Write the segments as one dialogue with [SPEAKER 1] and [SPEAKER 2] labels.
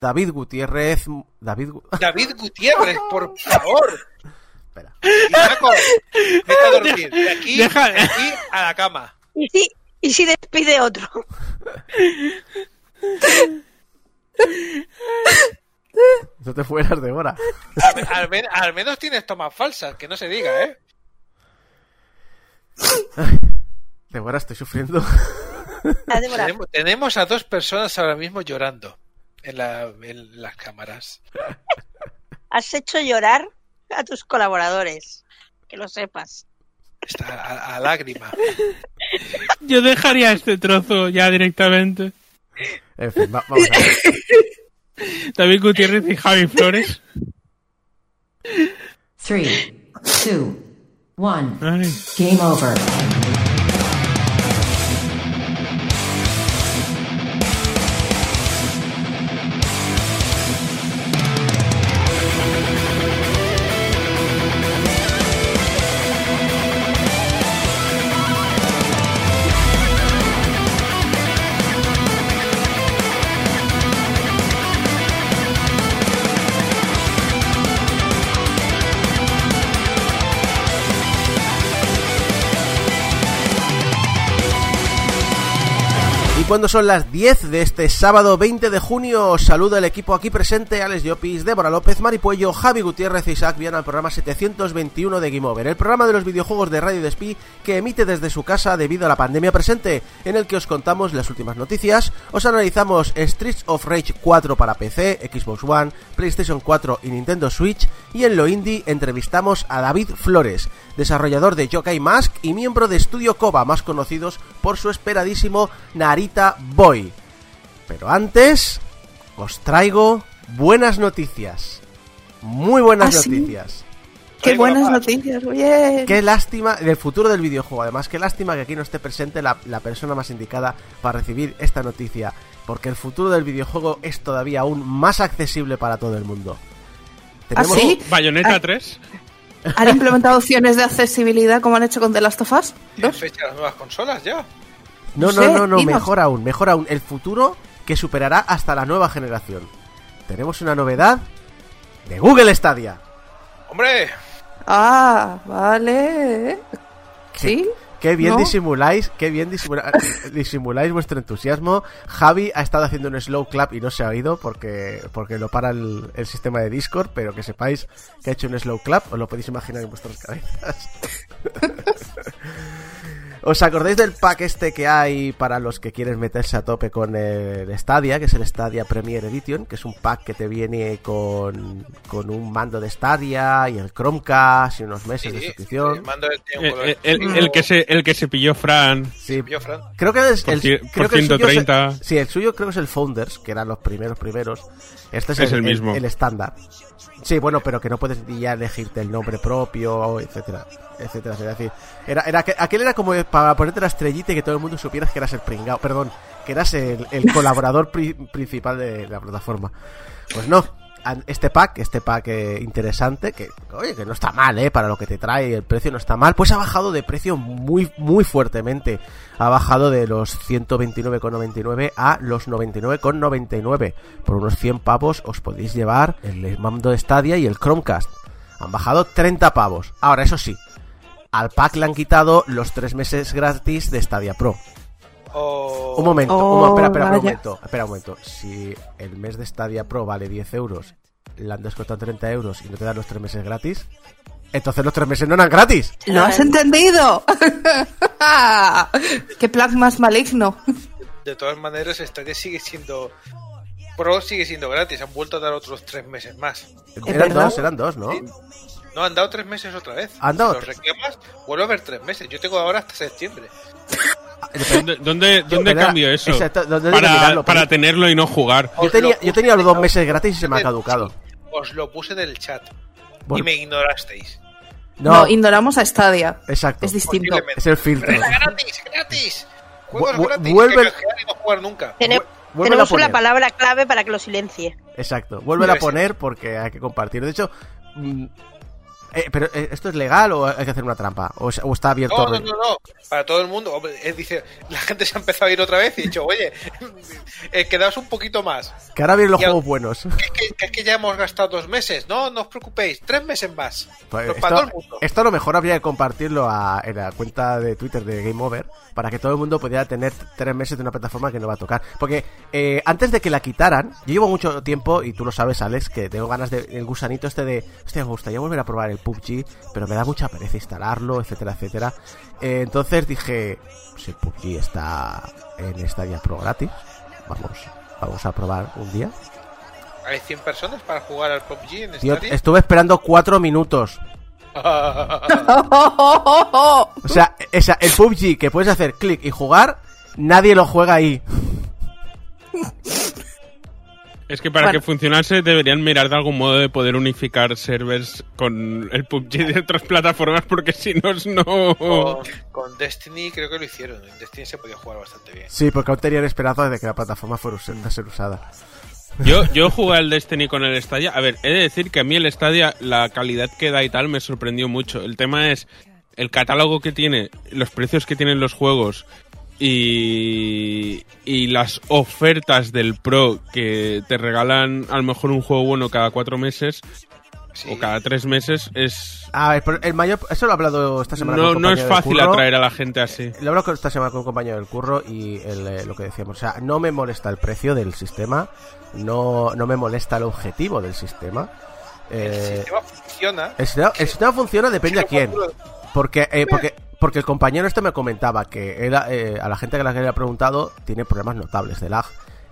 [SPEAKER 1] David Gutiérrez. David,
[SPEAKER 2] David Gutiérrez, por favor.
[SPEAKER 1] Espera.
[SPEAKER 2] Vete a dormir. De aquí,
[SPEAKER 3] Deja-
[SPEAKER 2] de aquí a la cama.
[SPEAKER 4] ¿Y si, y si despide otro?
[SPEAKER 1] No te fueras de hora.
[SPEAKER 2] Al, al men- al menos tienes tomas falsas, que no se diga, ¿eh?
[SPEAKER 1] De hora estoy sufriendo.
[SPEAKER 2] Tenemos a dos personas ahora mismo llorando en, la- en las cámaras.
[SPEAKER 4] has hecho llorar a tus colaboradores. Que lo sepas.
[SPEAKER 2] Está a, a lágrima.
[SPEAKER 3] Yo dejaría este trozo ya directamente.
[SPEAKER 1] En fin, va- vamos a ver.
[SPEAKER 3] David Gutiérrez y Javi Flores.
[SPEAKER 5] Three, two, one.
[SPEAKER 3] Ay.
[SPEAKER 5] Game over.
[SPEAKER 1] Cuando son las 10 de este sábado 20 de junio, os saluda el equipo aquí presente, Alex Llopis, Débora López, Maripuello, Javi Gutiérrez y Isaac Viana al programa 721 de Game Over, el programa de los videojuegos de Radio Despí que emite desde su casa debido a la pandemia presente, en el que os contamos las últimas noticias, os analizamos Streets of Rage 4 para PC, Xbox One, PlayStation 4 y Nintendo Switch, y en lo indie entrevistamos a David Flores, desarrollador de Yokai Mask y miembro de Studio Koba, más conocidos por su esperadísimo Narita Boy. Pero antes, os traigo buenas noticias. Muy buenas
[SPEAKER 6] ¿Ah, sí?
[SPEAKER 1] noticias.
[SPEAKER 6] Qué
[SPEAKER 2] Traigo la
[SPEAKER 6] buenas noticias, bien.
[SPEAKER 1] Qué lástima del futuro del videojuego. Además, qué lástima que aquí no esté presente la, la persona más indicada para recibir esta noticia. Porque el futuro del videojuego es todavía aún más accesible para todo el mundo.
[SPEAKER 6] ¿Ah, sí?
[SPEAKER 3] Bayonetta
[SPEAKER 6] Ah.
[SPEAKER 3] 3.
[SPEAKER 6] ¿Han implementado opciones de accesibilidad como han hecho con The Last of Us?
[SPEAKER 2] ¿Qué
[SPEAKER 6] ¿Dos?
[SPEAKER 2] fecha las nuevas consolas ya?
[SPEAKER 1] No,
[SPEAKER 6] No
[SPEAKER 1] no,
[SPEAKER 6] sé,
[SPEAKER 1] no, no,
[SPEAKER 6] dinos.
[SPEAKER 1] mejor aún, mejor aún. El futuro que superará hasta la nueva generación. Tenemos una novedad de Google Stadia.
[SPEAKER 2] ¡Hombre!
[SPEAKER 6] Ah, vale. ¿Sí?
[SPEAKER 1] Qué bien
[SPEAKER 6] ¿No?
[SPEAKER 1] disimuláis, qué bien disimula- disimuláis vuestro entusiasmo. Javi ha estado haciendo un slow clap y no se ha oído porque, porque lo para el, el sistema de Discord, pero que sepáis que ha hecho un slow clap, os lo podéis imaginar en vuestras cabezas. ¿Os acordáis del pack este que hay para los que quieren meterse a tope con el Stadia, que es el Stadia Premier Edition, que es un pack que te viene con, con un mando de Stadia y el Chromecast y unos meses de
[SPEAKER 2] Sí,
[SPEAKER 1] suscripción?
[SPEAKER 2] el mando del tiempo, lo
[SPEAKER 3] el,
[SPEAKER 2] exclusivo.
[SPEAKER 3] el que se, el que se pilló Fran.
[SPEAKER 1] Sí,
[SPEAKER 2] Yo, Fran.
[SPEAKER 1] Creo que es
[SPEAKER 3] Por
[SPEAKER 1] el,
[SPEAKER 3] ci-
[SPEAKER 1] creo
[SPEAKER 3] por
[SPEAKER 1] que el suyo es-
[SPEAKER 3] 130.
[SPEAKER 1] sí, el suyo creo que es el Founders, que eran los primeros primeros. Este es,
[SPEAKER 3] Es el mismo.
[SPEAKER 1] El, estándar. Sí, bueno, pero que no puedes ya elegirte el nombre propio, etcétera, etcétera. Es decir, era, era, que- aquel era como para ponerte la estrellita y que todo el mundo supieras que eras el pringao, perdón, que eras el, el colaborador pri- principal de la plataforma. Pues no. Este pack, este pack eh, interesante, que oye, que no está mal, eh, para lo que te trae, el precio no está mal, pues ha bajado de precio muy, muy fuertemente. Ha bajado de los 129,99 a los 99,99. Por unos 100 pavos os podéis llevar el mando de Stadia y el Chromecast. Han bajado 30 pavos. Ahora, eso sí, al pack le han quitado los 3 meses gratis de Stadia Pro.
[SPEAKER 2] O-
[SPEAKER 1] Un momento, un
[SPEAKER 6] Oh,
[SPEAKER 1] mo- espera, espera, espera un momento, espera un momento. Si el mes de Stadia Pro vale 10 euros, le han descontado 30 euros y no te dan los 3 meses gratis, entonces los 3 meses no eran gratis.
[SPEAKER 6] ¿Lo has entendido? ¡Qué plan más maligno!
[SPEAKER 2] De todas maneras, Stadia sigue siendo. Pro sigue siendo gratis. Han vuelto a dar otros tres meses más.
[SPEAKER 1] Eran dos, eran dos, ¿no?
[SPEAKER 2] Sí. No, han dado tres meses otra vez.
[SPEAKER 1] ¿Han dado
[SPEAKER 2] Si los reclamas, vuelve a haber tres meses. Yo tengo ahora hasta septiembre.
[SPEAKER 3] ¿Dónde, dónde,
[SPEAKER 1] era-
[SPEAKER 3] cambio eso?
[SPEAKER 1] Exacto, ¿dónde hay que
[SPEAKER 3] para,
[SPEAKER 1] mirarlo?
[SPEAKER 3] para tenerlo y no jugar.
[SPEAKER 1] Yo tenía, yo tenía los dos meses gratis y se me ha caducado.
[SPEAKER 2] Os lo puse en el chat.
[SPEAKER 1] Bueno,
[SPEAKER 2] Y me ignorasteis.
[SPEAKER 6] No,
[SPEAKER 1] no,
[SPEAKER 6] ignoramos a Stadia.
[SPEAKER 1] exacto.
[SPEAKER 6] Es distinto.
[SPEAKER 1] Es el filtro.
[SPEAKER 2] Pero era gratis, gratis. Juegos
[SPEAKER 1] Vu-
[SPEAKER 2] gratis.
[SPEAKER 1] vuelve-
[SPEAKER 2] Que y no jugar nunca.
[SPEAKER 4] Tenemos una palabra clave para que lo silencie.
[SPEAKER 1] Exacto. Vuelve a poner porque hay que compartir. De hecho, mm, Eh, pero eh, ¿esto es legal o hay que hacer una trampa? ¿O, es- o está abierto?
[SPEAKER 2] No, no, no, no. Para todo el mundo. Hombre, él dice, la gente se ha empezado a ir otra vez y ha dicho, oye, eh, quedaos un poquito más.
[SPEAKER 1] Que ahora vienen los
[SPEAKER 2] Y
[SPEAKER 1] juegos buenos.
[SPEAKER 2] Que es que, que es que ya hemos gastado dos meses. No, no os preocupéis, tres meses más.
[SPEAKER 1] Pues
[SPEAKER 2] Pero para todo
[SPEAKER 1] esto,
[SPEAKER 2] el mundo.
[SPEAKER 1] esto a lo mejor habría que compartirlo a- en la cuenta de Twitter de Game Over para que todo el mundo pudiera tener tres meses de una plataforma que no va a tocar. Porque eh, antes de que la quitaran, yo llevo mucho tiempo, y tú lo sabes, Alex, que tengo ganas de el gusanito este de, hostia, me gustaría volver a probar el PUBG, pero me da mucha pereza instalarlo, etcétera, etcétera. Eh, entonces dije, si el PUBG está en Stadia Pro gratis, vamos, vamos a probar un día.
[SPEAKER 2] Hay 100 personas para jugar al PUBG en
[SPEAKER 1] Tío,
[SPEAKER 2] Stadia.
[SPEAKER 1] estuve esperando cuatro minutos. O sea, esa, el PUBG que puedes hacer clic y jugar, nadie lo juega ahí.
[SPEAKER 3] Es que para
[SPEAKER 6] Bueno.
[SPEAKER 3] que funcionase deberían mirar de algún modo de poder unificar servers con el PUBG de otras plataformas porque si no, no...
[SPEAKER 2] con, con Destiny creo que lo hicieron. En Destiny se podía jugar bastante bien.
[SPEAKER 1] Sí, porque aún tenían esperanza de que la plataforma fuera a ser usada.
[SPEAKER 3] Yo, yo jugué al Destiny con el Stadia. A ver, he de decir que a mí el Stadia, la calidad que da y tal, me sorprendió mucho. El tema es el catálogo que tiene, los precios que tienen los juegos y, y las ofertas del Pro que te regalan a lo mejor un juego bueno cada cuatro meses
[SPEAKER 2] Sí.
[SPEAKER 3] o cada tres meses es...
[SPEAKER 1] A ver, pero el mayor. Eso lo he hablado esta semana
[SPEAKER 3] No,
[SPEAKER 1] con un
[SPEAKER 3] no es fácil
[SPEAKER 1] curro.
[SPEAKER 3] atraer a la gente así.
[SPEAKER 1] Lo he hablado con- esta semana con un compañero del curro y el, eh, lo que decíamos. O sea, no me molesta el precio del sistema. No, no me molesta el objetivo del sistema.
[SPEAKER 2] El
[SPEAKER 1] Eh,
[SPEAKER 2] sistema funciona.
[SPEAKER 1] el, sistema, el sistema funciona, depende a quién. Porque, eh, porque, porque el compañero este me comentaba que él, eh, a la gente que le ha preguntado tiene problemas notables de lag.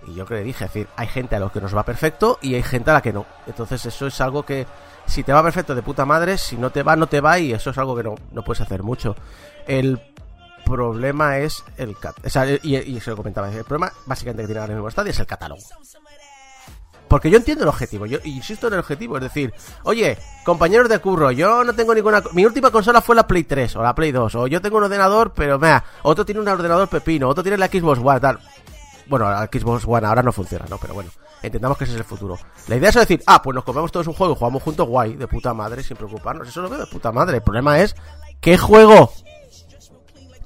[SPEAKER 1] Y yo que le dije, es decir, hay gente a lo que nos va perfecto y hay gente a la que no. Entonces eso es algo que si te va perfecto de puta madre, si no te va, no te va y eso es algo que no, no puedes hacer mucho. El problema es el o sea, y, y se lo comentaba, el problema básicamente que tiene ahora mismo Stadia es el catálogo. Porque yo entiendo el objetivo, yo insisto en el objetivo, es decir, oye, compañeros de curro, yo no tengo ninguna... Mi última consola fue la Play 3 o la Play 2, o yo tengo un ordenador, pero mira, otro tiene un ordenador pepino, otro tiene la Xbox One, tal. Bueno, la Xbox One ahora no funciona, ¿no? Pero bueno, entendamos que ese es el futuro. La idea es decir, ah, pues nos compramos todos un juego y jugamos juntos, guay, de puta madre, sin preocuparnos. Eso lo veo de puta madre. El problema es, ¿qué juego?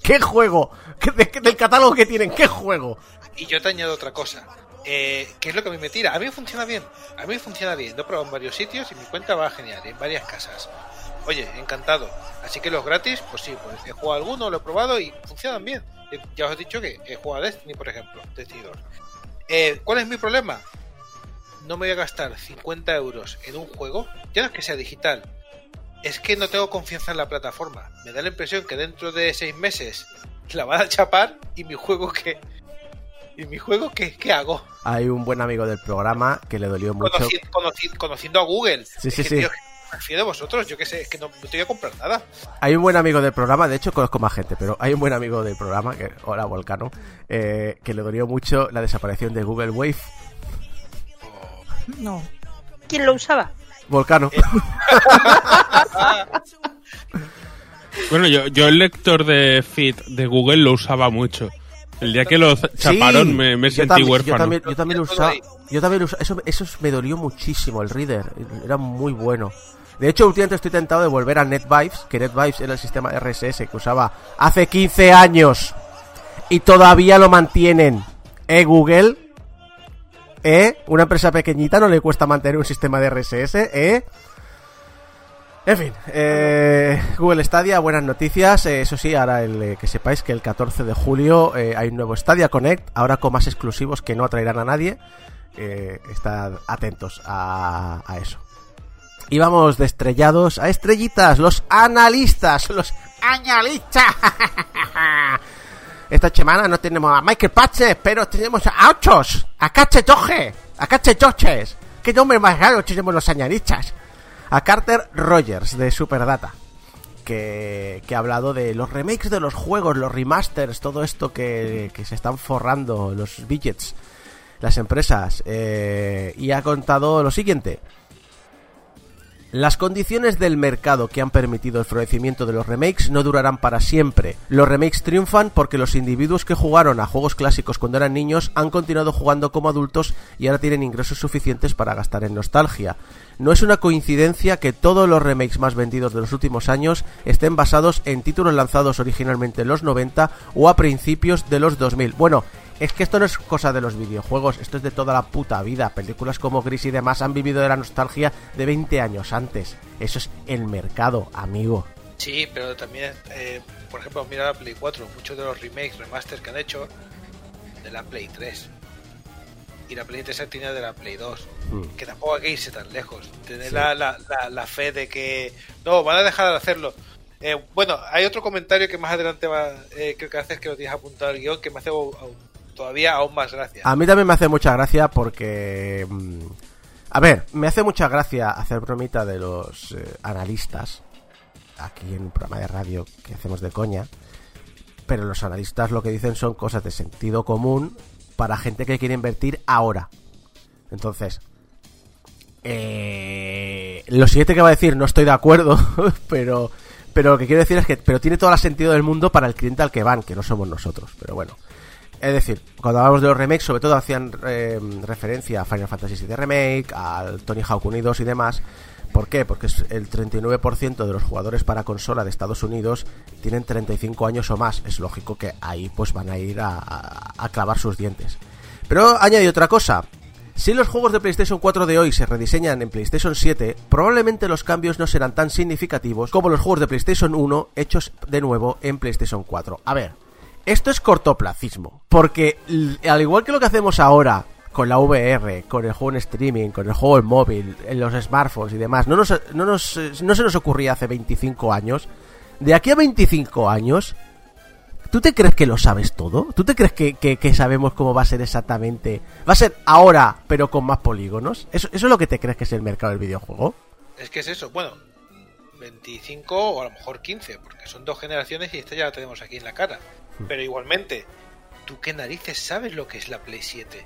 [SPEAKER 1] ¿Qué juego? ¿Qué- de- del catálogo que tienen, ¿qué juego?
[SPEAKER 2] Y yo te añado otra cosa. Eh, ¿Qué es lo que a mí me tira? A mí funciona bien. A mí funciona bien. Lo he probado en varios sitios y mi cuenta va genial. En varias casas. Oye, encantado. Así que los gratis, pues sí, pues he jugado alguno, lo he probado y funcionan bien. Eh, Ya os he dicho que he jugado Destiny, por ejemplo. Destiny 2. Eh, ¿Cuál es mi problema? No me voy a gastar 50 euros en un juego. Ya no es que sea digital. Es que no tengo confianza en la plataforma. Me da la impresión que dentro de seis meses la van a chapar y mi juego que... ¿Y mi juego qué, qué hago?
[SPEAKER 1] Hay un buen amigo del programa que le dolió mucho.
[SPEAKER 2] Conoci- conoci- conociendo a Google.
[SPEAKER 1] Sí,
[SPEAKER 2] Es
[SPEAKER 1] sí,
[SPEAKER 2] que,
[SPEAKER 1] sí.
[SPEAKER 2] tío, me de vosotros, yo qué sé, es que no, no te voy a comprar nada.
[SPEAKER 1] Hay un buen amigo del programa, de hecho conozco más gente, pero hay un buen amigo del programa, que hola Volcano, eh, que le dolió mucho la desaparición de Google Wave.
[SPEAKER 6] No.
[SPEAKER 4] ¿Quién lo usaba?
[SPEAKER 1] Volcano.
[SPEAKER 3] Bueno, yo, yo el lector de feed de Google lo usaba mucho. El día que lo chaparon
[SPEAKER 1] Sí,
[SPEAKER 3] me, me
[SPEAKER 1] yo
[SPEAKER 3] sentí
[SPEAKER 1] también- Yo
[SPEAKER 3] huérfano.
[SPEAKER 1] también, yo también lo usaba. Yo también lo usaba. Eso, eso me dolió muchísimo, el reader. Era muy bueno. De hecho, últimamente estoy tentado de volver a NetVibes, que NetVibes era el sistema RSS que usaba hace 15 años. Y todavía lo mantienen. ¿Eh, Google? ¿Eh? Una empresa pequeñita no le cuesta mantener un sistema de RSS, ¿eh? En fin, eh, Google Stadia, buenas noticias. Eh, eso sí, ahora el, eh, que sepáis que el 14 de julio eh, hay un nuevo Stadia Connect, ahora con más exclusivos que no atraerán a nadie. Estad atentos a, eso. Y vamos de estrellados a estrellitas, los analistas, los analistas. Esta semana no tenemos a Michael Patches, pero tenemos a Ochos, a Cache Toje, a Cache Toches. ¿Qué nombre más raro tenemos los analistas? A Carter Rogers de Superdata, que, que ha hablado de los remakes de los juegos, los remasters, todo esto que, que se están forrando, los widgets, las empresas, eh, y ha contado lo siguiente. Las condiciones del mercado que han permitido el florecimiento de los remakes no durarán para siempre. Los remakes triunfan porque los individuos que jugaron a juegos clásicos cuando eran niños han continuado jugando como adultos y ahora tienen ingresos suficientes para gastar en nostalgia. No es una coincidencia que todos los remakes más vendidos de los últimos años estén basados en títulos lanzados originalmente en los 90 o a principios de los 2000. Bueno, es que esto no es cosa de los videojuegos, esto es de toda la puta vida. Películas como Gris y demás han vivido de la nostalgia de 20 años antes. Eso es el mercado, amigo.
[SPEAKER 2] Sí, pero también, eh, por ejemplo, mira la Play 4, muchos de los remakes, remasters que han hecho de la Play 3. Y la Play 3 tiene de la Play 2.
[SPEAKER 1] Mm.
[SPEAKER 2] Que tampoco hay que irse tan lejos. Tener la, la, la, la fe de que no, van a dejar de hacerlo. Eh, bueno, hay otro comentario que más adelante va, eh, creo que haces que lo tienes apuntado al guion que me hace todavía aún más gracia.
[SPEAKER 1] A mí también me hace mucha gracia porque... mm, A ver, me hace mucha gracia hacer bromita de los eh, analistas aquí en un programa de radio que hacemos de coña. Pero los analistas lo que dicen son cosas de sentido común para gente que quiere invertir ahora. Entonces, eh, lo siguiente que va a decir no estoy de acuerdo, pero pero lo que quiero decir es que pero tiene todo el sentido del mundo para el cliente al que van, que no somos nosotros, pero bueno. Es decir, cuando hablamos de los remakes, sobre todo hacían eh, referencia a Final Fantasy VII Remake, al Tony Hawk Unidos y demás. ¿Por qué? Porque el 39% de los jugadores para consola de Estados Unidos tienen 35 años o más. Es lógico que ahí pues van a ir a, a- a clavar sus dientes. Pero añade otra cosa. Si los juegos de PlayStation 4 de hoy se rediseñan en PlayStation 7, probablemente los cambios no serán tan significativos como los juegos de PlayStation 1 hechos de nuevo en PlayStation 4. A ver, esto es cortoplacismo, porque al igual que lo que hacemos ahora con la VR, con el juego en streaming, con el juego en móvil, en los smartphones y demás, no, nos, no, nos, no se nos ocurría hace 25 años. De aquí a 25 años, ¿Tú te crees que lo sabes todo? ¿Tú te crees que, que- que sabemos cómo va a ser exactamente? ¿Va a ser ahora, pero con más polígonos? ¿Eso, ¿Eso es lo que te crees que es el mercado del videojuego?
[SPEAKER 2] Es que es eso, bueno, 25 o a lo mejor 15, porque son dos generaciones y esta ya la tenemos aquí en la cara. Pero igualmente, ¿tú qué narices sabes lo que es la Play 7?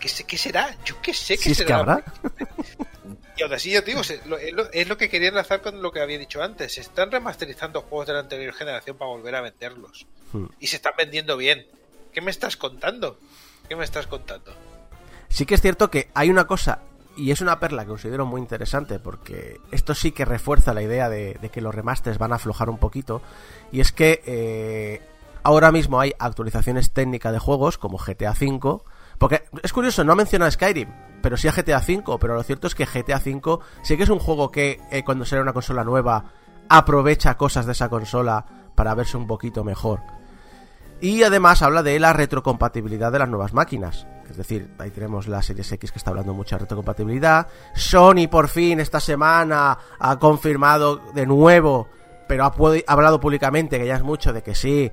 [SPEAKER 2] ¿Qué, sé- qué será? Yo qué sé qué
[SPEAKER 1] Si es que
[SPEAKER 2] será.
[SPEAKER 1] habrá.
[SPEAKER 2] Play 7. Y aún así, ya te digo, es, lo, es lo que quería enlazar con lo que había dicho antes. Se están remasterizando juegos de la anterior generación para volver a venderlos.
[SPEAKER 1] Hmm.
[SPEAKER 2] Y se están vendiendo bien. ¿Qué me estás contando? ¿Qué me estás contando?
[SPEAKER 1] Sí que es cierto que hay una cosa, y es una perla que considero muy interesante, porque esto sí que refuerza la idea de, de que los remasters van a aflojar un poquito, y es que eh, ahora mismo hay actualizaciones técnicas de juegos como GTA V, porque es curioso, no menciona Skyrim, pero sí a GTA V, pero lo cierto es que GTA V sí que es un juego que eh, cuando sale una consola nueva aprovecha cosas de esa consola para verse un poquito mejor. Y además habla de la retrocompatibilidad de las nuevas máquinas. Es decir, ahí tenemos la Series X que está hablando mucho de retrocompatibilidad. Sony por fin esta semana ha confirmado de nuevo, pero ha hablado públicamente, que ya es mucho, de que sí,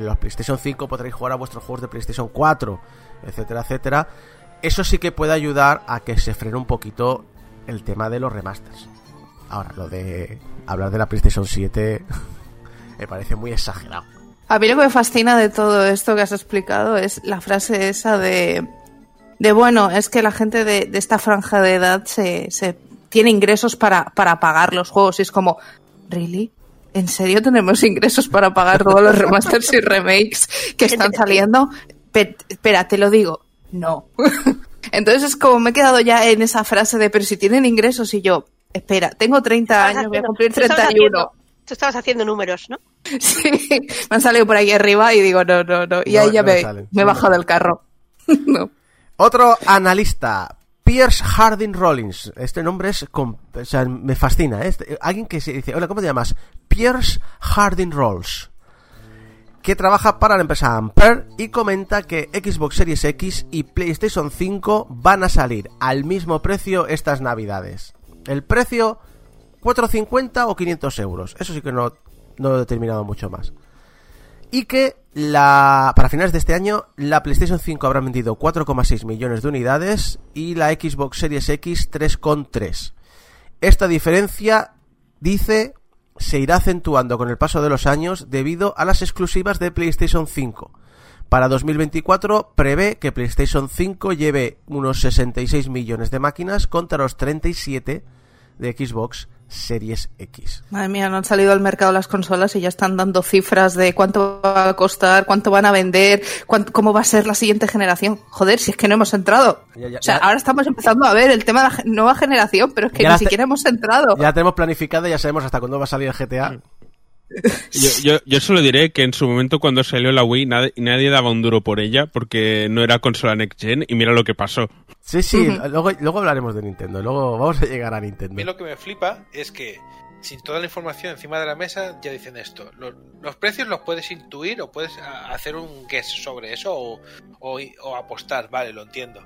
[SPEAKER 1] los PlayStation 5 podréis jugar a vuestros juegos de PlayStation 4, etcétera, etcétera. Eso sí que puede ayudar a que se frene un poquito el tema de los remasters. Ahora, lo de hablar de la PlayStation 7 me parece muy exagerado.
[SPEAKER 6] A mí lo que me fascina de todo esto que has explicado es la frase esa de, de bueno, es que la gente de, esta franja de edad se, se tiene ingresos para, para pagar los juegos y es como, ¿really? ¿En serio tenemos ingresos para pagar todos los remasters y remakes que están saliendo? Pe- espera, te lo digo, no. Entonces es como me he quedado ya en esa frase de, pero si tienen ingresos y yo, espera, tengo 30
[SPEAKER 4] Estabas
[SPEAKER 6] años, voy a cumplir
[SPEAKER 4] tú estabas
[SPEAKER 6] 31.
[SPEAKER 4] haciendo- Tú estabas haciendo números, ¿no?
[SPEAKER 6] Sí, me han salido por ahí arriba y digo, no, no, no. Y
[SPEAKER 1] No,
[SPEAKER 6] ahí ya
[SPEAKER 1] no
[SPEAKER 6] me, he bajado del carro. no.
[SPEAKER 1] Otro analista, Pierce Harding Rollins. Este nombre es. me fascina. ¿eh? Este- alguien que se dice: Hola, ¿cómo te llamas? Pierce Harding Rolls. Que trabaja para la empresa Ampere y comenta que Xbox Series X y PlayStation 5 van a salir al mismo precio estas navidades. El precio: 450 o 500 euros. Eso sí que no, no he determinado mucho más y que para finales de este año la PlayStation 5 habrá vendido 4,6 millones de unidades y la Xbox Series X 3,3. Esta diferencia, dice, se irá acentuando con el paso de los años debido a las exclusivas de PlayStation 5. Para 2024 prevé que PlayStation 5 lleve unos 66 millones de máquinas contra los 37 de Xbox Series X.
[SPEAKER 6] Madre mía, no han salido al mercado las consolas y ya están dando cifras de cuánto va a costar, cuánto van a vender, cuánto- cómo va a ser la siguiente generación. Joder, si es que no hemos entrado.
[SPEAKER 1] Ya, ya,
[SPEAKER 6] o sea,
[SPEAKER 1] ya.
[SPEAKER 6] ahora estamos empezando a ver el tema de la nueva generación, pero es que
[SPEAKER 1] Ya
[SPEAKER 6] ni siquiera hemos entrado.
[SPEAKER 1] Ya la tenemos planificada, ya sabemos hasta cuándo va a salir el GTA.
[SPEAKER 3] Yo, yo, yo solo diré que en su momento cuando salió la Wii nadie, nadie daba un duro por ella porque no era consola Next Gen y mira lo que pasó.
[SPEAKER 1] Sí, sí, luego, luego hablaremos de Nintendo, luego vamos a llegar a
[SPEAKER 2] A mí
[SPEAKER 1] Nintendo.
[SPEAKER 2] lo que me flipa es que sin toda la información encima de la mesa ya dicen esto. Los, los precios los puedes intuir o puedes hacer un guess sobre eso o, o- o apostar, vale, lo entiendo.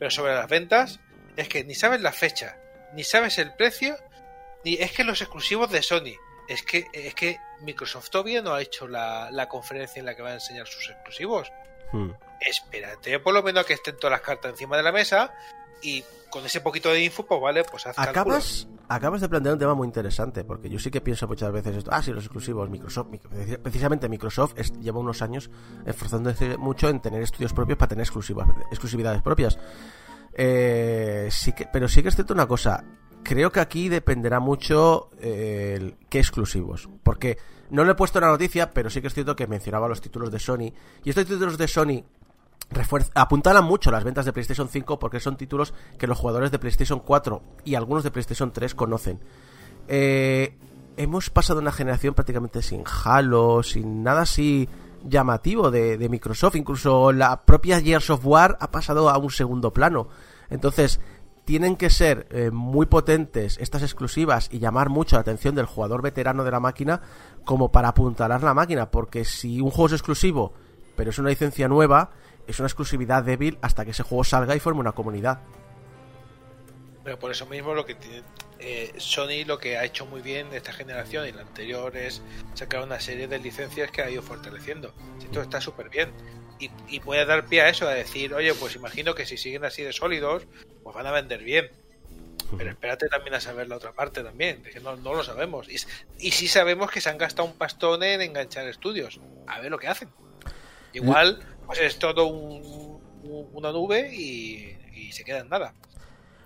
[SPEAKER 2] Pero sobre las ventas es que ni sabes la fecha, ni sabes el precio, ni es que los exclusivos de Sony. Es que, es que Microsoft todavía no ha hecho la, la conferencia en la que va a enseñar sus exclusivos.
[SPEAKER 1] Hmm.
[SPEAKER 2] Espérate por lo menos que estén todas las cartas encima de la mesa y con ese poquito de info, pues vale, pues haz.
[SPEAKER 1] Acabas, acabas de plantear un tema muy interesante, porque yo sí que pienso muchas veces esto. Ah, sí, los exclusivos, Microsoft. mic- Precisamente Microsoft es- lleva unos años esforzándose mucho en tener estudios propios para tener exclusivas, exclusividades propias. Eh, sí que, pero sí que es cierto una cosa. Creo que aquí dependerá mucho eh, qué exclusivos. Porque no lo he puesto la noticia, pero sí que es cierto que mencionaba los títulos de Sony. Y estos títulos de Sony apuntalan mucho las ventas de PlayStation 5 porque son títulos que los jugadores de PlayStation 4 y algunos de PlayStation 3 conocen. Eh, hemos pasado una generación prácticamente sin Halo, sin nada así llamativo de, de Microsoft. Incluso la propia Gears of War ha pasado a un segundo plano. Entonces, tienen que ser eh, muy potentes estas exclusivas y llamar mucho la atención del jugador veterano de la máquina como para apuntalar la máquina. Porque si un juego es exclusivo, pero es una licencia nueva, es una exclusividad débil hasta que ese juego salga y forme una comunidad.
[SPEAKER 2] Pero por eso mismo lo que tiene, eh, Sony lo que ha hecho muy bien de esta generación y la anterior es sacar una serie de licencias que ha ido fortaleciendo. Esto está súper bien. Y, y puede dar pie a eso, a decir, oye, pues imagino que si siguen así de sólidos, pues van a vender bien. Pero espérate también a saber la otra parte también, que no, no lo sabemos. Y, y sí sabemos que se han gastado un pastón en enganchar estudios. A ver lo que hacen. Igual, pues es todo un- un- una nube y, y se queda en nada.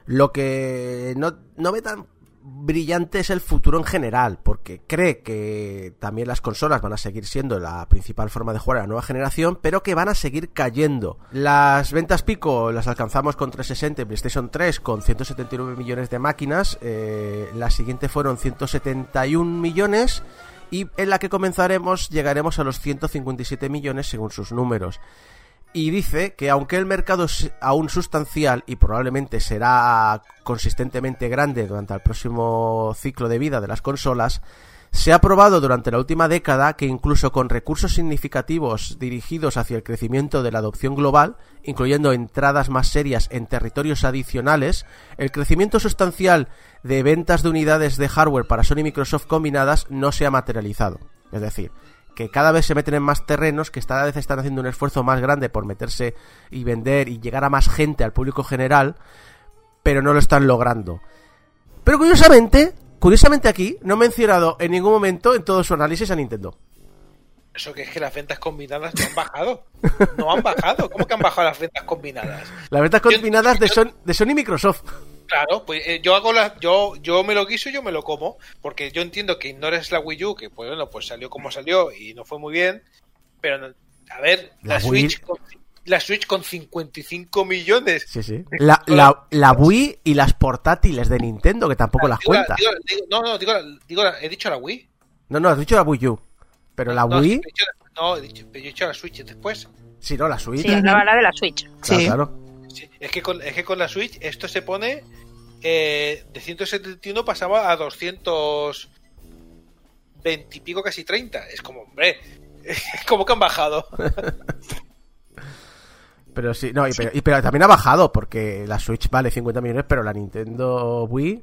[SPEAKER 1] Lo que no, no ve tan brillante es el futuro en general, porque cree que también las consolas van a seguir siendo la principal forma de jugar a la nueva generación, pero que van a seguir cayendo. Las ventas pico las alcanzamos con 360 y PlayStation 3 con 179 millones de máquinas, eh, la siguiente fueron 171 millones y en la que comenzaremos llegaremos a los 157 millones según sus números y dice que aunque el mercado es aún sustancial y probablemente será consistentemente grande durante el próximo ciclo de vida de las consolas, se ha probado durante la última década que incluso con recursos significativos dirigidos hacia el crecimiento de la adopción global, incluyendo entradas más serias en territorios adicionales, el crecimiento sustancial de ventas de unidades de hardware para Sony y Microsoft combinadas no se ha materializado. Es decir, que cada vez se meten en más terrenos, que cada vez están haciendo un esfuerzo más grande por meterse y vender y llegar a más gente, al público general, pero no lo están logrando. Pero curiosamente, curiosamente aquí, no ha mencionado en ningún momento en todo su análisis a Nintendo.
[SPEAKER 2] Eso que es que las ventas combinadas no han bajado. No han bajado. ¿Cómo que han bajado las ventas combinadas?
[SPEAKER 1] Las ventas
[SPEAKER 2] Yo-
[SPEAKER 1] combinadas de,
[SPEAKER 2] yo-
[SPEAKER 1] Son- de Sony y Microsoft.
[SPEAKER 2] Claro, pues eh, yo hago la, yo, yo me lo guiso y yo me lo como, porque yo entiendo que ignores la Wii U, que pues bueno, pues salió como salió y no fue muy bien, pero no- a ver,
[SPEAKER 1] La
[SPEAKER 2] la,
[SPEAKER 1] Wii-
[SPEAKER 2] Switch con, la Switch con 55 millones.
[SPEAKER 1] Sí, sí. La, la, la Wii y las portátiles de Nintendo, que tampoco las
[SPEAKER 2] Digo la-
[SPEAKER 1] cuenta.
[SPEAKER 2] digo- digo- no, no, digo, la- digo la- he dicho la Wii.
[SPEAKER 1] No, no, has dicho la Wii U. Pero la
[SPEAKER 2] No,
[SPEAKER 1] Wii,
[SPEAKER 2] he dicho la- no, he dicho, he dicho la Switch después.
[SPEAKER 1] sí, no, la Switch.
[SPEAKER 4] Sí, hablaba la de la Switch.
[SPEAKER 1] Claro,
[SPEAKER 6] Sí.
[SPEAKER 1] claro.
[SPEAKER 2] Sí, es, que con, es que con la Switch esto se pone eh, de 171 pasaba a 220 y pico, casi 30. Es como, hombre, es como que han bajado.
[SPEAKER 1] Pero sí, no, y, Pero, y- pero también ha bajado, porque la Switch vale 50 millones, pero la Nintendo Wii,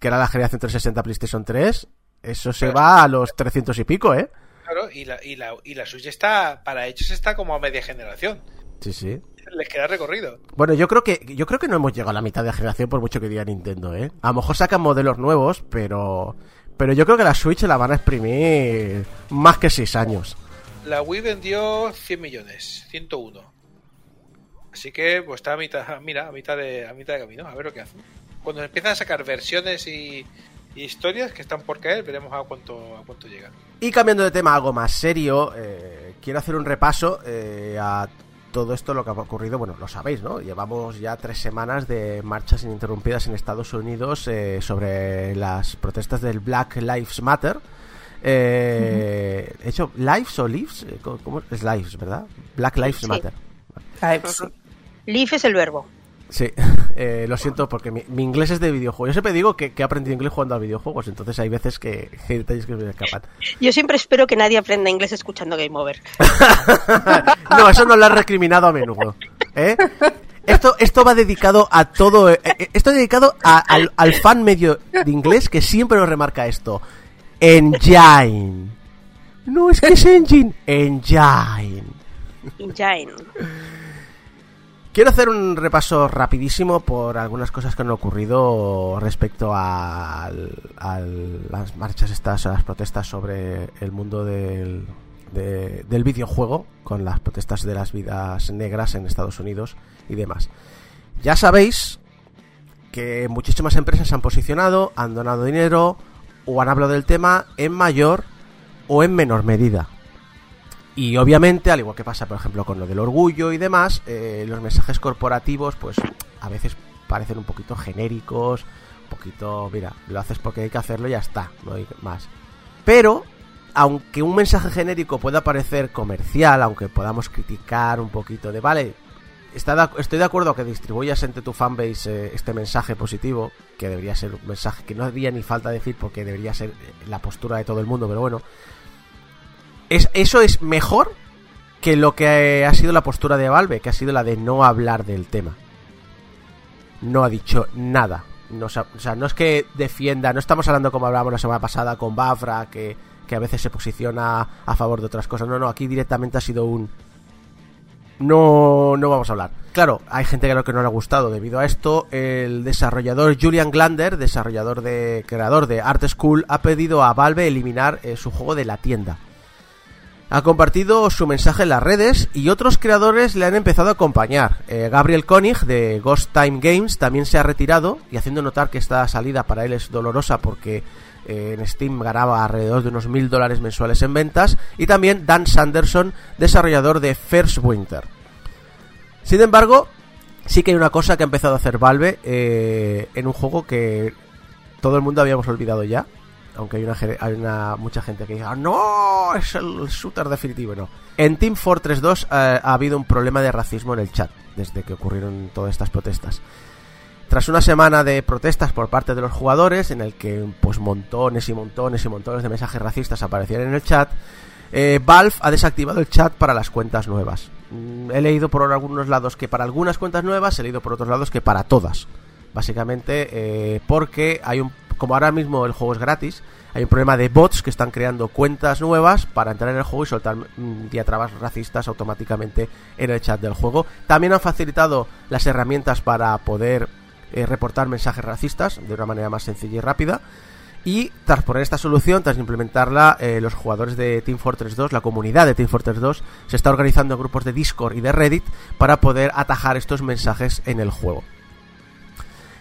[SPEAKER 1] que era la generación 360 PlayStation 3, eso se
[SPEAKER 2] Pero-
[SPEAKER 1] va a los 300 y pico, ¿eh?
[SPEAKER 2] Claro, y la, y la, y la Switch está, para ellos está como a media generación.
[SPEAKER 1] Sí, sí.
[SPEAKER 2] Les queda recorrido.
[SPEAKER 1] Bueno, yo creo que yo creo que no hemos llegado a la mitad de la generación por mucho que diga Nintendo, ¿eh? A lo mejor sacan modelos nuevos, pero pero yo creo que la Switch la van a exprimir más que 6 años.
[SPEAKER 2] La Wii vendió 100 millones, 101. Así que pues está a mitad, mira, a mitad de, a mitad de camino, a ver lo que hacen. cuando empiezan a sacar versiones y, y historias que están por caer, veremos a cuánto, a cuánto llegan.
[SPEAKER 1] Y cambiando de tema algo más serio, eh, quiero hacer un repaso eh, a todo esto, lo que ha ocurrido. Bueno, lo sabéis, ¿no? Llevamos ya tres semanas de marchas ininterrumpidas en Estados Unidos eh, sobre las protestas del Black Lives Matter. Eh, ¿He hecho lives o lives? Eh, ¿Cómo- ¿Cómo es lives, verdad? Black Lives
[SPEAKER 4] Sí.
[SPEAKER 1] Matter.
[SPEAKER 4] Leaf es el verbo.
[SPEAKER 1] Sí, eh, lo siento porque mi, mi inglés es de videojuegos. Yo siempre digo que, que he aprendido inglés jugando a videojuegos, entonces hay veces que, hay detalles que me escapan.
[SPEAKER 4] Yo siempre espero que nadie aprenda inglés escuchando Game Over.
[SPEAKER 1] no, eso no lo has recriminado a menudo. ¿eh? Esto, esto va dedicado a todo. eh, eh, esto es dedicado a- al, al fan medio de inglés que siempre nos remarca esto. Engine. No es que es engine. Engine.
[SPEAKER 4] Engine.
[SPEAKER 1] Quiero hacer un repaso rapidísimo por algunas cosas que han ocurrido respecto a, las marchas estas, a las protestas sobre el mundo del, de- del videojuego, con las protestas de las vidas negras en Estados Unidos y demás. Ya sabéis que muchísimas empresas se han posicionado, han donado dinero o han hablado del tema en mayor o en menor medida. Y obviamente, al igual que pasa, por ejemplo, con lo del orgullo y demás, eh, los mensajes corporativos, pues a veces parecen un poquito genéricos, un poquito, mira, lo haces porque hay que hacerlo y ya está, no hay más. Pero, aunque un mensaje genérico pueda parecer comercial, aunque podamos criticar un poquito de, vale, está de estoy de acuerdo que distribuyas entre tu fanbase eh, este mensaje positivo, que debería ser un mensaje que no haría ni falta decir porque debería ser eh, la postura de todo el mundo, pero bueno, es, eso es mejor que lo que ha sido la postura de Valve, que ha sido la de no hablar del tema. No ha dicho nada. O sea, no es que defienda, no estamos hablando como hablábamos la semana pasada con Bafra, que, que a veces se posiciona a favor de otras cosas. No, no, aquí directamente ha sido un... No, no vamos a hablar. Claro, hay gente que no, que no le ha gustado debido a esto. El desarrollador Julian Glander, desarrollador de creador de Art School, ha pedido a Valve eliminar eh, su juego de la tienda. Ha compartido su mensaje en las redes y otros creadores le han empezado a acompañar. Eh, Gabriel Koenig de Ghost Time Games también se ha retirado y haciendo notar que esta salida para él es dolorosa porque eh, en Steam ganaba alrededor de unos mil dólares mensuales en ventas. Y también Dan Sanderson, desarrollador de First Winter. Sin embargo, sí que hay una cosa que ha empezado a hacer Valve eh, en un juego que todo el mundo habíamos olvidado ya. Aunque hay una, hay una mucha gente que dice, "Ah, no, es el shooter definitivo. En Team Fortress 2 eh, ha habido un problema de racismo en el chat desde que ocurrieron todas estas protestas. Tras una semana de protestas por parte de los jugadores, en el que pues montones y montones y montones de mensajes racistas aparecían en el chat, eh, Valve ha desactivado el chat para las cuentas nuevas. Mm, He leído por algunos lados que para algunas cuentas nuevas, he leído por otros lados que para todas. Básicamente eh, porque hay un, como ahora mismo el juego es gratis, hay un problema de bots que están creando cuentas nuevas para entrar en el juego y soltar mm, diatrabas racistas automáticamente en el chat del juego. También han facilitado las herramientas para poder eh, reportar mensajes racistas de una manera más sencilla y rápida. Y tras poner esta solución, tras implementarla, eh, los jugadores de Team Fortress 2, la comunidad de Team Fortress 2, se está organizando en grupos de Discord y de Reddit para poder atajar estos mensajes en el juego.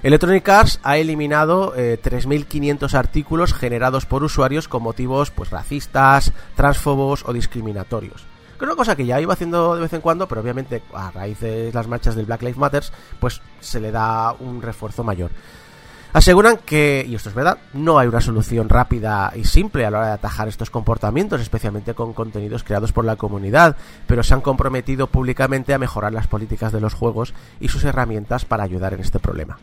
[SPEAKER 1] Electronic Arts ha eliminado eh, 3.500 artículos generados por usuarios con motivos pues racistas, transfobos o discriminatorios. Que es una cosa que ya iba haciendo de vez en cuando, pero obviamente a raíz de las marchas del Black Lives Matter, pues se le da un refuerzo mayor. Aseguran que, y esto es verdad, no hay una solución rápida y simple a la hora de atajar estos comportamientos, especialmente con contenidos creados por la comunidad, pero se han comprometido públicamente a mejorar las políticas de los juegos y sus herramientas para ayudar en este problema.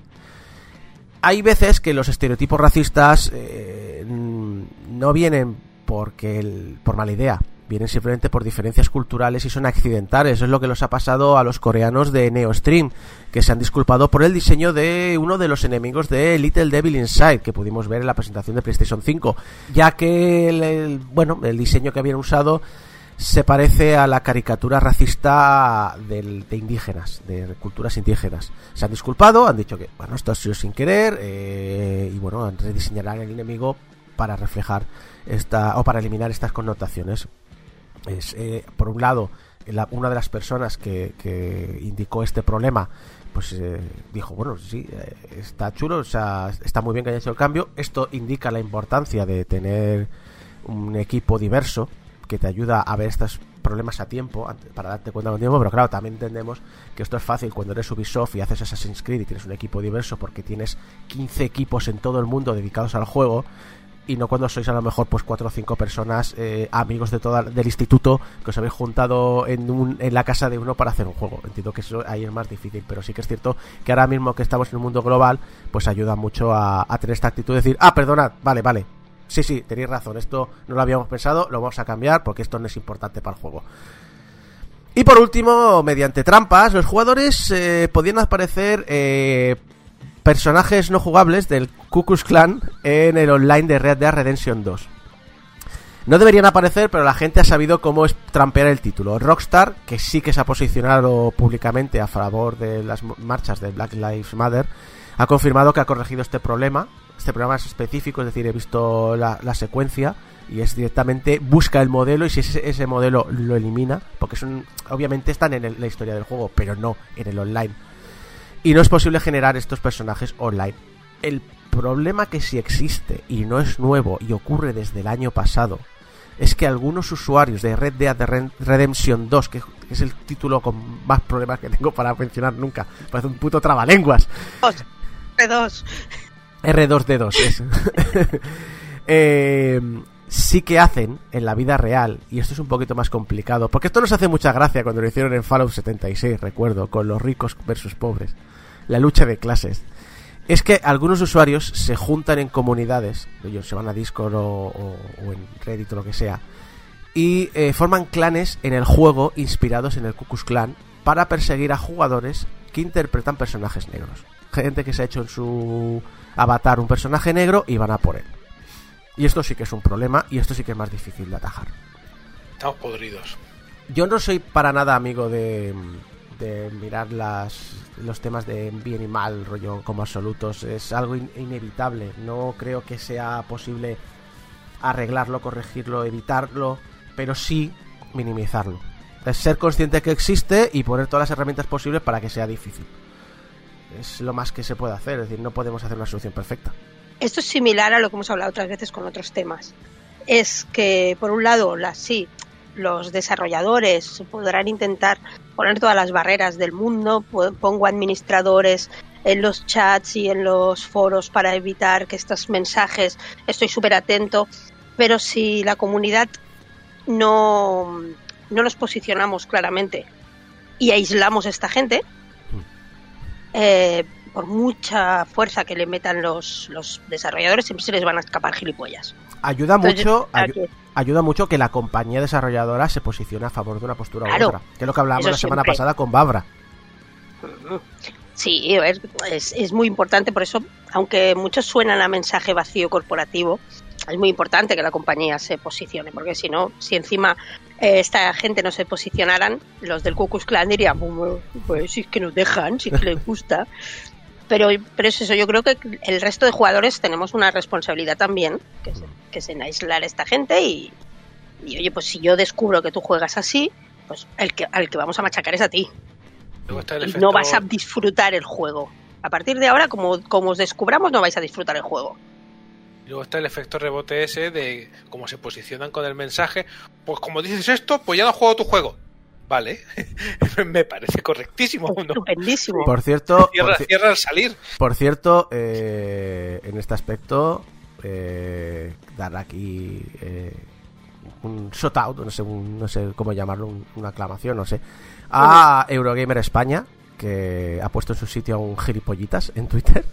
[SPEAKER 1] Hay veces que los estereotipos racistas eh, no vienen porque el- por mala idea, vienen simplemente por diferencias culturales y son accidentales. Eso es lo que les ha pasado a los coreanos de NeoStream, que se han disculpado por el diseño de uno de los enemigos de Little Devil Inside, que pudimos ver en la presentación de PlayStation 5, ya que el- bueno, el diseño que habían usado se parece a la caricatura racista de indígenas, de culturas indígenas. Se han disculpado, han dicho que, bueno, esto ha sido sin querer, eh, y bueno, rediseñarán el enemigo para reflejar esta, o para eliminar estas connotaciones. Es, eh, por un lado, la- una de las personas que, que indicó este problema pues eh, dijo, bueno, sí, eh, está chulo, o sea, está muy bien que haya hecho el cambio. Esto indica la importancia de tener un equipo diverso que te ayuda a ver estos problemas a tiempo, para darte cuenta con tiempo, pero claro, también entendemos que esto es fácil cuando eres Ubisoft y haces Assassin's Creed y tienes un equipo diverso porque tienes 15 equipos en todo el mundo dedicados al juego y no cuando sois a lo mejor pues cuatro o cinco personas eh, amigos de toda del instituto que os habéis juntado en, un- en la casa de uno para hacer un juego. Entiendo que eso ahí es más difícil pero sí que es cierto que ahora mismo que estamos en un mundo global pues ayuda mucho a, a tener esta actitud de decir ah perdonad vale vale sí sí tenéis razón esto no lo habíamos pensado lo vamos a cambiar porque esto no es importante para el juego y por último, mediante trampas, los jugadores eh, podían aparecer eh, personajes no jugables del Ku Klux Klan en el online de Red Dead Redemption 2. No deberían aparecer, pero la gente ha sabido cómo es trampear el título. Rockstar, que sí que se ha posicionado públicamente a favor de las marchas de Black Lives Matter, ha confirmado que ha corregido este problema. Este problema es específico, es decir, he visto la, la secuencia y es directamente busca el modelo y si ese, modelo lo elimina, porque son obviamente están en el- la historia del juego, pero no en el online. Y no es posible generar estos personajes online. El problema que sí existe y no es nuevo y ocurre desde el año pasado es que algunos usuarios de Red Dead Red- Redemption 2, que es el título con más problemas que tengo para mencionar nunca, parece un puto trabalenguas,
[SPEAKER 4] P2.
[SPEAKER 1] R2D2 es. Eh, sí que hacen en la vida real, y esto es un poquito más complicado, porque esto nos hace mucha gracia cuando lo hicieron en Fallout 76, recuerdo, con los ricos versus pobres, la lucha de clases. Es que algunos usuarios se juntan en comunidades, ellos se van a Discord o- o en Reddit o lo que sea, y eh, forman clanes en el juego inspirados en el Ku Klux Klan para perseguir a jugadores que interpretan personajes negros. Gente que se ha hecho en su avatar un personaje negro y van a por él. Y esto sí que es un problema y esto sí que es más difícil de atajar.
[SPEAKER 2] Estamos podridos.
[SPEAKER 1] Yo no soy para nada amigo de, de mirar las, los temas de bien y mal, rollo como absolutos. Es algo in- inevitable. No creo que sea posible arreglarlo, corregirlo, evitarlo, pero sí minimizarlo. Es ser consciente que existe y poner todas las herramientas posibles para que sea difícil. Es lo más que se puede hacer, es decir, no podemos hacer una solución perfecta.
[SPEAKER 4] Esto es similar a lo que hemos hablado otras veces con otros temas. Es que, por un lado, sí, los desarrolladores podrán intentar poner todas las barreras del mundo, pongo administradores en los chats y en los foros para evitar que estos mensajes, estoy súper atento, pero si la comunidad no, no nos posicionamos claramente y aislamos a esta gente, eh, por mucha fuerza que le metan los, los desarrolladores, siempre se les van a escapar gilipollas.
[SPEAKER 1] Ayuda
[SPEAKER 4] Entonces,
[SPEAKER 1] mucho, ayu- ayuda mucho que la compañía desarrolladora se posicione a favor de una postura
[SPEAKER 4] Claro.
[SPEAKER 1] u otra. Que es lo que hablábamos la semana
[SPEAKER 4] siempre.
[SPEAKER 1] pasada con Babra.
[SPEAKER 4] Sí, es, es muy importante, por eso, aunque muchos suenan a mensaje vacío corporativo, es muy importante que la compañía se posicione, porque si no, si encima eh, esta gente no se posicionaran, los del Ku Klux Klan dirían, "Bueno, pues si es que nos dejan, si es que les gusta. Pero, pero es eso, yo creo que el resto de jugadores tenemos una responsabilidad también, que es, que es en aislar a esta gente y, y, oye, pues si yo descubro que tú juegas así, pues el que, al que vamos a machacar es a ti
[SPEAKER 2] Luego está el
[SPEAKER 4] y
[SPEAKER 2] efecto,
[SPEAKER 4] no vas a disfrutar el juego. A partir de ahora, como, como os descubramos, no vais a disfrutar el juego.
[SPEAKER 2] Luego está el efecto rebote ese de cómo se posicionan con el mensaje. Pues como dices esto, pues ya no juego tu juego. Vale, me parece correctísimo. ¿no?
[SPEAKER 4] Estupendísimo.
[SPEAKER 1] Por cierto,
[SPEAKER 2] Cierra,
[SPEAKER 1] por,
[SPEAKER 2] cierra al salir.
[SPEAKER 1] por cierto, eh, en este aspecto, eh, dar aquí eh, un shout out, no sé, un- no sé cómo llamarlo, un- una aclamación, no sé, a Eurogamer España, que ha puesto en su sitio a un gilipollitas en Twitter.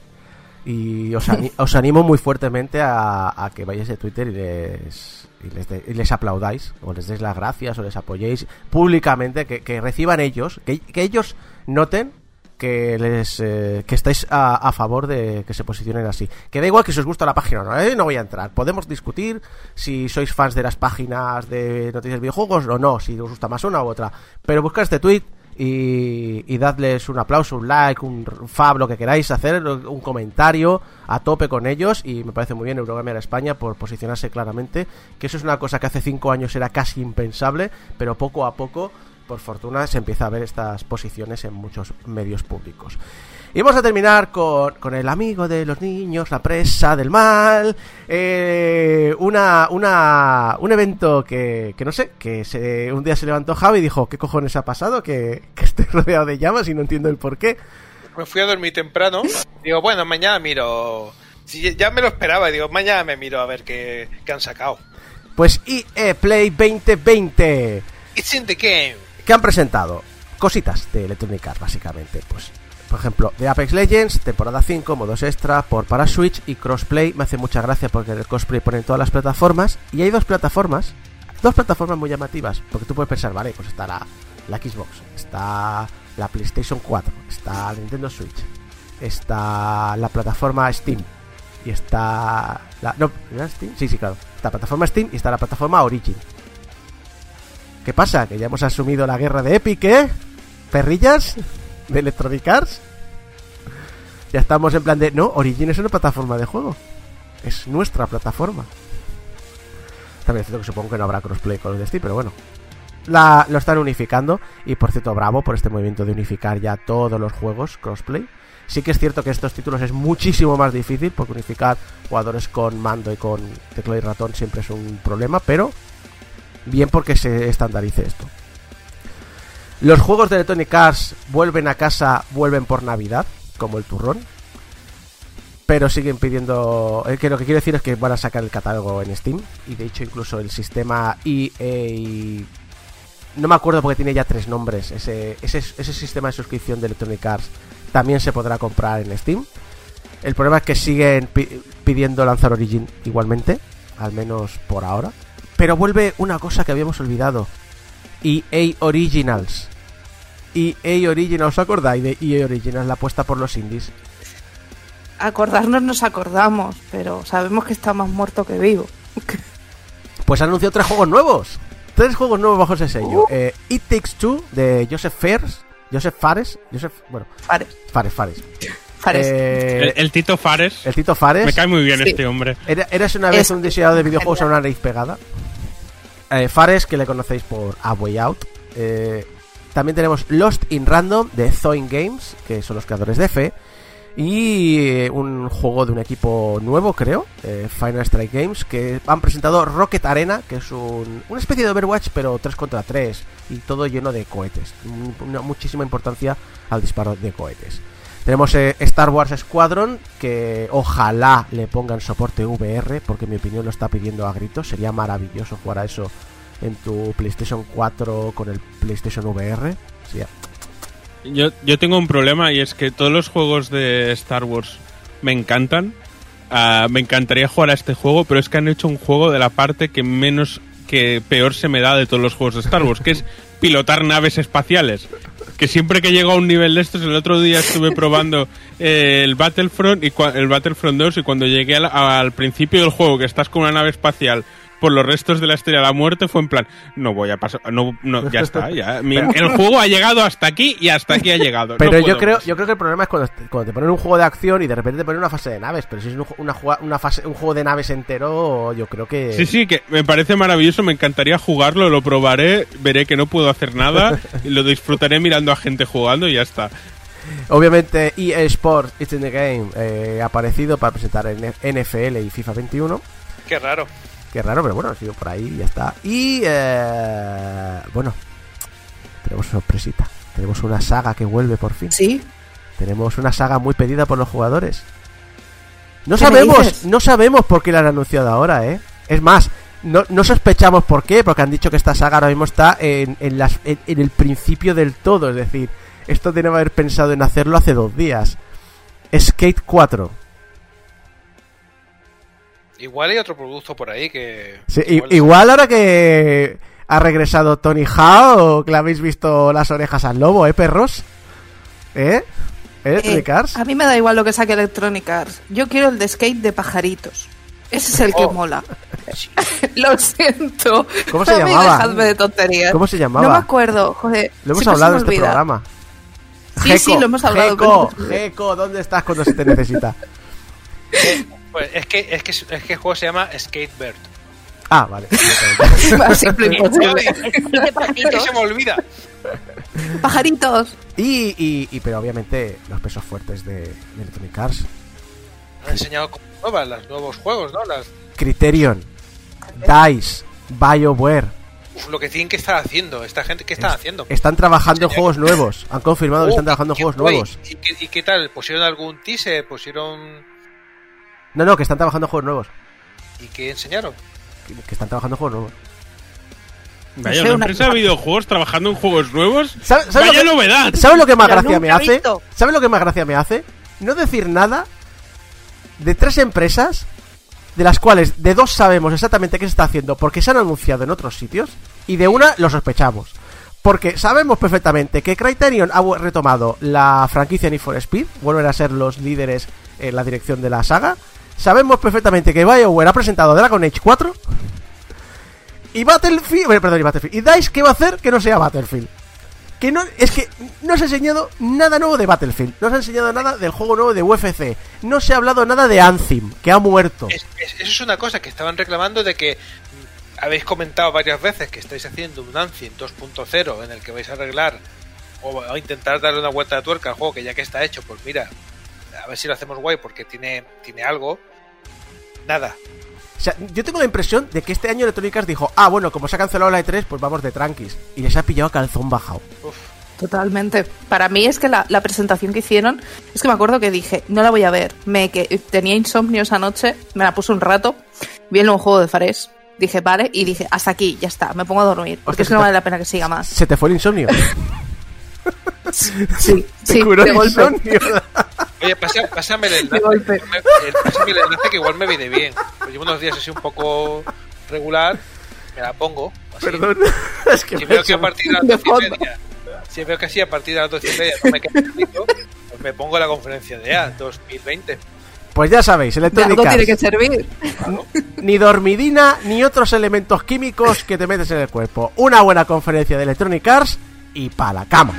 [SPEAKER 1] Y os, ani- os animo muy fuertemente a, a que vayáis de Twitter y les, y les, de- y les aplaudáis, o les deis las gracias, o les apoyéis públicamente, que, que reciban ellos, que, que ellos noten que les eh, que estáis a, a favor de que se posicionen así. Que da igual que si os gusta la página o no, ¿eh? no voy a entrar. Podemos discutir si sois fans de las páginas de noticias de videojuegos o no, si os gusta más una u otra. Pero buscad este tweet y, dadles un aplauso, un like, un fab, lo que queráis hacer, un comentario a tope con ellos y me parece muy bien Eurogamer España por posicionarse claramente, que eso es una cosa que hace cinco años era casi impensable, pero poco a poco por fortuna se empieza a ver estas posiciones en muchos medios públicos. Y vamos a terminar con, con el amigo de los niños, la presa del mal. eh, una, una, un evento que, que no sé, que se, un día se levantó Javi y dijo: ¿Qué cojones ha pasado? Que, que estoy rodeado de llamas y no entiendo el por qué.
[SPEAKER 2] Me fui a dormir temprano. Digo, bueno, mañana miro. Si ya me lo esperaba, digo, mañana me miro a ver qué, qué han sacado.
[SPEAKER 1] Pues EA Play 2020.
[SPEAKER 2] It's in the game.
[SPEAKER 1] ¿Qué han presentado? Cositas de Electronic Arts, básicamente. Pues, por ejemplo, de Apex Legends, temporada 5, modos extra, por para Switch y crossplay. Me hace mucha gracia porque el crossplay ponen todas las plataformas. Y hay dos plataformas, dos plataformas muy llamativas. Porque tú puedes pensar, vale, pues está la, la Xbox, está la PlayStation 4, está la Nintendo Switch, está la plataforma Steam. Y está. La, no, ¿era Steam? Sí, sí, claro. Está la plataforma Steam y está la plataforma Origin. ¿Qué pasa? Que ya hemos asumido la guerra de Epic, ¿eh? ¿Perrillas? ¿De Electronic Arts? Ya estamos en plan de... No, Origin es una plataforma de juego. Es nuestra plataforma. También es cierto que supongo que no habrá crossplay con los de Steam, pero bueno. La, lo están unificando. Y por cierto, bravo por este movimiento de unificar ya todos los juegos crossplay. Sí que es cierto que estos títulos es muchísimo más difícil porque unificar jugadores con mando y con teclado y ratón siempre es un problema, pero bien porque se estandarice esto. Los juegos de Electronic Arts vuelven a casa, vuelven por Navidad, como el turrón. Pero siguen pidiendo. eh, que lo que quiero decir es que van a sacar el catálogo en Steam. Y de hecho, incluso el sistema EA. No me acuerdo porque tiene ya tres nombres. Ese, ese, ese sistema de suscripción de Electronic Arts también se podrá comprar en Steam. El problema es que siguen pi- pidiendo lanzar Origin igualmente, al menos por ahora. Pero vuelve una cosa que habíamos olvidado. EA Originals. EA Originals, ¿os acordáis de EA Originals? La apuesta por los indies.
[SPEAKER 6] Acordarnos nos acordamos, pero sabemos que está más muerto que vivo.
[SPEAKER 1] Pues anunció tres juegos nuevos. Tres juegos nuevos bajo ese sello.
[SPEAKER 6] Uh.
[SPEAKER 1] Eh, It Takes Two de Joseph Fares. Joseph Fares. Joseph, bueno,
[SPEAKER 6] Fares,
[SPEAKER 1] Fares, Fares.
[SPEAKER 6] Fares.
[SPEAKER 1] Eh,
[SPEAKER 3] El, el Tito Fares.
[SPEAKER 1] el Tito Fares.
[SPEAKER 3] Me cae muy bien
[SPEAKER 6] Sí.
[SPEAKER 3] este hombre.
[SPEAKER 1] Era- Eras una vez
[SPEAKER 6] Es-
[SPEAKER 1] un diseñador de videojuegos a una raíz pegada. Eh, Fares, que le conocéis por A Way Out. Eh, también tenemos Lost in Random de Zoin Games, que son los creadores de F. Y eh, un juego de un equipo nuevo, creo, Final Strike Games, que han presentado Rocket Arena, que es un, una especie de Overwatch, pero 3 contra 3, y todo lleno de cohetes. Un- Una muchísima importancia al disparo de cohetes. Tenemos eh, Star Wars Squadron, que ojalá le pongan soporte VR, porque en mi opinión lo está pidiendo a gritos. Sería maravilloso jugar a eso en tu PlayStation 4 con el PlayStation VR. Sí,
[SPEAKER 3] Yo, yo tengo un problema y es que todos los juegos de Star Wars me encantan. Ah, me encantaría jugar a este juego, pero es que han hecho un juego de la parte que menos, que peor se me da de todos los juegos de Star Wars, que es pilotar naves espaciales. Que siempre que llego a un nivel de estos, el otro día estuve probando eh, el Battlefront y el Battlefront 2 y cuando llegué al, al principio del juego que estás con una nave espacial por los restos de la estrella de la muerte fue en plan no voy a pasar no, no ya está ya Mi- el juego ha llegado hasta aquí y hasta aquí ha llegado No
[SPEAKER 1] Pero yo creo,
[SPEAKER 3] más.
[SPEAKER 1] yo creo que el problema es cuando, te- cuando te ponen un juego de acción y de repente te ponen una fase de naves. Pero si es un, una, una fase, un juego de naves entero, yo creo que.
[SPEAKER 3] Sí, sí, que me parece maravilloso, me encantaría jugarlo, lo probaré, veré que no puedo hacer nada y lo disfrutaré mirando a gente jugando y ya está.
[SPEAKER 1] Obviamente, EA Sports It's in the Game eh, ha aparecido para presentar en NFL y FIFA 21.
[SPEAKER 2] Qué raro.
[SPEAKER 1] Qué raro, pero bueno, ha sido por ahí y ya está. Y eh, bueno, tenemos sorpresita. Tenemos una saga que vuelve por fin.
[SPEAKER 6] Sí,
[SPEAKER 1] Tenemos una saga muy pedida por los jugadores. No
[SPEAKER 6] ¿Qué me
[SPEAKER 1] sabemos, no sabemos por qué la han anunciado ahora, ¿eh? Es más, no, no sospechamos por qué, porque han dicho que esta saga ahora mismo está en, en, las, en, en el principio del todo. Es decir, esto tiene que haber pensado en hacerlo hace dos días. Skate 4.
[SPEAKER 2] Igual hay otro producto por ahí que.
[SPEAKER 1] Sí, igual ahora que ha regresado Tony Hao, que le habéis visto las orejas al lobo, ¿eh, perros? ¿Eh? ¿Eh, Electronic
[SPEAKER 6] Eh,
[SPEAKER 1] Arts?
[SPEAKER 6] a mí me da igual lo que saque Electronic Arts. Yo quiero el de skate de pajaritos. Ese es el que
[SPEAKER 2] Oh.
[SPEAKER 6] mola. lo siento.
[SPEAKER 1] ¿Cómo se llamaba?
[SPEAKER 6] dejadme de tonterías.
[SPEAKER 1] ¿Cómo se llamaba?
[SPEAKER 6] No me acuerdo, joder.
[SPEAKER 1] Lo hemos hablado en este
[SPEAKER 6] olvida.
[SPEAKER 1] programa.
[SPEAKER 6] Sí, sí, lo hemos hablado,
[SPEAKER 1] Gecko,
[SPEAKER 6] pero-
[SPEAKER 1] Gecko, ¿dónde estás cuando se te necesita?
[SPEAKER 2] Pues es que, es que, es que el juego se llama Skatebird.
[SPEAKER 1] Ah, vale.
[SPEAKER 6] Simple imposible.
[SPEAKER 2] Es se me olvida.
[SPEAKER 6] ¡Pajaritos!
[SPEAKER 1] Y, y, y- pero obviamente los pesos fuertes de, de Electronic Arts.
[SPEAKER 2] Han enseñado cosas nuevas, los nuevos juegos, ¿no? Las,
[SPEAKER 1] Criterion, DICE, BioWare.
[SPEAKER 2] uf, lo que tienen que estar haciendo, esta gente, ¿qué están haciendo?
[SPEAKER 1] Están trabajando en juegos nuevos. Han confirmado que
[SPEAKER 2] Oh,
[SPEAKER 1] están trabajando en juegos nuevos.
[SPEAKER 2] ¿Y qué, y qué tal? ¿Pusieron algún teaser? ¿Pusieron...?
[SPEAKER 1] No, no, que están trabajando juegos nuevos.
[SPEAKER 2] ¿Y qué enseñaron?
[SPEAKER 1] Que, que están trabajando en juegos nuevos.
[SPEAKER 3] Vaya,
[SPEAKER 6] sé,
[SPEAKER 3] una
[SPEAKER 6] una-
[SPEAKER 3] empresa de videojuegos trabajando en juegos nuevos.
[SPEAKER 1] ¿Sabes sabe
[SPEAKER 3] Vaya
[SPEAKER 1] lo, que,
[SPEAKER 3] novedad.
[SPEAKER 1] ¿sabe lo que más
[SPEAKER 4] Pero
[SPEAKER 1] gracia me hace?
[SPEAKER 4] visto.
[SPEAKER 1] ¿Sabe lo que más gracia me hace? No decir nada de tres empresas de las cuales de dos sabemos exactamente qué se está haciendo porque se han anunciado en otros sitios y de una lo sospechamos. Porque sabemos perfectamente que Criterion ha retomado la franquicia Need for Speed, vuelven a ser los líderes en la dirección de la saga. Sabemos perfectamente que BioWare ha presentado Dragon Age 4 y Battlefield, perdón, y Battlefield. Y DICE qué va a hacer que no sea Battlefield. Que no, es que no se ha enseñado nada nuevo de Battlefield, no se ha enseñado nada del juego nuevo de UFC, no se ha hablado nada de Anthem, que ha muerto.
[SPEAKER 2] Es- eso es una cosa que estaban reclamando de que mm, habéis comentado varias veces que estáis haciendo un Anthem 2.0 en el que vais a arreglar o a intentar darle una vuelta de tuerca al juego que ya que está hecho, pues mira, a ver si lo hacemos guay porque tiene, tiene algo. Nada.
[SPEAKER 1] O sea, yo tengo la impresión de que este año Electronic Arts dijo, ah, bueno, como se ha cancelado la E3, pues vamos de tranquis. Y les ha pillado calzón bajado.
[SPEAKER 2] Uf.
[SPEAKER 6] Totalmente. Para mí es que la, la presentación que hicieron, es que me acuerdo que dije, no la voy a ver. Me que tenía insomnio esa noche, me la puse un rato, vi el nuevo juego de Fares, dije, vale, y dije, hasta aquí, ya está, me pongo a dormir, porque
[SPEAKER 1] Hostia,
[SPEAKER 6] es que no
[SPEAKER 1] te-
[SPEAKER 6] vale la pena que siga más.
[SPEAKER 1] ¿Se te fue el insomnio?
[SPEAKER 6] Sí,
[SPEAKER 1] Te
[SPEAKER 6] sí,
[SPEAKER 1] curó
[SPEAKER 6] de
[SPEAKER 1] el
[SPEAKER 6] golpe.
[SPEAKER 1] insomnio.
[SPEAKER 2] Oye, pasa- pásame el enlace. Pásame el enlace que igual me viene bien. Pues llevo unos días así un poco regular. Me la pongo. así.
[SPEAKER 1] Perdón. es que
[SPEAKER 2] Si veo que a partir de las doce y
[SPEAKER 6] fondo.
[SPEAKER 2] media, si veo que así a partir de las doce y media no me queda tiempo, pues me pongo la conferencia de A 2020.
[SPEAKER 1] Pues ya sabéis,
[SPEAKER 6] algo tiene que servir.
[SPEAKER 1] ni dormidina, ni otros elementos químicos que te metes en el cuerpo. Una buena conferencia de Electronic Arts y pa' la cama.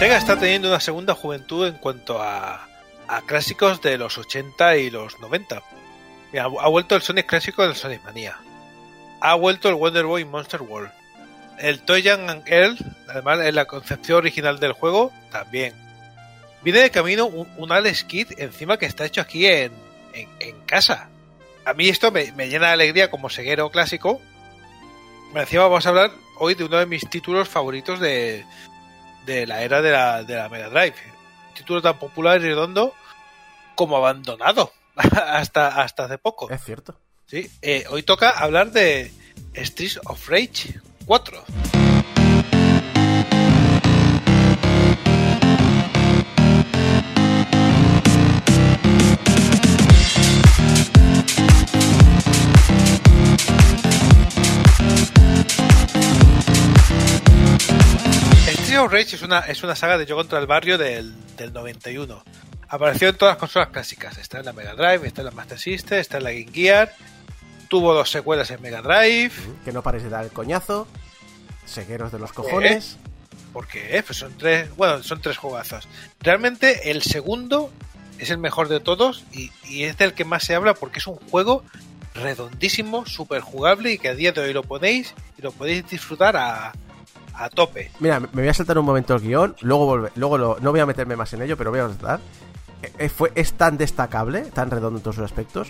[SPEAKER 2] Sega está teniendo una segunda juventud en cuanto a, a clásicos de los 80 y los 90. Mira, ha vuelto el Sonic clásico del Sonic Mania. Ha vuelto el Wonder Boy Monster World. El Toy Young and Earl, además en la concepción original del juego, también. Viene de camino un, un Alex Kidd encima que está hecho aquí en, en, casa. A mí esto me, me llena de alegría como seguero clásico. Encima vamos a hablar hoy de uno de mis títulos favoritos de, de la era de la, de la Mega Drive. Un título tan popular y redondo como abandonado hasta, hasta hace poco.
[SPEAKER 1] Es cierto.
[SPEAKER 2] Sí, eh, hoy toca hablar de Streets of Rage 4. Of Rage es una, es una saga de Yo contra el barrio del, del 91. Apareció en todas las consolas clásicas. Está en la Mega Drive, está en la Master System, está en la Game Gear. Tuvo dos secuelas en Mega Drive.
[SPEAKER 1] Que no pares de dar el coñazo. Segueros de los cojones.
[SPEAKER 2] Porque eh, pues son tres, bueno, son tres juegazos. Realmente el segundo es el mejor de todos y, y es del que más se habla porque es un juego redondísimo, súper jugable y que a día de hoy lo ponéis y lo podéis disfrutar a, a tope.
[SPEAKER 1] Mira, me voy a saltar un momento el guion, luego volver, luego lo- no voy a meterme más en ello, pero voy a saltar. Eh, eh, fue, es tan destacable, tan redondo en todos sus aspectos,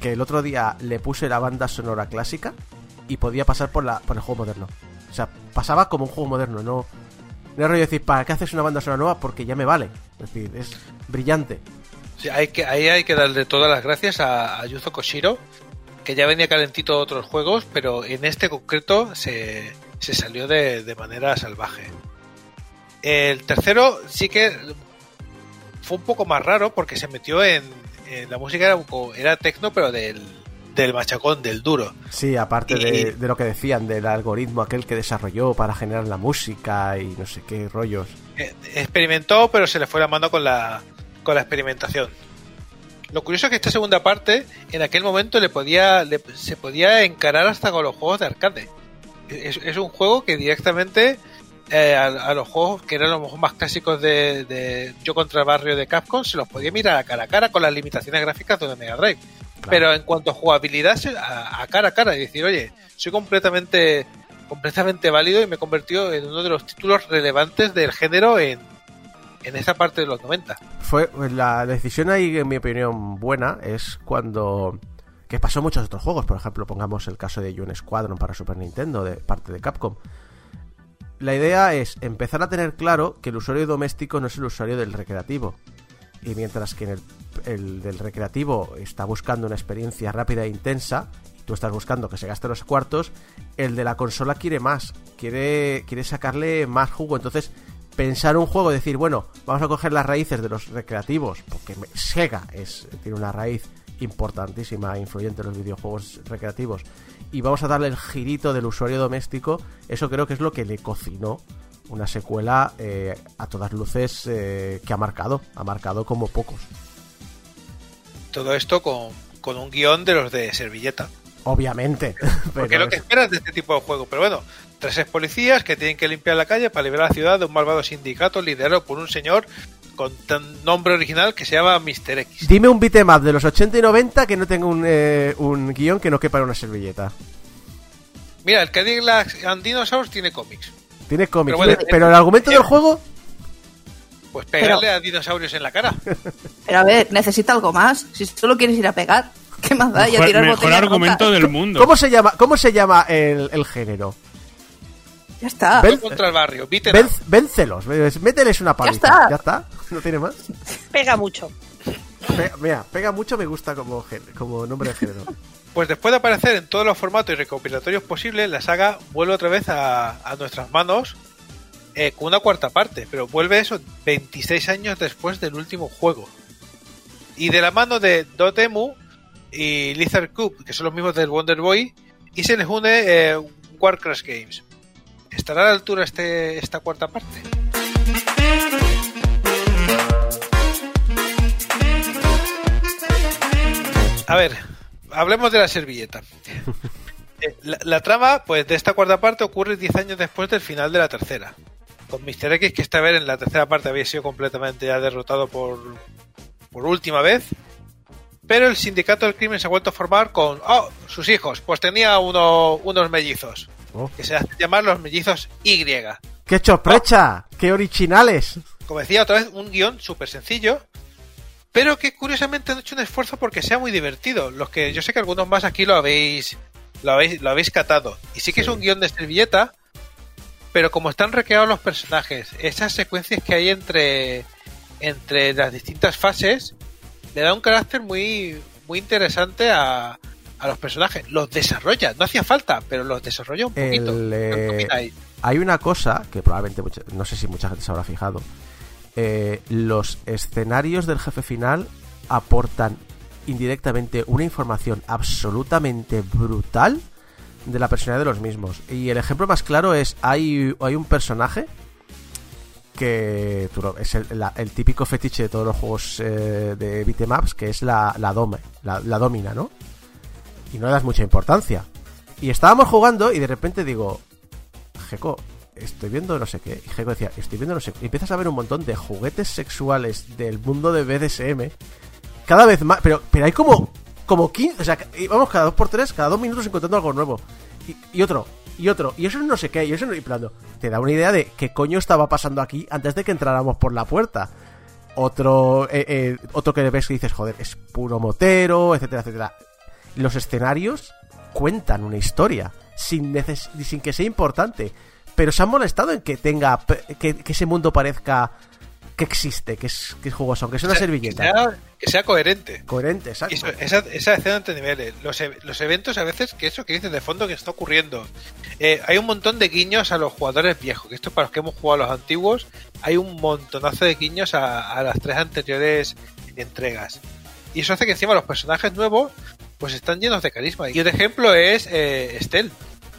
[SPEAKER 1] que el otro día le puse la banda sonora clásica y podía pasar por, la, por el juego moderno. O sea, pasaba como un juego moderno, no... No es rollo decir, ¿para qué haces una banda sonora nueva? Porque ya me vale. Es decir, es brillante.
[SPEAKER 2] Sí, hay que, ahí hay que darle todas las gracias a, a Yuzo Koshiro, que ya venía calentito de otros juegos, pero en este concreto se, se salió de, de manera salvaje. El tercero sí que fue un poco más raro porque se metió en, en la música, era, era tecno, pero del, del machacón, del duro.
[SPEAKER 1] Sí, aparte
[SPEAKER 2] Y-
[SPEAKER 1] de, de lo que decían, del algoritmo aquel que desarrolló para generar la música y no sé qué rollos.
[SPEAKER 2] Eh, experimentó, pero se le fue la mano con la, con la experimentación. Lo curioso es que esta segunda parte, en aquel momento le podía, le- se podía encarar hasta con los juegos de arcade. Es, es un juego que directamente eh, a, a los juegos que eran los más clásicos de, de Yo contra el barrio de Capcom se los podía mirar a cara a cara con las limitaciones gráficas de Mega Drive. Pero en cuanto a jugabilidad, a cara a cara, y decir, oye, soy completamente completamente válido y me he convertido en uno de los títulos relevantes del género en, en esa parte de los 90.
[SPEAKER 1] Fue la decisión ahí, en mi opinión, buena es cuando. Que pasó en muchos otros juegos, por ejemplo, pongamos el caso de June Squadron para Super Nintendo, de parte de Capcom. La idea es empezar a tener claro que el usuario doméstico no es el usuario del recreativo. Y mientras que en el, el del recreativo está buscando una experiencia rápida e intensa, tú estás buscando que se gaste los cuartos, el de la consola quiere más, quiere, quiere sacarle más jugo. Entonces, pensar un juego, decir, bueno, vamos a coger las raíces de los recreativos, porque Sega es, tiene una raíz importantísima e influyente en los videojuegos recreativos, y vamos a darle el girito del usuario doméstico, eso creo que es lo que le cocinó una secuela eh, a todas luces eh, que ha marcado, ha marcado como pocos.
[SPEAKER 2] Todo esto con, con un guion de los de servilleta.
[SPEAKER 1] Obviamente.
[SPEAKER 2] Porque es lo que
[SPEAKER 1] es-
[SPEAKER 2] esperas de este tipo de juego. Pero bueno, tres ex policías que tienen que limpiar la calle para liberar la ciudad de un malvado sindicato liderado por un señor con tan nombre original que se llama Mr. X.
[SPEAKER 1] Dime un beatmap de los 80 y 90 que no tenga un, eh, un guion que no quepa en una servilleta.
[SPEAKER 2] Mira, el Cadillac and Dinosaurs tiene cómics.
[SPEAKER 1] Tiene cómics,
[SPEAKER 2] Pero bueno,
[SPEAKER 1] pero, pero el argumento del juego
[SPEAKER 2] Pues pegarle a dinosaurios en la cara.
[SPEAKER 6] Pero a ver, necesita algo más. Si solo quieres ir a pegar, ¿qué más da? Y a
[SPEAKER 3] Mejor,
[SPEAKER 6] tirar
[SPEAKER 3] mejor argumento del mundo.
[SPEAKER 1] ¿Cómo se llama, cómo se llama el, el género?
[SPEAKER 6] Ya está.
[SPEAKER 1] Ven-
[SPEAKER 2] contra el barrio.
[SPEAKER 1] Ven- mételes una paliza.
[SPEAKER 6] está.
[SPEAKER 1] Ya está, no tiene más.
[SPEAKER 4] Pega mucho.
[SPEAKER 1] Pe- mira, pega mucho, me gusta como, como nombre de género.
[SPEAKER 2] Pues después de aparecer en todos los formatos y recopilatorios posibles, la saga vuelve otra vez a, a nuestras manos eh, con una cuarta parte, pero vuelve eso 26 años después del último juego. Y de la mano de Dotemu y Lizard Cube, que son los mismos del Wonder Boy, y se les une eh, Warcraft Games. ¿Estará a la altura este, esta cuarta parte? A ver, hablemos de la servilleta. Eh, La, la trama, pues, de esta cuarta parte ocurre 10 años después del final de la tercera. Con Mr. X, que esta vez en la tercera parte había sido completamente ya derrotado por, por última vez. Pero el sindicato del crimen se ha vuelto a formar con, oh, sus hijos. Pues tenía uno, unos mellizos,
[SPEAKER 1] Oh.
[SPEAKER 2] que se hacen llamar los mellizos Y.
[SPEAKER 1] ¡Qué choprecha! ¡Qué originales!
[SPEAKER 2] Como decía otra vez, un guion súper sencillo, pero que curiosamente han hecho un esfuerzo porque sea muy divertido. Los que yo sé que algunos más aquí lo habéis lo habéis, lo habéis catado. Y sí que es un guion de servilleta, pero como están recreados los personajes, esas secuencias que hay entre entre las distintas fases le da un carácter muy muy interesante a, a los personajes. Los desarrolla, no hacía falta, pero los desarrolla un poquito.
[SPEAKER 1] El,
[SPEAKER 2] ¿Qué
[SPEAKER 1] eh? Hay una cosa que probablemente, mucha- no sé si mucha gente se habrá fijado. Eh, los escenarios del jefe final aportan indirectamente una información absolutamente brutal de la personalidad de los mismos. Y el ejemplo más claro es, hay, hay un personaje que es el, la- el típico fetiche de todos los juegos eh, de beatemaps, que es la, la, dome, la, la domina, ¿no? Y no le das mucha importancia. Y estábamos jugando y de repente digo, Jeco, estoy viendo no sé qué. Y Jeco decía, estoy viendo no sé qué. Y empiezas a ver un montón de juguetes sexuales del mundo de BDSM. Cada vez más. Pero, pero hay como. Como 15. O sea, vamos cada dos por tres, cada dos minutos encontrando algo nuevo. Y, otro, y otro. Y eso es no sé qué. Y eso no. Y plano, te da una idea de qué coño estaba pasando aquí antes de que entráramos por la puerta. Otro. eh, eh, otro que ves que dices, joder, es puro motero, etcétera, etcétera. Los escenarios cuentan una historia sin, neces- sin que sea importante. Pero se han molestado en que tenga que, que ese mundo parezca que existe, que es, que es jugoso, aunque sea una
[SPEAKER 2] O sea,
[SPEAKER 1] servilleta.
[SPEAKER 2] Que sea, que sea coherente.
[SPEAKER 1] Coherente, exacto.
[SPEAKER 2] Eso, esa, esa escena entre niveles, los, e- los eventos a veces, que eso que dices de fondo que está ocurriendo. Eh, hay un montón de guiños a los jugadores viejos, que esto para los que hemos jugado a los antiguos, hay un montonazo de guiños a, a las tres anteriores entregas. Y eso hace que encima los personajes nuevos pues están llenos de carisma. Y el ejemplo es eh, Estelle,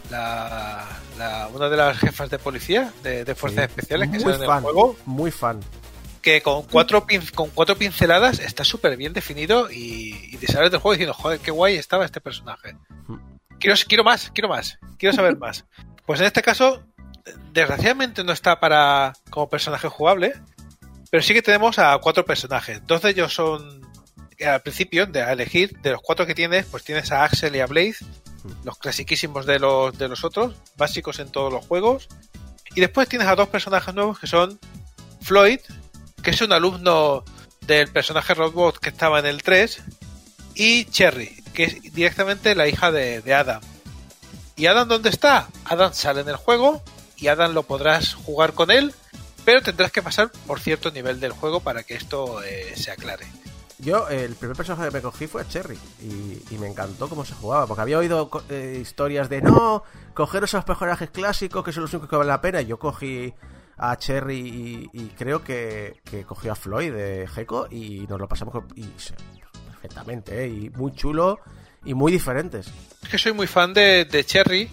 [SPEAKER 2] la, la- una de las jefas de policía de, de fuerzas
[SPEAKER 1] Sí.
[SPEAKER 2] especiales que
[SPEAKER 1] muy
[SPEAKER 2] sale en el
[SPEAKER 1] fan,
[SPEAKER 2] juego.
[SPEAKER 1] muy fan.
[SPEAKER 2] que con cuatro, pin- con cuatro pinceladas está súper bien definido y, y te sales del juego diciendo, joder, qué guay estaba este personaje. Quiero, quiero más, quiero más, quiero saber más. Pues en este caso, desgraciadamente no está para como personaje jugable, pero sí que tenemos a cuatro personajes. Dos de ellos son, al principio, de a elegir, de los cuatro que tienes, pues tienes a Axel y a Blaze, los clasiquísimos de los, de los otros, básicos en todos los juegos. Y después tienes a dos personajes nuevos que son Floyd, que es un alumno del personaje robot que estaba en el 3, y Cherry, que es directamente la hija de, de Adam. ¿Y Adam dónde está? Adam sale en el juego y Adam lo podrás jugar con él, pero tendrás que pasar por cierto nivel del juego para que esto eh, se aclare.
[SPEAKER 1] Yo, el primer personaje que me cogí fue a Cherry y, y me encantó cómo se jugaba, porque había oído eh, historias de no, coger esos personajes clásicos que son los únicos que valen la pena. Y yo cogí a Cherry y, y creo que, que cogí a Floyd de Gecko y nos lo pasamos con- perfectamente, ¿eh? y muy chulo y muy diferentes.
[SPEAKER 2] Es que soy muy fan de, de Cherry,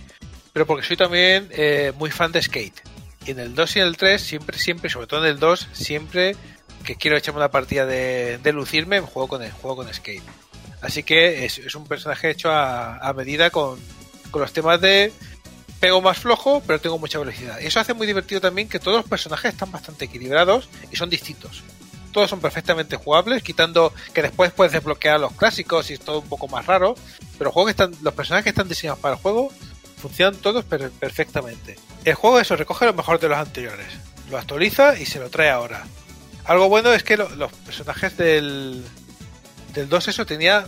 [SPEAKER 2] pero porque soy también eh, muy fan de Skate. Y en el 2 y en el 3, siempre, siempre, sobre todo en el 2, siempre que quiero echarme una partida de, de lucirme, juego con, el, juego con Skate. Así que es, un personaje hecho a, medida con, con los temas de pego más flojo, pero tengo mucha velocidad. Eso hace muy divertido también que todos los personajes están bastante equilibrados y son distintos. Todos son perfectamente jugables, quitando que después puedes desbloquear los clásicos y es todo un poco más raro. Pero juegos están, los personajes que están diseñados para el juego funcionan todos per- perfectamente. El juego eso recoge lo mejor de los anteriores, lo actualiza y se lo trae ahora. Algo bueno es que lo- los personajes del, del 2 eso tenía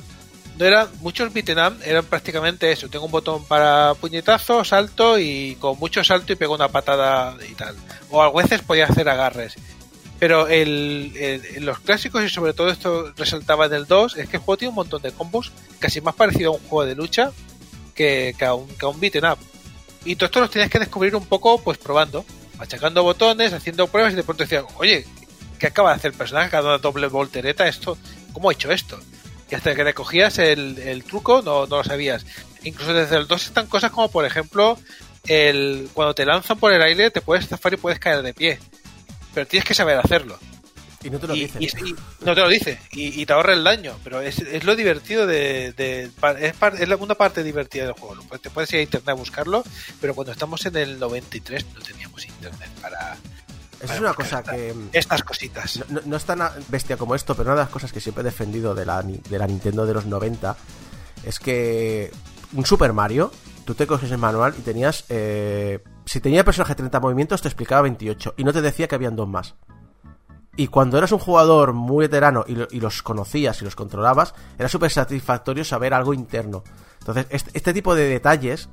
[SPEAKER 2] no eran muchos beaten up eran prácticamente eso. Tengo un botón para puñetazo salto y con mucho salto y pego una patada y tal. O a veces podía hacer agarres. Pero el, el- los clásicos y sobre todo esto resaltaba en el 2 es que el juego tiene un montón de combos casi más parecido a un juego de lucha que, que a un, que a un beaten up y todo esto los tenías que descubrir un poco pues probando. Machacando botones haciendo pruebas y de pronto decías oye ¿qué acaba de hacer el personaje? Cada una doble voltereta, esto, ¿cómo ha hecho esto? Y hasta que le cogías el, el truco no, no lo sabías. Incluso desde el 2 están cosas como, por ejemplo, el cuando te lanzan por el aire te puedes zafar y puedes caer de pie. Pero tienes que saber hacerlo.
[SPEAKER 1] Y no te lo
[SPEAKER 2] y- y- no te lo dice. Y, y te ahorra el daño. Pero es, es lo divertido de... es, par- es la una parte divertida del juego. Te puedes ir a internet a buscarlo. Pero cuando estamos en el 93 no teníamos internet para...
[SPEAKER 1] Esa es una
[SPEAKER 2] buscar
[SPEAKER 1] cosa que...
[SPEAKER 2] Estas cositas.
[SPEAKER 1] No, no- es tan a- bestia como esto, pero una de las cosas que siempre he defendido de la, de la Nintendo de los 90 es que un Super Mario, tú te coges el manual y tenías... eh, si tenía personaje 30 movimientos, te explicaba 28 y no te decía que habían dos más. Y cuando eras un jugador muy veterano y, lo- y los conocías y los controlabas, era súper satisfactorio saber algo interno. Entonces, este, este tipo de detalles,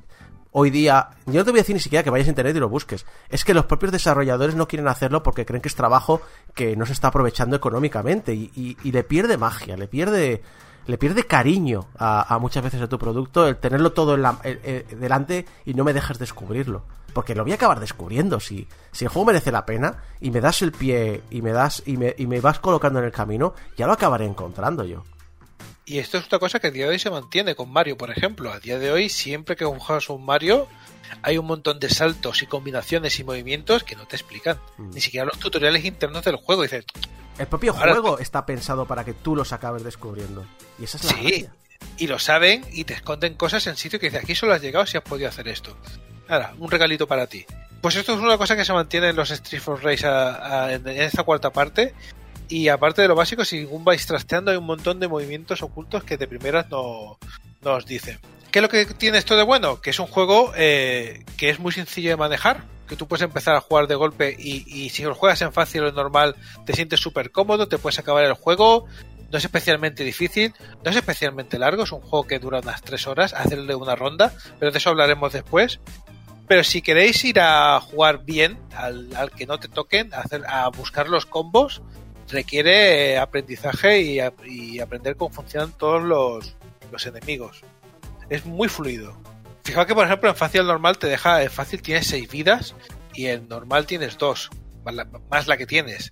[SPEAKER 1] hoy día, yo no te voy a decir ni siquiera que vayas a internet y lo busques. Es que los propios desarrolladores no quieren hacerlo porque creen que es trabajo que no se está aprovechando económicamente y, le pierde magia, le pierde le pierde cariño a, a muchas veces a tu producto el tenerlo todo en la- eh, eh, delante y no me dejes descubrirlo. Porque lo voy a acabar descubriendo. Si, si el juego merece la pena y me das el pie y me das y me, y me vas colocando en el camino, ya lo acabaré encontrando yo.
[SPEAKER 2] Y esto es otra cosa que a día de hoy se mantiene con Mario, por ejemplo. A día de hoy, siempre que juegas un Mario, hay un montón de saltos y combinaciones y movimientos que no te explican.
[SPEAKER 1] Mm.
[SPEAKER 2] Ni siquiera los tutoriales internos del juego. Dices,
[SPEAKER 1] El propio juego está pensado para que tú los acabes descubriendo. Y esa es la
[SPEAKER 2] sí.
[SPEAKER 1] gracia.
[SPEAKER 2] Y lo saben y te esconden cosas en sitio que dices, aquí solo has llegado si has podido hacer esto. Ahora, un regalito para ti. Pues esto es una cosa que se mantiene en los Street for Race a- a- en, en esta cuarta parte. Y aparte de lo básico, según vais trasteando, hay un montón de movimientos ocultos que de primeras no, no os dicen. ¿Qué es lo que tiene esto de bueno? Que es un juego eh, que es muy sencillo de manejar, que tú puedes empezar a jugar de golpe y, y si lo juegas en fácil o en normal te sientes súper cómodo, te puedes acabar el juego, no es especialmente difícil, no es especialmente largo, es un juego que dura unas 3 horas, hacerle una ronda, pero de eso hablaremos después. Pero si queréis ir a jugar bien, al, al que no te toquen, a, hacer, a buscar los combos, requiere eh, aprendizaje y, aprender cómo funcionan todos los, los enemigos. Es muy fluido. Fijaos que, por ejemplo, en fácil normal te deja, en fácil tienes 6 vidas y en normal tienes 2, más la, que tienes.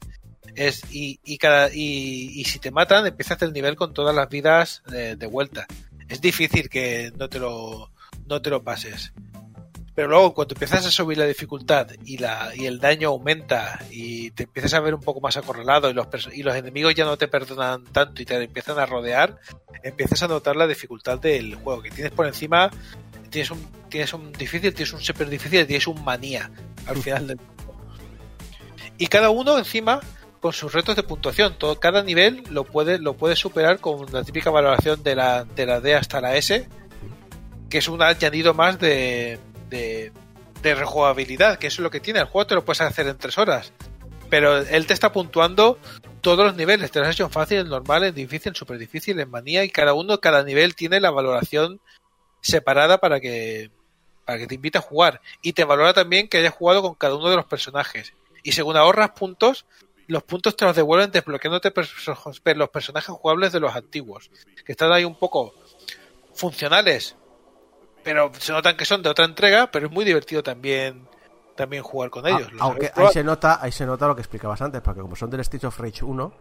[SPEAKER 2] Es, y, y, y, si te matan, empiezas el nivel con todas las vidas de, de vuelta. Es difícil que no te lo, no te lo pases. Pero luego cuando empiezas a subir la dificultad y, la, y el daño aumenta y te empiezas a ver un poco más acorralado y los, y los enemigos ya no te perdonan tanto y te empiezan a rodear, empiezas a notar la dificultad del juego. Que tienes por encima, tienes un, tienes un difícil, tienes un super difícil tienes un manía al final del y cada uno encima con sus retos de puntuación. Todo, cada nivel lo puede, lo puede superar con la típica valoración de la, de la D hasta la S, que es un añadido más de, de, rejugabilidad, que eso es lo que tiene. El juego te lo puedes hacer en tres horas. Pero él te está puntuando todos los niveles. Te lo has hecho en fácil, en normal, en difícil, en super difícil, en manía, y cada uno, cada nivel tiene la valoración separada para que, para que te invite a jugar. Y te valora también que hayas jugado con cada uno de los personajes. Y según ahorras puntos, los puntos te los devuelven desbloqueándote los personajes jugables de los antiguos. Que están ahí un poco funcionales. Pero se notan que son de otra entrega, pero es muy divertido también también jugar con ellos.
[SPEAKER 1] Ah,
[SPEAKER 2] Los
[SPEAKER 1] aunque ahí se nota ahí se nota lo que explicabas antes porque como son del Streets of Rage 1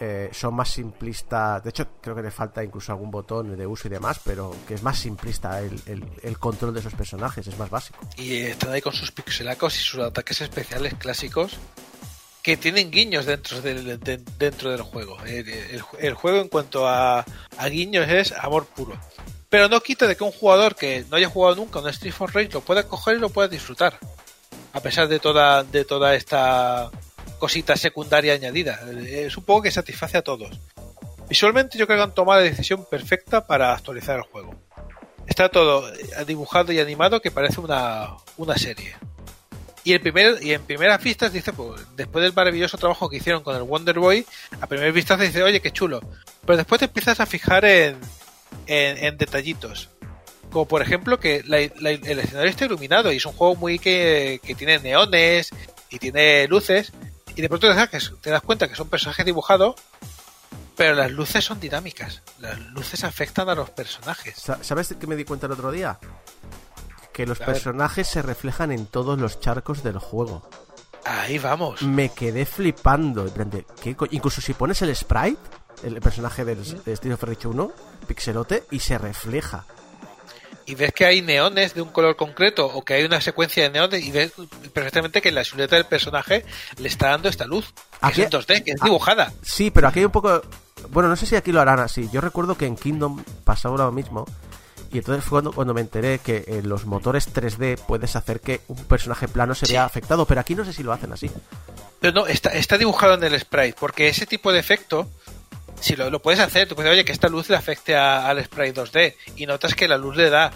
[SPEAKER 1] eh, son más simplistas de hecho creo que le falta incluso algún botón de uso y demás pero que es más simplista el, el- el control de esos personajes es más básico
[SPEAKER 2] y están ahí con sus pixelacos y sus ataques especiales clásicos que tienen guiños dentro del, de- dentro del juego. El, el- el juego en cuanto a, a guiños es amor puro. Pero no quita de que un jugador que no haya jugado nunca un Street for Rage lo pueda coger y lo pueda disfrutar. A pesar de toda, de toda esta cosita secundaria añadida. Es un poco que satisface a todos. Visualmente yo creo que han tomado la decisión perfecta para actualizar el juego. Está todo eh, dibujado y animado que parece una, una serie. Y, el primer, y en primeras vistas dice, pues, después del maravilloso trabajo que hicieron con el Wonder Boy, a primeras vistas dice, oye, qué chulo. Pero después te empiezas a fijar en, en, en detallitos. Como por ejemplo que la- la- el escenario está iluminado y es un juego muy que, que tiene neones y tiene luces. Y de pronto te das, cuenta que son personajes dibujados, pero las luces son dinámicas. Las luces afectan a los personajes.
[SPEAKER 1] Sa- ¿sabes qué me di cuenta el otro día? que los personajes se reflejan en todos los charcos del juego
[SPEAKER 2] Ahí vamos.
[SPEAKER 1] me quedé flipando. en plan de, ¿qué co- Incluso si pones el sprite, el personaje del, de Street of Rage 1, pixelote, y se refleja.
[SPEAKER 2] y ves que hay neones de un color concreto o que hay una secuencia de neones y ves perfectamente que la silueta del personaje le está dando esta luz.
[SPEAKER 1] Aquí-
[SPEAKER 2] es en 2D, que es
[SPEAKER 1] Ah.
[SPEAKER 2] dibujada.
[SPEAKER 1] Sí, pero aquí hay un poco. Bueno, no sé si aquí lo harán así. Yo recuerdo que en Kingdom pasaba lo mismo. Y entonces fue cuando, cuando me enteré que en los motores 3D puedes hacer que un personaje plano se
[SPEAKER 2] Sí.
[SPEAKER 1] vea afectado. Pero aquí no sé si lo hacen así.
[SPEAKER 2] Pero no, está, está dibujado en el sprite, porque ese tipo de efecto, si lo, lo puedes hacer, tú puedes, oye, que esta luz le afecte a- al sprite 2D, y notas que la luz le da.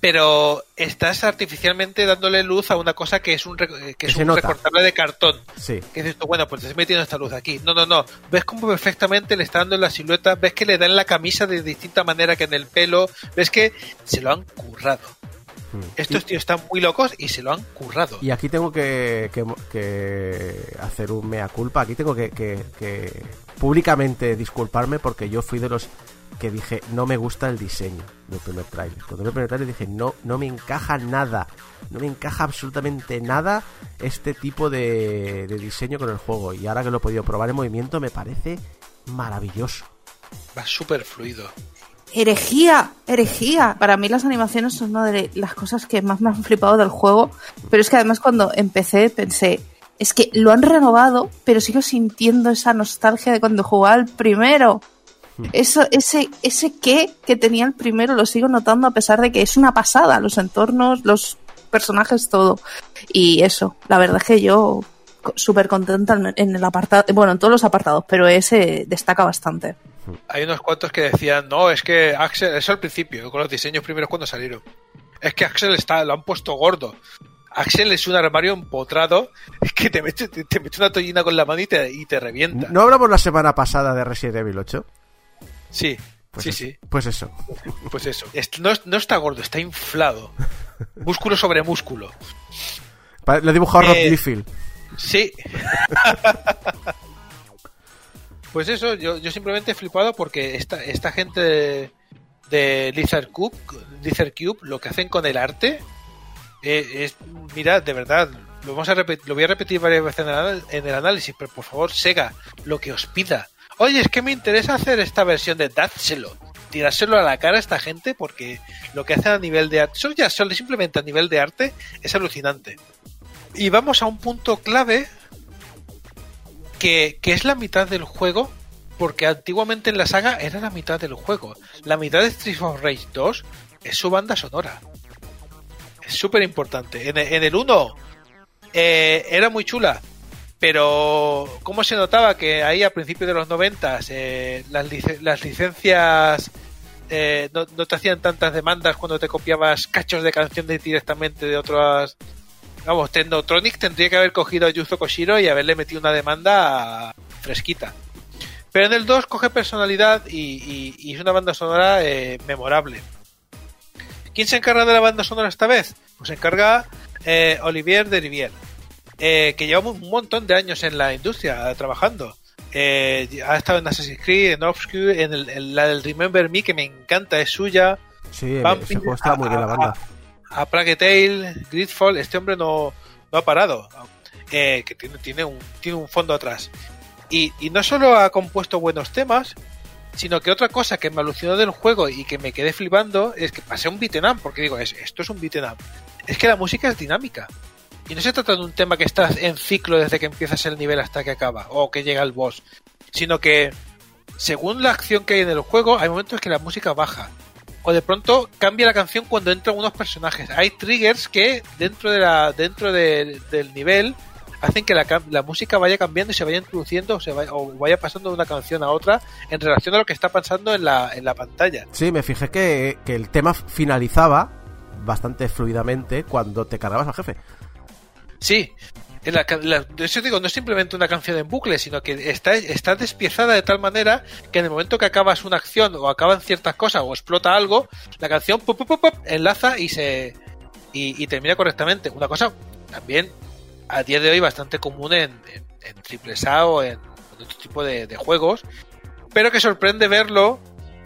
[SPEAKER 2] Pero estás artificialmente dándole luz a una cosa que es un, re- que es un
[SPEAKER 1] nota.
[SPEAKER 2] recortable de cartón.
[SPEAKER 1] Sí.
[SPEAKER 2] Que dices tú, bueno, pues te estoy metiendo esta luz aquí. No, no, no. Ves cómo perfectamente le está dando en la silueta, ves que le da en la camisa de distinta manera que en el pelo, ves que se lo han currado.
[SPEAKER 1] Mm.
[SPEAKER 2] Estos tíos están muy locos y se lo han currado.
[SPEAKER 1] Y aquí tengo que, que- que hacer un mea culpa. Aquí tengo que, que- públicamente disculparme porque yo fui de los que dije no me gusta el diseño del primer tráiler. Cuando vi el primer tráiler dije no, no me encaja nada. No me encaja absolutamente nada este tipo de, de diseño con el juego. Y ahora que lo he podido probar en movimiento me parece maravilloso.
[SPEAKER 2] Va súper fluido.
[SPEAKER 6] Herejía, herejía. Para mí las animaciones son una de las cosas que más me han flipado del juego. Pero es que además cuando empecé pensé, es que lo han renovado, pero sigo sintiendo esa nostalgia de cuando jugaba el primero. Eso, ese, ese qué que tenía el primero lo sigo notando a pesar de que es una pasada, los entornos, los personajes, todo. Y eso, la verdad es que yo súper contenta en- el apartado, bueno, en todos los apartados, pero ese destaca bastante.
[SPEAKER 2] Hay unos cuantos que decían, no, es que Axel, eso al principio, con los diseños primeros cuando salieron. Es que Axel está, lo han puesto gordo. Axel es un armario empotrado es que te mete, te, te mete una tollina con la mano y te, y te revienta.
[SPEAKER 1] ¿No hablamos la semana pasada de Resident Evil 8?
[SPEAKER 2] Sí,
[SPEAKER 1] Pues
[SPEAKER 2] sí,
[SPEAKER 1] eso,
[SPEAKER 2] sí,
[SPEAKER 1] Pues eso.
[SPEAKER 2] pues eso. Es- no, es- no está gordo, está inflado. Músculo sobre músculo.
[SPEAKER 1] Lo ha dibujado Rob
[SPEAKER 2] Eh,
[SPEAKER 1] Liefeld.
[SPEAKER 2] Sí. pues eso, yo, yo simplemente he flipado porque esta, esta gente de, de Lizard Cube, lo que hacen con el arte eh, es, mira, de verdad, lo vamos a lo voy a repetir varias veces en el, en el análisis, pero por favor, Sega, lo que os pida. Oye, es que me interesa hacer esta versión de dádselo. tirárselo a la cara a esta gente porque lo que hacen a nivel de arte, ya solo simplemente a nivel de arte, es alucinante. Y vamos a un punto clave que, que es la mitad del juego, porque antiguamente en la saga era la mitad del juego. La mitad de Street of Rage 2 es su banda sonora. Es súper importante. En, el 1 eh, era muy chula, pero ¿cómo se notaba que ahí a principios de los 90 eh, las, las licencias eh, no, no te hacían tantas demandas cuando te copiabas cachos de canciones directamente de otras... Vamos, Technotronic tendría que haber cogido a Yuzo Koshiro y haberle metido una demanda fresquita. Pero en el 2 coge personalidad y, y- y es una banda sonora eh, memorable. ¿Quién se encarga de la banda sonora esta vez? Pues se encarga eh, Olivier de Rivière, eh, que lleva un montón de años en la industria eh, trabajando. Eh, ha estado en Assassin's Creed, en Obscure, en, el- en la del Remember Me, que me encanta, es suya.
[SPEAKER 1] Sí, juego estaba muy bien la banda.
[SPEAKER 2] A Plague Tale, Gridfall, este hombre no, no ha parado. Eh, que tiene, tiene, un, tiene un fondo atrás. Y, y no solo ha compuesto buenos temas, sino que otra cosa que me alucinó del juego y que me quedé flipando es que pasé un beat'em up, porque digo, es, esto es un beat'em up. Es que la música es dinámica. Y no se trata de un tema que está en ciclo desde que empiezas el nivel hasta que acaba, o que llega el boss, sino que según la acción que hay en el juego, hay momentos que la música baja. O de pronto cambia la canción cuando entran unos personajes. Hay triggers que dentro de la dentro de- del nivel hacen que la, música vaya cambiando y se vaya introduciendo o, se vaya, o vaya pasando de una canción a otra en relación a lo que está pasando en la, en la pantalla.
[SPEAKER 1] Sí, me fijé que, que el tema finalizaba bastante fluidamente cuando te cargabas al jefe.
[SPEAKER 2] Sí, en la digo, no es simplemente una canción en bucle, sino que está, está despiezada de tal manera que en el momento que acabas una acción o acaban ciertas cosas o explota algo, la canción pop, pop, pop, pop, enlaza y se y, y termina correctamente. Una cosa también a día de hoy bastante común en, en, en triple A o en, en otro tipo de, de juegos, pero que sorprende verlo.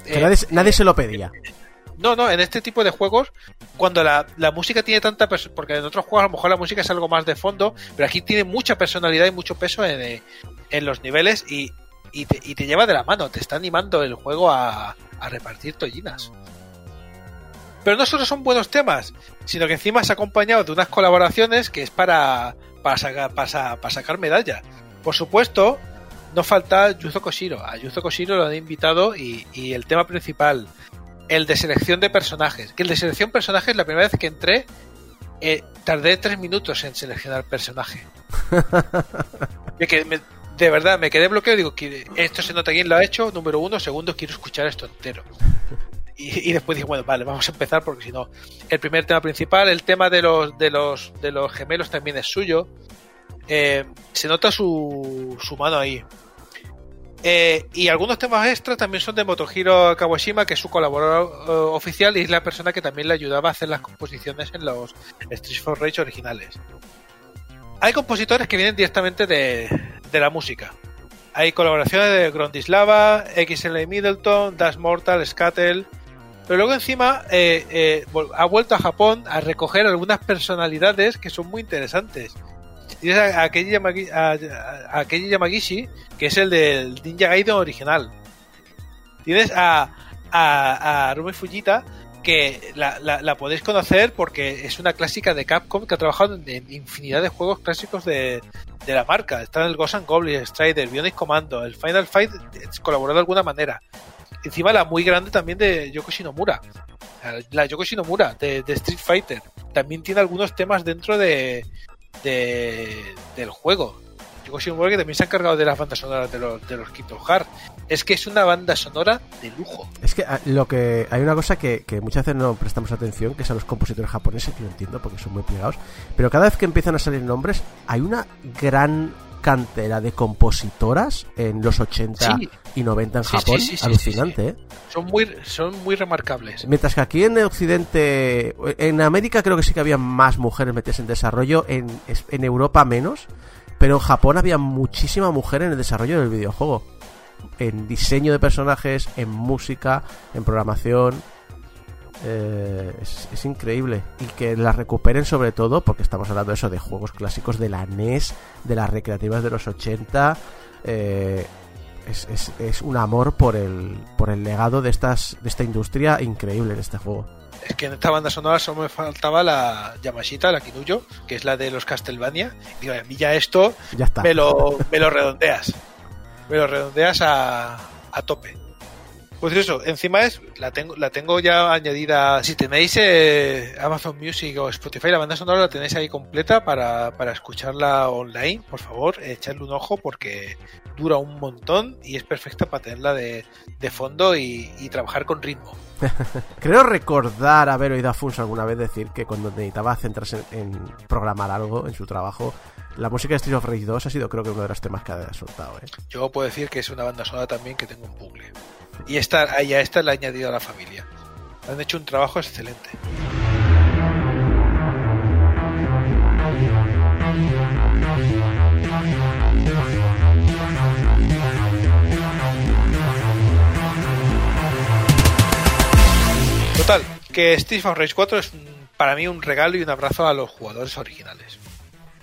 [SPEAKER 1] Que
[SPEAKER 2] eh,
[SPEAKER 1] nadie, nadie se lo pedía.
[SPEAKER 2] No, no, en este tipo de juegos, cuando la, la música tiene tanta porque en otros juegos a lo mejor la música es algo más de fondo, pero aquí tiene mucha personalidad y mucho peso en, eh, en los niveles y, y, te, y te lleva de la mano, te está animando el juego a, a repartir tollinas. Pero no solo son buenos temas, sino que encima es acompañado de unas colaboraciones que es para, para, sacar, para, para sacar medalla. Por supuesto, no falta Yuzo Koshiro. A Yuzo Koshiro lo han invitado y, y el tema principal, el de selección de personajes. Que el de selección de personajes, la primera vez que entré, eh, tardé tres minutos en seleccionar personaje. Me- de verdad, me quedé bloqueado digo, que esto se nota quién lo ha hecho, número uno, segundo, quiero escuchar esto entero. Y, y después dije, bueno, vale, vamos a empezar porque si no, el primer tema principal, el tema de los, de los, de los gemelos también es suyo. Eh, se nota su, su mano ahí. Eh, y algunos temas extras también son de Motohiro Kawashima, que es su colaborador eh, oficial y es la persona que también le ayudaba a hacer las composiciones en los Street for Rage originales. Hay compositores que vienen directamente de, la música. Hay colaboraciones de Grondislava, XL Middleton, Dash Mortal, Scattel. Pero luego encima eh, ha vuelto a Japón a recoger algunas personalidades que son muy interesantes. Tienes a, a Yamagishi, que es el del Ninja Gaiden original. Tienes a, a, Rumi Fujita, que la, la, podéis conocer porque es una clásica de Capcom que ha trabajado en, infinidad de juegos clásicos de, de la marca. Está en el Ghost and Goblin, Strider, Bionic Commando, el Final Fight, colaboró de alguna manera. Encima la muy grande también de Yoko Shinomura. La Yoko Shinomura de, de Street Fighter. También tiene algunos temas dentro de, de del juego. Yoko Shinomura que también se ha encargado de las bandas sonoras de los, de los Kingdom Hearts. Es que es una banda sonora de lujo.
[SPEAKER 1] Es que ah, lo que hay una cosa que, que muchas veces no prestamos atención, que es a los compositores japoneses, que lo entiendo porque son muy plegados, pero cada vez que empiezan a salir nombres, hay una gran cantera de compositoras en los 80
[SPEAKER 2] Sí.
[SPEAKER 1] y 90 en
[SPEAKER 2] Sí,
[SPEAKER 1] Japón,
[SPEAKER 2] sí,
[SPEAKER 1] alucinante, ¿eh?
[SPEAKER 2] Son muy, son muy remarcables.
[SPEAKER 1] Mientras que aquí en Occidente, en América creo que sí que había más mujeres metidas en desarrollo, en, en Europa menos, pero en Japón había muchísima mujer en el desarrollo del videojuego. En diseño de personajes, en música, en programación. Eh, es, es increíble. Y que la recuperen sobre todo, porque estamos hablando de eso, de juegos clásicos de la NES, de las recreativas de los 80. eh, es, es, es un amor por el, por el legado de, estas, de esta industria increíble en este juego.
[SPEAKER 2] Es que en esta banda sonora solo me faltaba la Yamashita, la Kinuyo, que es la de los Castlevania. Digo, a mí ya esto
[SPEAKER 1] Ya está.
[SPEAKER 2] me lo, me lo redondeas. Me lo redondeas a, a tope. Pues eso, encima es, la tengo, la tengo ya añadida. Si tenéis eh, Amazon Music o Spotify, la banda sonora la tenéis ahí completa para, para escucharla online. Por favor, echadle un ojo porque dura un montón y es perfecta para tenerla de, de fondo y, y trabajar con ritmo.
[SPEAKER 1] Creo recordar haber oído a Funs alguna vez decir que cuando necesitaba centrarse en, en programar algo en su trabajo, la música de Street of Rage 2 ha sido creo que uno de los temas que ha soltado. ¿eh?
[SPEAKER 2] Yo puedo decir que es una banda sonora también que tengo un bucle. Y esta, y a esta la he añadido a la familia. Han hecho un trabajo excelente. Total, que Street of Rage 4 es para mí un regalo y un abrazo a los jugadores originales.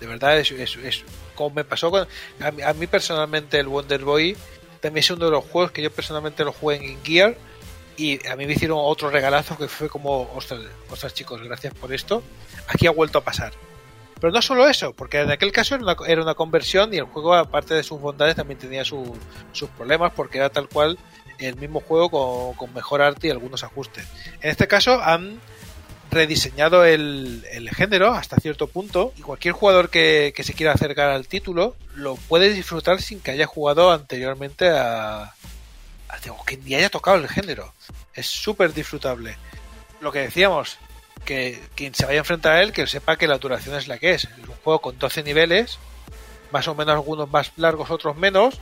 [SPEAKER 2] De verdad, es, es, es como me pasó con. A mí, a mí personalmente, el Wonder Boy también es uno de los juegos que yo personalmente lo jugué en Gear. Y a mí me hicieron otro regalazo que fue como, ostras, ostras chicos, gracias por esto. Aquí ha vuelto a pasar. Pero no solo eso, porque en aquel caso era una, era una conversión y el juego, aparte de sus bondades, también tenía su- sus problemas porque era tal cual el mismo juego con, con mejor arte y algunos ajustes. En este caso han rediseñado el, el género hasta cierto punto y cualquier jugador que, que se quiera acercar al título lo puede disfrutar sin que haya jugado anteriormente a, a- que ni haya tocado el género. Es súper disfrutable. Lo que decíamos, que quien se vaya a enfrentar a él, que sepa que la duración es la que es. Es un juego con 12 niveles, más o menos algunos más largos, otros menos,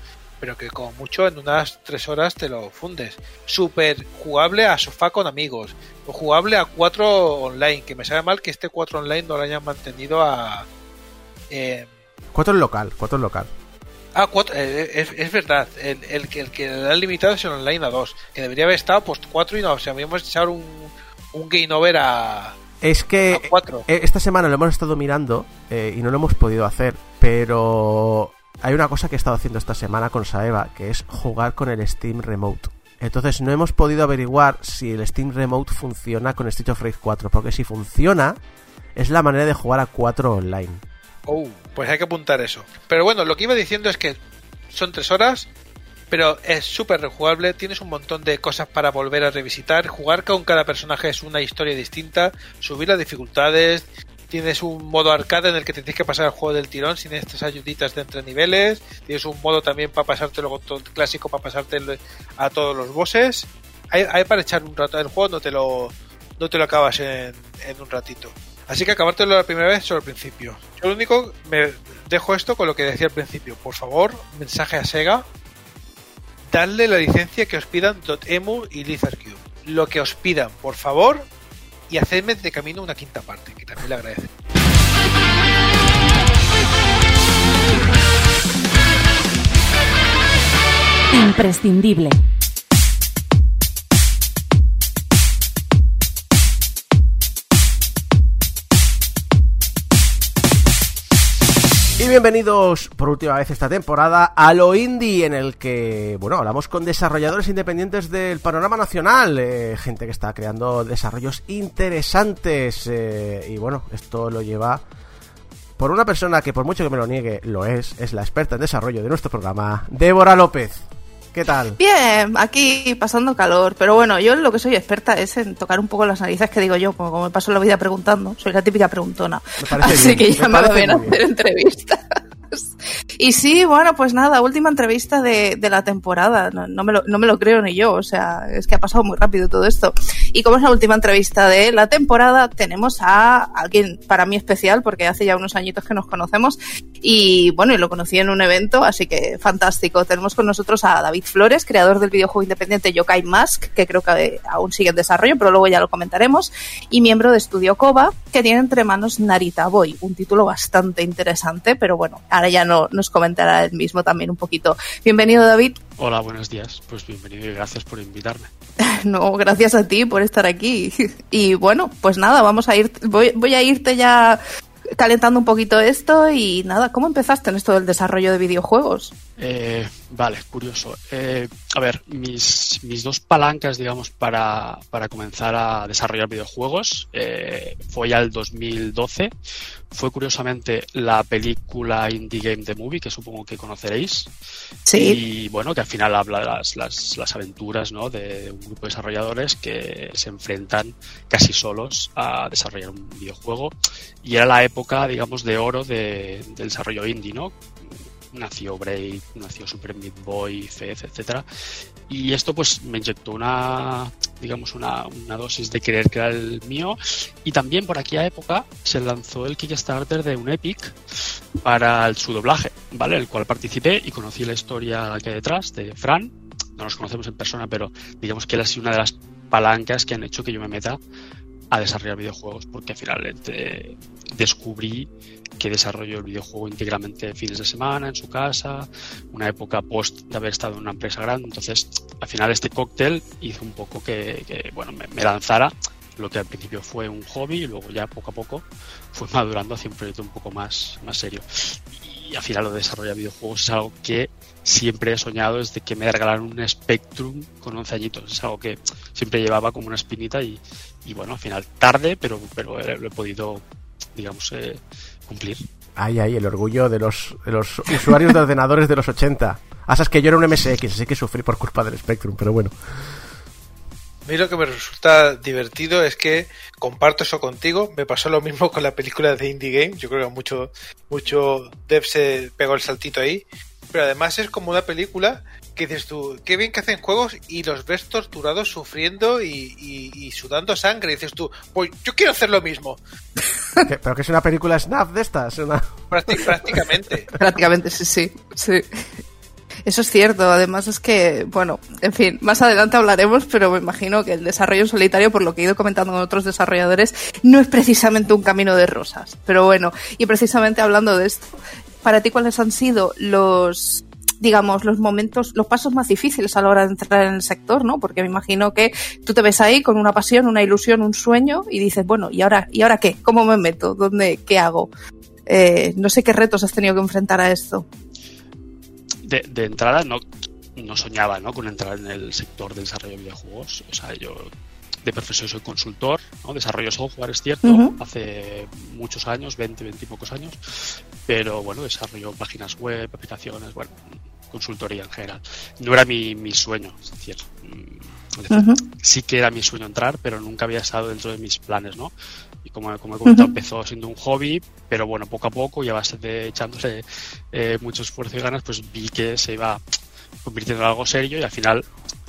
[SPEAKER 2] pero que como mucho en unas 3 horas te lo fundes. Súper jugable a sofá con amigos, o jugable a 4 online, que me sabe mal que este 4 online no lo hayan mantenido a... eh,
[SPEAKER 1] Cuatro en local, cuatro en local.
[SPEAKER 2] Ah, cuatro, eh, es, es verdad. El, el, que- el que le han limitado es el online a dos. Que debería haber estado pues cuatro y no. O sea, habíamos echado un, un game over a,
[SPEAKER 1] Es que
[SPEAKER 2] a cuatro.
[SPEAKER 1] eh, esta semana lo hemos estado mirando eh, y no lo hemos podido hacer, pero hay una cosa que he estado haciendo esta semana con Saeva, que es jugar con el Steam Remote. Entonces no hemos podido averiguar si el Steam Remote funciona con Street of Rage 4, porque si funciona, es la manera de jugar a 4 online.
[SPEAKER 2] Oh, pues hay que apuntar eso. Pero bueno, lo que iba diciendo es que son tres horas, pero es súper rejugable. Tienes un montón de cosas para volver a revisitar. Jugar con cada personaje es una historia distinta. Subir las dificultades. Tienes un modo arcade en el que tienes que pasar el juego del tirón sin estas ayuditas de entre niveles. Tienes un modo también para pasártelo todo clásico, para pasarte a todos los bosses. Hay, hay para echar un rato el juego, no te lo, no te lo acabas en, en un ratito. Así que acabártelo la primera vez solo al principio. Yo lo único, me dejo esto con lo que decía al principio. Por favor, mensaje a Sega. Dadle la licencia que os pidan .emu y Lizard Cube. Lo que os pidan, por favor. Y hacedme de camino una quinta parte, que también le agradece.
[SPEAKER 7] Imprescindible.
[SPEAKER 1] Y bienvenidos por última vez esta temporada a lo indie en el que, bueno, hablamos con desarrolladores independientes del panorama nacional, eh, gente que está creando desarrollos interesantes eh, y bueno, esto lo lleva por una persona que por mucho que me lo niegue lo es, es la experta en desarrollo de nuestro programa, Débora López. ¿Qué tal?
[SPEAKER 6] Bien, aquí pasando calor, pero bueno, yo lo que soy experta es en tocar un poco las narices que digo yo, como, como me paso la vida preguntando, soy la típica preguntona. Así
[SPEAKER 1] bien,
[SPEAKER 6] que ya
[SPEAKER 1] me
[SPEAKER 6] me, va
[SPEAKER 1] muy
[SPEAKER 6] hacer
[SPEAKER 1] bien.
[SPEAKER 6] entrevistas. Y sí, bueno, pues nada, última entrevista de, de la temporada. No, me lo, no me lo creo ni yo, o sea, es que ha pasado muy rápido todo esto. Y como es la última entrevista de la temporada, tenemos a alguien para mí especial, porque hace ya unos añitos que nos conocemos. Y bueno, y lo conocí en un evento, así que fantástico. Tenemos con nosotros a David Flores, creador del videojuego independiente Yokai Mask, que creo que aún sigue en desarrollo, pero luego ya lo comentaremos. Y miembro de Estudio Koba, que tiene entre manos Narita Boy, un título bastante interesante, pero bueno, ahora ya no, nos comentará él mismo también un poquito. Bienvenido, David.
[SPEAKER 8] Hola, buenos días. Pues bienvenido y gracias por invitarme.
[SPEAKER 6] No, gracias a ti por estar aquí. Y bueno, pues nada, vamos a ir, voy, voy a irte ya calentando un poquito esto y nada, ¿cómo empezaste en esto del desarrollo de videojuegos?
[SPEAKER 8] Eh, vale, curioso. Eh, a ver, mis, mis dos palancas, digamos, para, para comenzar a desarrollar videojuegos eh, fue ya el 2012. Fue curiosamente la película Indie Game The Movie, que supongo que conoceréis.
[SPEAKER 6] Sí.
[SPEAKER 8] Y bueno, que al final habla de las, las, las aventuras ¿no? de un grupo de desarrolladores que se enfrentan casi solos a desarrollar un videojuego. Y era la época, digamos, de oro de, del desarrollo indie, ¿no? Nació Brave, nació Super Meat Boy, Fez, etcétera. Y esto pues me inyectó una, digamos, una, una dosis de querer crear el mío. Y también por aquella época se lanzó el Kickstarter de un Epic para el, su doblaje, ¿vale? El cual participé y conocí la historia que detrás de Fran. No nos conocemos en persona, pero digamos que él ha sido una de las palancas que han hecho que yo me meta a desarrollar videojuegos, porque al final eh, descubrí que desarrolló el videojuego íntegramente fines de semana en su casa, una época post de haber estado en una empresa grande. Entonces, al final este cóctel hizo un poco que, que, bueno, me, me lanzara lo que al principio fue un hobby y luego ya poco a poco fue madurando hacia un proyecto un poco más, más serio. Y al final lo de desarrollar videojuegos es algo que siempre he soñado desde que me regalaron un Spectrum con 11 añitos. Es algo que siempre llevaba como una espinita y, y bueno, al final tarde, pero, pero lo he podido, digamos, eh, cumplir.
[SPEAKER 1] Ay, ay, el orgullo de los, de los usuarios de ordenadores de los 80. Ah, es que yo era un MSX, así que sufrí por culpa del Spectrum, pero bueno.
[SPEAKER 2] A mí lo que me resulta divertido es que comparto eso contigo. Me pasó lo mismo con la película de Indie Game. Yo creo que mucho, mucho Dev se pegó el saltito ahí. Pero además es como una película que dices tú, qué bien que hacen juegos y los ves torturados, sufriendo y, y, y sudando sangre. Y dices tú, pues yo quiero hacer lo mismo.
[SPEAKER 1] ¿Qué- ¿Pero que es una película snap de estas? Una...
[SPEAKER 2] Prácti- prácticamente.
[SPEAKER 6] Prácticamente, sí, sí, sí. Eso es cierto, además es que, bueno, en fin, más adelante hablaremos, pero me imagino que el desarrollo en solitario, por lo que he ido comentando con otros desarrolladores, no es precisamente un camino de rosas. Pero bueno, y precisamente hablando de esto, para ti, ¿cuáles han sido los, digamos, los momentos, los pasos más difíciles a la hora de entrar en el sector, ¿no? Porque me imagino que tú te ves ahí con una pasión, una ilusión, un sueño y dices, bueno, ¿y ahora, ¿y ahora qué? ¿Cómo me meto? ¿Dónde, qué hago? Eh, no sé qué retos has tenido que enfrentar a esto.
[SPEAKER 8] De, de entrada no, no soñaba ¿no? con entrar en el sector del desarrollo de videojuegos. O sea, yo de profesión soy consultor, ¿no? desarrollo software, es cierto,
[SPEAKER 6] Ujú.
[SPEAKER 8] hace muchos años, 20, 20 y pocos años, pero bueno, desarrollo páginas web, aplicaciones, bueno, consultoría en general. No era mi, mi sueño, es decir, mm, es decir,
[SPEAKER 6] Ujú.
[SPEAKER 8] sí que era mi sueño entrar, pero nunca había estado dentro de mis planes, ¿no? Y como, como he comentado,
[SPEAKER 6] Ujú.
[SPEAKER 8] empezó siendo un hobby, pero bueno, poco a poco y a base de echándole eh, mucho esfuerzo y ganas, pues vi que se iba convirtiendo en algo serio y al final,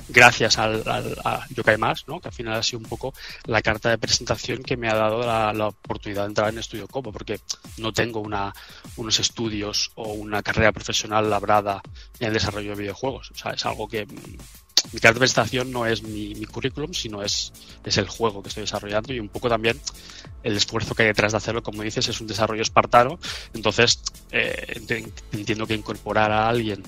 [SPEAKER 8] gracias al, al, a Más, ¿no? que al final ha sido un poco la carta de presentación que me ha dado la, oportunidad de entrar en Estudio Copo, porque no tengo una, unos estudios o una carrera profesional labrada en el desarrollo de videojuegos. O sea, es algo que mm, mi carta de presentación no es mi, mi currículum, sino es, es el juego que estoy desarrollando y un poco también el esfuerzo que hay detrás de hacerlo, como dices, es un desarrollo espartano. Entonces, eh, ent- entiendo que incorporar a alguien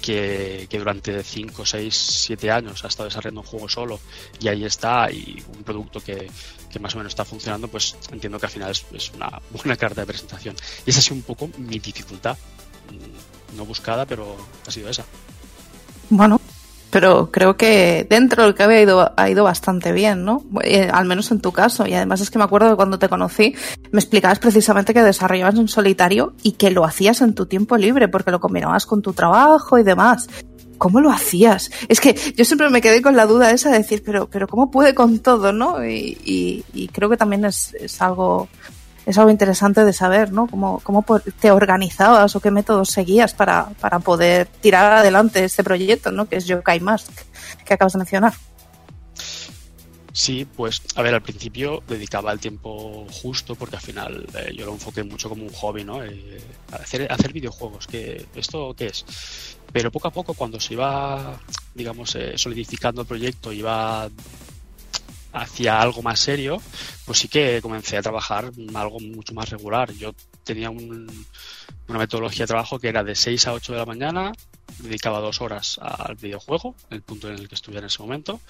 [SPEAKER 8] que, que durante 5, 6, 7 años ha estado desarrollando un juego solo y ahí está, y un producto que, que más o menos está funcionando, pues entiendo que al final es, una buena carta de presentación. Y esa ha sido un poco mi dificultad. Mm, No buscada, pero ha sido esa.
[SPEAKER 6] Bueno, pero creo que dentro del que había ido, ha ido bastante bien, ¿no? Eh, al menos en tu caso. Y además es que me acuerdo que cuando te conocí me explicabas precisamente que desarrollabas en solitario y que lo hacías en tu tiempo libre porque lo combinabas con tu trabajo y demás. ¿Cómo lo hacías? Es que yo siempre me quedé con la duda esa de decir, pero, pero ¿cómo puede con todo, no? Y, y, y creo que también es, es algo es algo interesante de saber, ¿no? Cómo, cómo te organizabas o qué métodos seguías para, para poder tirar adelante este proyecto, ¿no? Que es Yokai Mask, que acabas de mencionar.
[SPEAKER 8] Sí, pues a ver, al principio dedicaba el tiempo justo porque al final eh, yo lo enfoqué mucho como un hobby, ¿no? Eh, hacer, hacer videojuegos, que ¿esto qué es? Pero poco a poco cuando se iba, digamos, eh, solidificando el proyecto, iba hacia algo más serio, pues sí que comencé a trabajar algo mucho más regular. Yo tenía un- una metodología de trabajo que era de 6 a 8 de la mañana, dedicaba dos horas al videojuego, el punto en el que estuviera en ese momento,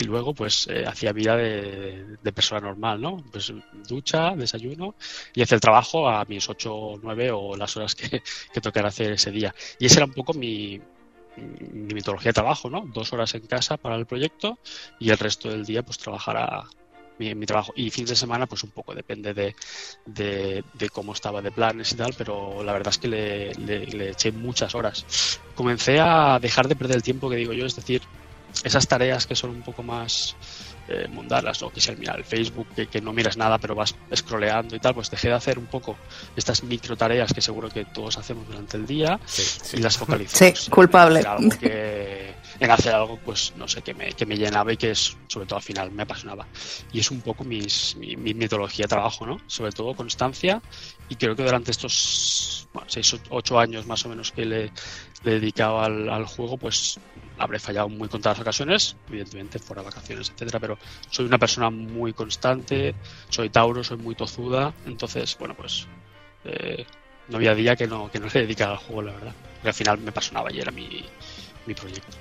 [SPEAKER 8] y luego pues eh, hacía vida de, persona normal, ¿no? Pues ducha, desayuno y hacer el trabajo a mis 8 o 9 o las horas que, que tocara hacer ese día. Y ese era un poco mi, mi metodología de trabajo, ¿no? Dos horas en casa para el proyecto y el resto del día pues trabajar a, mi, mi, trabajo. Y fin de semana, pues un poco depende de, de, cómo estaba de planes y tal, pero la verdad es que le, le, eché muchas horas. Comencé a dejar de perder el tiempo que digo yo, es decir, esas tareas que son un poco más eh, mundanas, ¿no? que sea mirar el Facebook, que, que, no miras nada pero vas scrolleando y tal, pues dejé de hacer un poco estas micro tareas que seguro que todos hacemos durante el día sí, sí. y las focalizamos.
[SPEAKER 6] Sí, culpable.
[SPEAKER 8] En algo que, en hacer algo, pues no sé, que me, que me llenaba y que es, sobre todo al final me apasionaba. Y es un poco mis, mi, mi metodología de trabajo, ¿no? Sobre todo constancia y creo que durante estos bueno, seis, ocho años más o menos que le, al, al, juego, pues habré fallado muy contadas ocasiones, evidentemente fuera vacaciones, etcétera, pero soy una persona muy constante, soy Tauro, soy muy tozuda, entonces, bueno, pues eh, no había día que no, que no le dedicara al juego, la verdad. Porque al final me apasionaba y era mi, mi proyecto.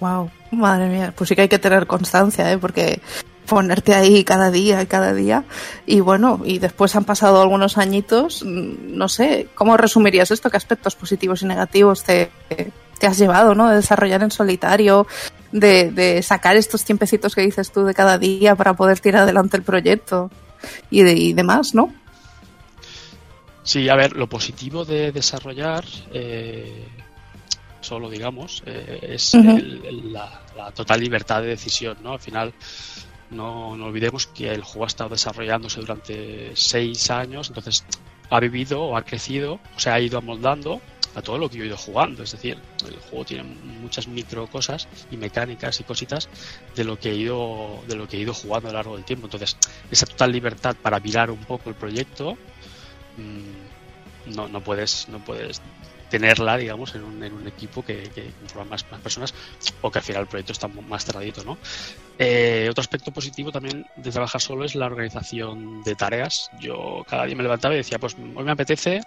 [SPEAKER 6] Wow, madre mía, pues sí que hay que tener constancia, ¿eh? porque ponerte ahí cada día y cada día y bueno, y después han pasado algunos añitos, no sé, ¿cómo resumirías esto? ¿Qué aspectos positivos y negativos te, te has llevado, ¿no? De desarrollar en solitario, de, de, sacar estos tiempecitos que dices tú de cada día para poder tirar adelante el proyecto y, de, y demás, ¿no?
[SPEAKER 8] Sí, a ver, lo positivo de desarrollar eh, solo, digamos, eh, es uh -huh. el, el, la, la, total libertad de decisión, ¿no? Al final, no, no olvidemos que el juego ha estado desarrollándose durante seis años, entonces ha vivido o ha crecido, o se ha ido amoldando a todo lo que yo he ido jugando. Es decir, el juego tiene muchas micro cosas y mecánicas y cositas de lo que he ido, de lo que he ido jugando a lo largo del tiempo. Entonces, esa total libertad para virar un poco el proyecto, mmm, no, no puedes, no puedes tenerla, digamos, en un, en un equipo que, que conforma más, más, personas o que al final el proyecto está más cerradito, ¿no? Eh, otro aspecto positivo también de trabajar solo es la organización de tareas. Yo cada día me levantaba y decía, pues hoy me apetece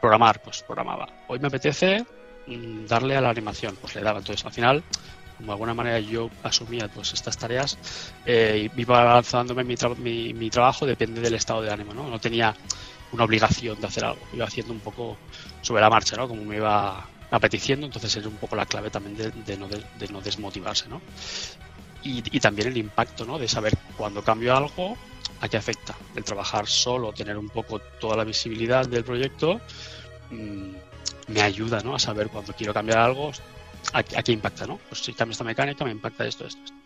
[SPEAKER 8] programar, pues programaba. Hoy me apetece mmm, darle a la animación, pues le daba. Entonces, al final, como de alguna manera yo asumía pues estas tareas, eh, iba avanzándome mi, tra mi, mi, trabajo, depende del estado de ánimo, ¿no? No tenía una obligación de hacer algo, iba haciendo un poco sobre la marcha, ¿no? Como me iba apeteciendo, entonces es un poco la clave también de, de, no, de no, desmotivarse, ¿no? Y, y, también el impacto, ¿no? De saber cuando cambio algo, a qué afecta. El trabajar solo, tener un poco toda la visibilidad del proyecto, mmm, me ayuda, ¿no? A saber cuando quiero cambiar algo, a, a, qué impacta, ¿no? Pues si cambio esta mecánica, me impacta esto, esto, esto.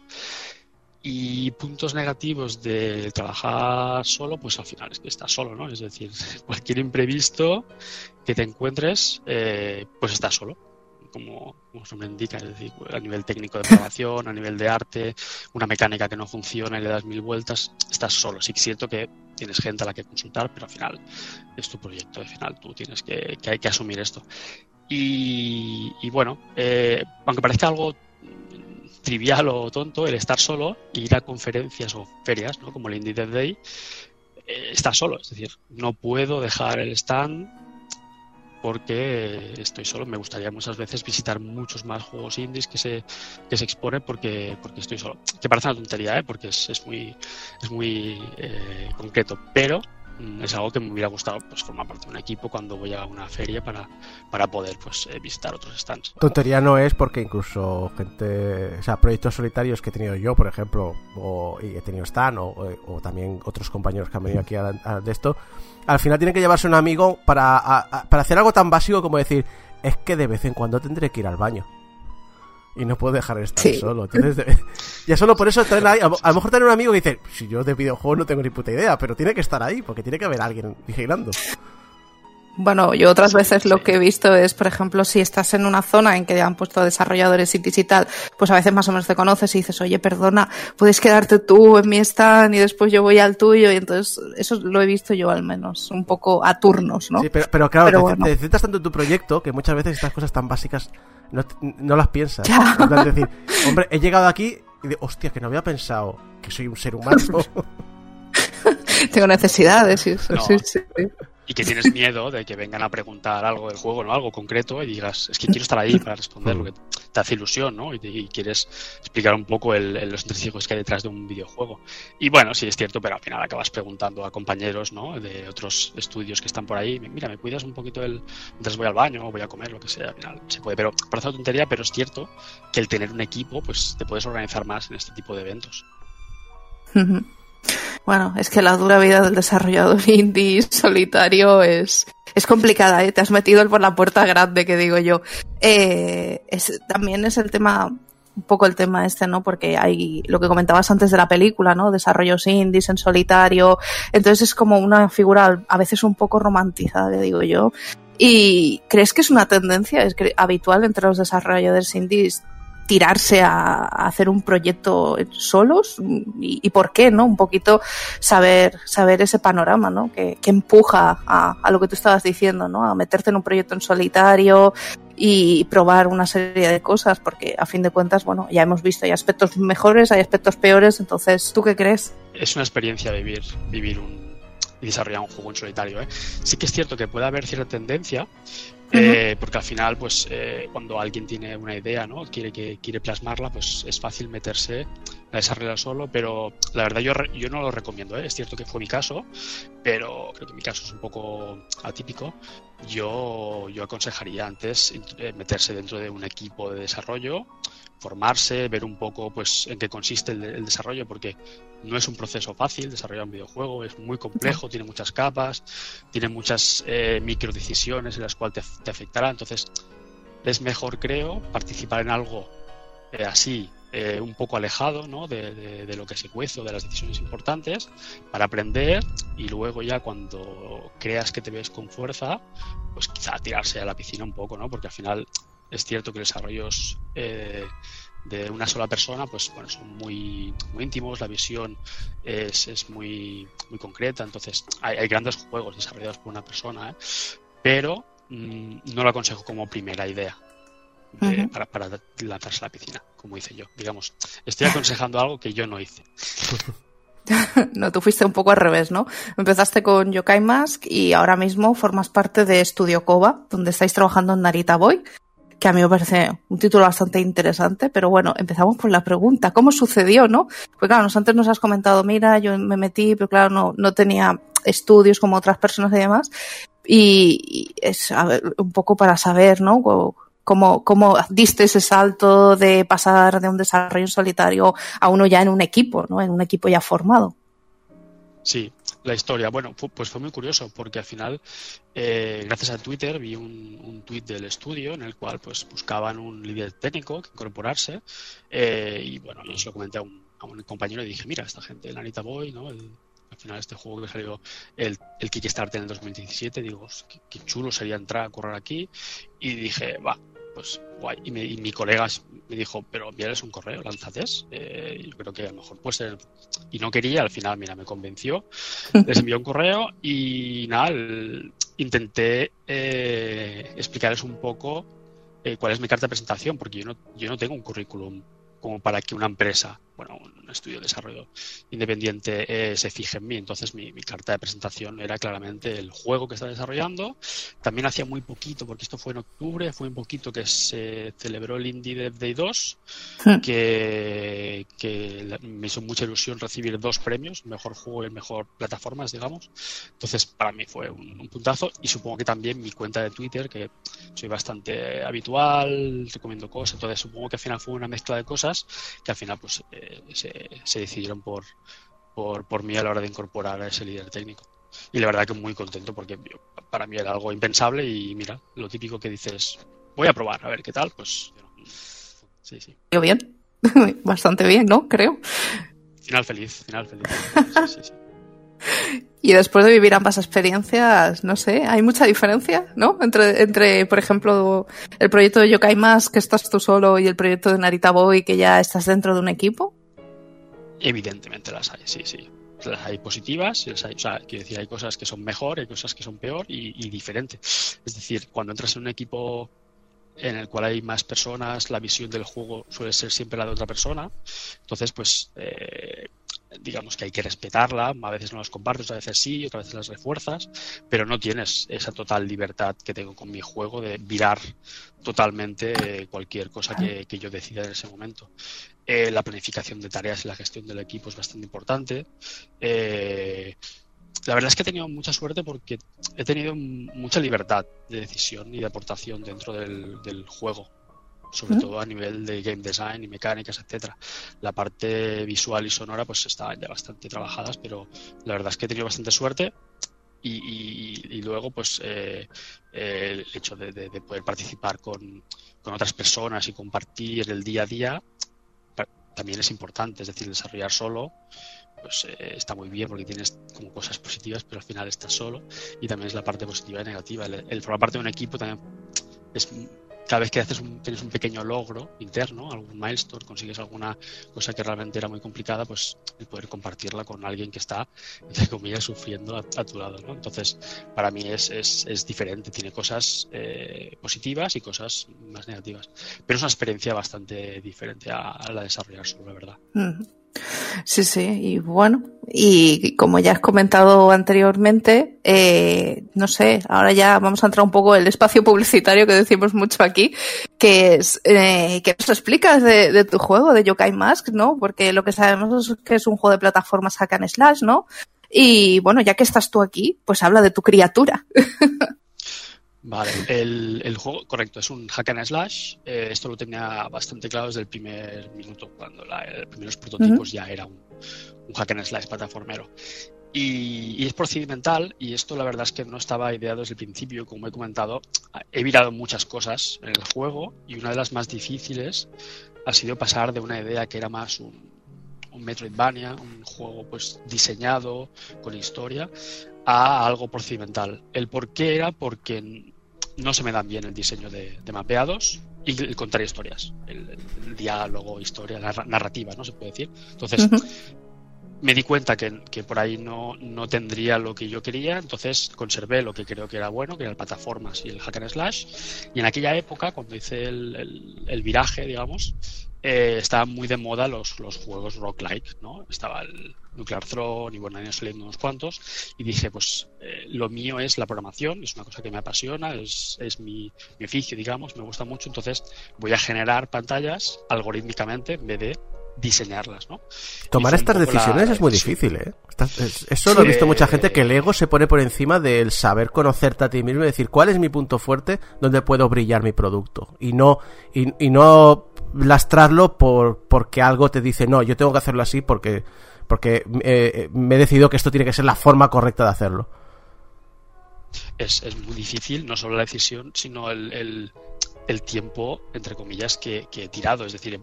[SPEAKER 8] Y puntos negativos de trabajar solo, pues al final es que estás solo, ¿no? Es decir, cualquier imprevisto que te encuentres, eh, pues estás solo, como, como su nombre indica, es decir, a nivel técnico de programación, a nivel de arte, una mecánica que no funciona y le das mil vueltas, estás solo. Sí es cierto que tienes gente a la que consultar, pero al final es tu proyecto, al final tú tienes que, hay que asumir esto. Y, y bueno, eh, aunque parezca algo trivial o tonto el estar solo e ir a conferencias o ferias, ¿no? como el Indie Dev Day, eh, está solo. Es decir, no puedo dejar el stand porque estoy solo. Me gustaría muchas veces visitar muchos más juegos indies que se, que se exponen porque, porque estoy solo. Que parece una tontería, ¿eh? porque es, es muy, es muy eh, concreto, pero es algo que me hubiera gustado pues formar parte de un equipo cuando voy a una feria para, para poder pues eh, visitar otros stands.
[SPEAKER 1] Tontería no es porque incluso gente, o sea, proyectos solitarios que he tenido yo, por ejemplo, o y he tenido Stan o, o, también otros compañeros que han venido aquí a, a, de esto, al final tienen que llevarse un amigo para, a, para hacer algo tan básico como decir, es que de vez en cuando tendré que ir al baño y no puedo dejar de estar sí. solo. Entonces, ya solo por eso tener ahí, a, a, lo mejor tener un amigo que dice, si yo de videojuegos no tengo ni puta idea, pero tiene que estar ahí, porque tiene que haber alguien vigilando.
[SPEAKER 6] Bueno, yo otras veces lo que he visto es, por ejemplo, si estás en una zona en que han puesto desarrolladores indies y tal, pues a veces más o menos te conoces y dices, oye, perdona, puedes quedarte tú en mi stand y después yo voy al tuyo. Y entonces, eso lo he visto yo al menos, un poco a turnos, ¿no?
[SPEAKER 1] Sí, pero, pero claro, pero te, bueno. te centras tanto en tu proyecto que muchas veces estas cosas tan básicas no, no las piensas. Es decir, hombre, he llegado aquí y de, hostia, que no había pensado que soy un ser humano.
[SPEAKER 6] Tengo necesidades, sí, no. sí, sí.
[SPEAKER 8] Y que tienes miedo de que vengan a preguntar algo del juego, ¿no? Algo concreto y digas, es que quiero estar ahí para responder lo que te hace ilusión, ¿no? Y, te- y quieres explicar un poco el, el- los entresijos que hay detrás de un videojuego. Y bueno, sí es cierto, pero al final acabas preguntando a compañeros, ¿no? De otros estudios que están por ahí, mira, ¿me cuidas un poquito el, mientras voy al baño o voy a comer, lo que sea? Al final se puede, pero parece una tontería, pero es cierto que el tener un equipo, pues te puedes organizar más en este tipo de eventos.
[SPEAKER 6] Bueno, es que la dura vida del desarrollador indie solitario es, es complicada, ¿eh? Te has metido por la puerta grande, que digo yo. Eh, es, también es el tema, un poco el tema este, ¿no? Porque hay lo que comentabas antes de la película, ¿no? Desarrollos indies en solitario. Entonces es como una figura a veces un poco romantizada, digo yo. ¿Y crees que es una tendencia es habitual entre los desarrolladores indies tirarse a, hacer un proyecto solos y, y por qué, ¿no? Un poquito saber, saber ese panorama, ¿no? Que, que empuja a, a lo que tú estabas diciendo, ¿no? A meterte en un proyecto en solitario y probar una serie de cosas, porque a fin de cuentas, bueno, ya hemos visto, hay aspectos mejores, hay aspectos peores, entonces, ¿tú qué crees?
[SPEAKER 8] es una experiencia vivir, vivir un, y desarrollar un juego en solitario. ¿eh? Sí que es cierto que puede haber cierta tendencia, eh, porque al final, pues eh, cuando alguien tiene una idea, ¿no? Quiere que quiere plasmarla, pues es fácil meterse a desarrollar solo, pero la verdad yo, yo no lo recomiendo, ¿eh? Es cierto que fue mi caso, pero creo que mi caso es un poco atípico. Yo, yo aconsejaría antes eh, meterse dentro de un equipo de desarrollo, formarse, ver un poco pues en qué consiste el, el desarrollo, porque no es un proceso fácil desarrollar un videojuego, es muy complejo, tiene muchas capas, tiene muchas eh, micro decisiones en las cuales te, afectará. Entonces, es mejor, creo, participar en algo eh, así, eh, un poco alejado ¿no? de, de- de lo que se cuece o de las decisiones importantes, para aprender y luego ya cuando creas que te ves con fuerza, pues quizá tirarse a la piscina un poco, ¿no? Porque al final es cierto que los desarrollos eh, de una sola persona, pues bueno, son muy, muy íntimos, la visión es, es muy, muy concreta, entonces hay, hay grandes juegos desarrollados por una persona, ¿eh? pero mm, no lo aconsejo como primera idea de- para, para lanzarse a la piscina, como hice yo. Digamos, estoy aconsejando algo que yo no hice.
[SPEAKER 6] No, tú fuiste un poco al revés, ¿no? Empezaste con Yokai Mask y ahora mismo formas parte de Studio Koba, donde estáis trabajando en Narita Boy, que a mí me parece un título bastante interesante, pero bueno, empezamos por la pregunta, ¿cómo sucedió, no? Pues claro, antes nos has comentado, mira, yo me metí, pero claro, no, no tenía estudios como otras personas y demás, y, y es a ver, un poco para saber, ¿no? Cómo, cómo diste ese salto de pasar de un desarrollo solitario a uno ya en un equipo, ¿no? En un equipo ya formado.
[SPEAKER 8] Sí, la historia. Bueno, pues fue muy curioso porque al final, eh, gracias a Twitter, vi un, un tweet del estudio en el cual pues buscaban un líder técnico que incorporarse eh, y bueno, yo se lo comenté a un, a un compañero y dije, mira, esta gente, el Anita Boy, ¿no? El- al final este juego que salió el, el Kickstarter en el 2017, digo, qué, qué chulo sería entrar a correr aquí y dije, va, pues guay. Y, me- y mi colega me dijo, pero envíales un correo, lánzates. Eh, yo creo que a lo mejor puede ser. Y no quería, al final, mira, me convenció. Les envió un correo y nada, el- intenté eh, explicarles un poco eh, cuál es mi carta de presentación, porque yo no, yo no tengo un currículum como para que una empresa, bueno, un estudio de desarrollo independiente eh, se fije en mí. Entonces mi, mi carta de presentación era claramente el juego que estaba desarrollando. También hacía muy poquito, porque esto fue en octubre, fue un poquito que se celebró el Indie Dev Day 2, que, que me hizo mucha ilusión recibir dos premios, mejor juego y mejor plataformas, digamos. Entonces para mí fue un, un puntazo y supongo que también mi cuenta de Twitter, que soy bastante habitual, recomiendo cosas, entonces supongo que al final fue una mezcla de cosas que al final pues eh, se, se decidieron por, por, por mí a la hora de incorporar a ese líder técnico. Y la verdad que muy contento porque para mí era algo impensable y mira, lo típico que dices, voy a probar, a ver qué tal, pues sí, sí.
[SPEAKER 6] Yo bien, bastante bien, ¿no? Creo.
[SPEAKER 8] Final feliz, final feliz. Sí, sí, sí.
[SPEAKER 6] Y después de vivir ambas experiencias, no sé, hay mucha diferencia, ¿no? Entre, entre por ejemplo, el proyecto de Yokai Más, que estás tú solo, y el proyecto de Narita Boy, que ya estás dentro de un equipo.
[SPEAKER 8] Evidentemente las hay, sí, sí. Las hay positivas, las hay, o sea, quiero decir, hay cosas que son mejor, hay cosas que son peor y, y diferente. Es decir, cuando entras en un equipo en el cual hay más personas, la visión del juego suele ser siempre la de otra persona. Entonces, pues, eh, digamos que hay que respetarla, a veces no las compartes, a veces sí, otras veces las refuerzas, pero no tienes esa total libertad que tengo con mi juego de virar totalmente eh, cualquier cosa que, que yo decida en ese momento. Eh, la planificación de tareas y la gestión del equipo es bastante importante. Eh, la verdad es que he tenido mucha suerte porque he tenido mucha libertad de decisión y de aportación dentro del juego, sobre
[SPEAKER 6] ¿Mm?
[SPEAKER 8] todo a nivel de game design y mecánicas, etcétera. La parte visual y sonora pues estaban ya bastante trabajadas, pero la verdad es que he tenido bastante suerte y, y- y luego pues eh, eh, el hecho de, de- de poder participar con, con otras personas y compartir el día a día también es importante, es decir, desarrollar solo pues eh, está muy bien porque tienes como cosas positivas, pero al final estás solo y también es la parte positiva y negativa. El, el formar parte de un equipo también es cada vez que haces un, tienes un pequeño logro interno, algún milestone, consigues alguna cosa que realmente era muy complicada, pues el poder compartirla con alguien que está, entre comillas, sufriendo a, tu lado. Entonces, para mí es, es, es diferente, tiene cosas eh, positivas y cosas más negativas. Pero es una experiencia bastante diferente a, la de desarrollar solo, la verdad.
[SPEAKER 6] Sí, sí, y bueno, y como ya has comentado anteriormente, eh, no sé, ahora ya vamos a entrar un poco en el espacio publicitario que decimos mucho aquí, que es, eh, ¿qué nos explicas de, tu juego, de Yokai Mask, no? Porque lo que sabemos es que es un juego de plataformas hack and slash, ¿no? Y bueno, ya que estás tú aquí, pues habla de tu criatura.
[SPEAKER 8] Vale, el, el juego, correcto, es un hack and slash. Eh, esto lo tenía bastante claro desde el primer minuto, cuando la, los primeros prototipos ya era un, un hack and slash plataformero. Y, y es procedimental, y esto la verdad es que no estaba ideado desde el principio, como he comentado. He virado muchas cosas en el juego, y una de las más difíciles ha sido pasar de una idea que era más un, un Metroidvania, un juego pues diseñado con historia, a algo procedimental. El por qué era porque no se me dan bien el diseño de, de mapeados y el contar historias, el, el diálogo, historia, la narrativa, ¿no? Se puede decir. Entonces, uh -huh. me di cuenta que, que, por ahí no, no tendría lo que yo quería, entonces conservé lo que creo que era bueno, que era el plataformas y el hack and slash. Y en aquella época, cuando hice el, el, el viraje, digamos, eh, estaban muy de moda los, los juegos roguelike, ¿no? Estaba el Nuclear Throne y bueno, han saliendo unos cuantos y dije, pues eh, lo mío es la programación, es una cosa que me apasiona, es, es mi, mi, oficio, digamos, me gusta mucho, entonces voy a generar pantallas algorítmicamente en vez de diseñarlas, ¿no?
[SPEAKER 1] Tomar estas decisiones la... es muy difícil, ¿eh? Eso lo he visto mucha gente que el ego se pone por encima del saber conocerte a ti mismo y decir cuál es mi punto fuerte donde puedo brillar mi producto y no y, y no lastrarlo por porque algo te dice no yo tengo que hacerlo así porque porque eh, me he decidido que esto tiene que ser la forma correcta de hacerlo
[SPEAKER 8] es, es muy difícil no solo la decisión sino el, el, el tiempo entre comillas que, que he tirado. Es decir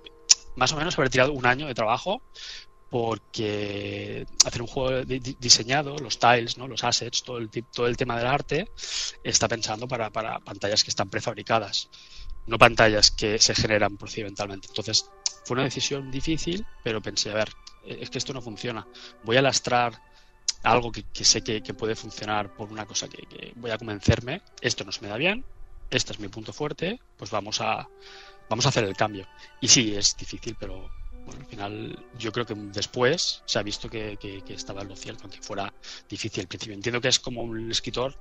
[SPEAKER 8] más o menos haber tirado un año de trabajo porque hacer un juego diseñado, los tiles, ¿no? los assets, todo el, todo el tema del arte, está pensando para, para pantallas que están prefabricadas, no pantallas que se generan procedimentalmente. Entonces, fue una decisión difícil, pero pensé, a ver, es que esto no funciona. Voy a lastrar algo que, sé que, puede funcionar por una cosa que, voy a convencerme, esto no se me da bien, este es mi punto fuerte, pues vamos a, vamos a hacer el cambio. Y sí, es difícil, pero bueno, al final yo creo que después se ha visto que estaba en lo cierto, aunque fuera difícil al principio. Entiendo que es como un escritor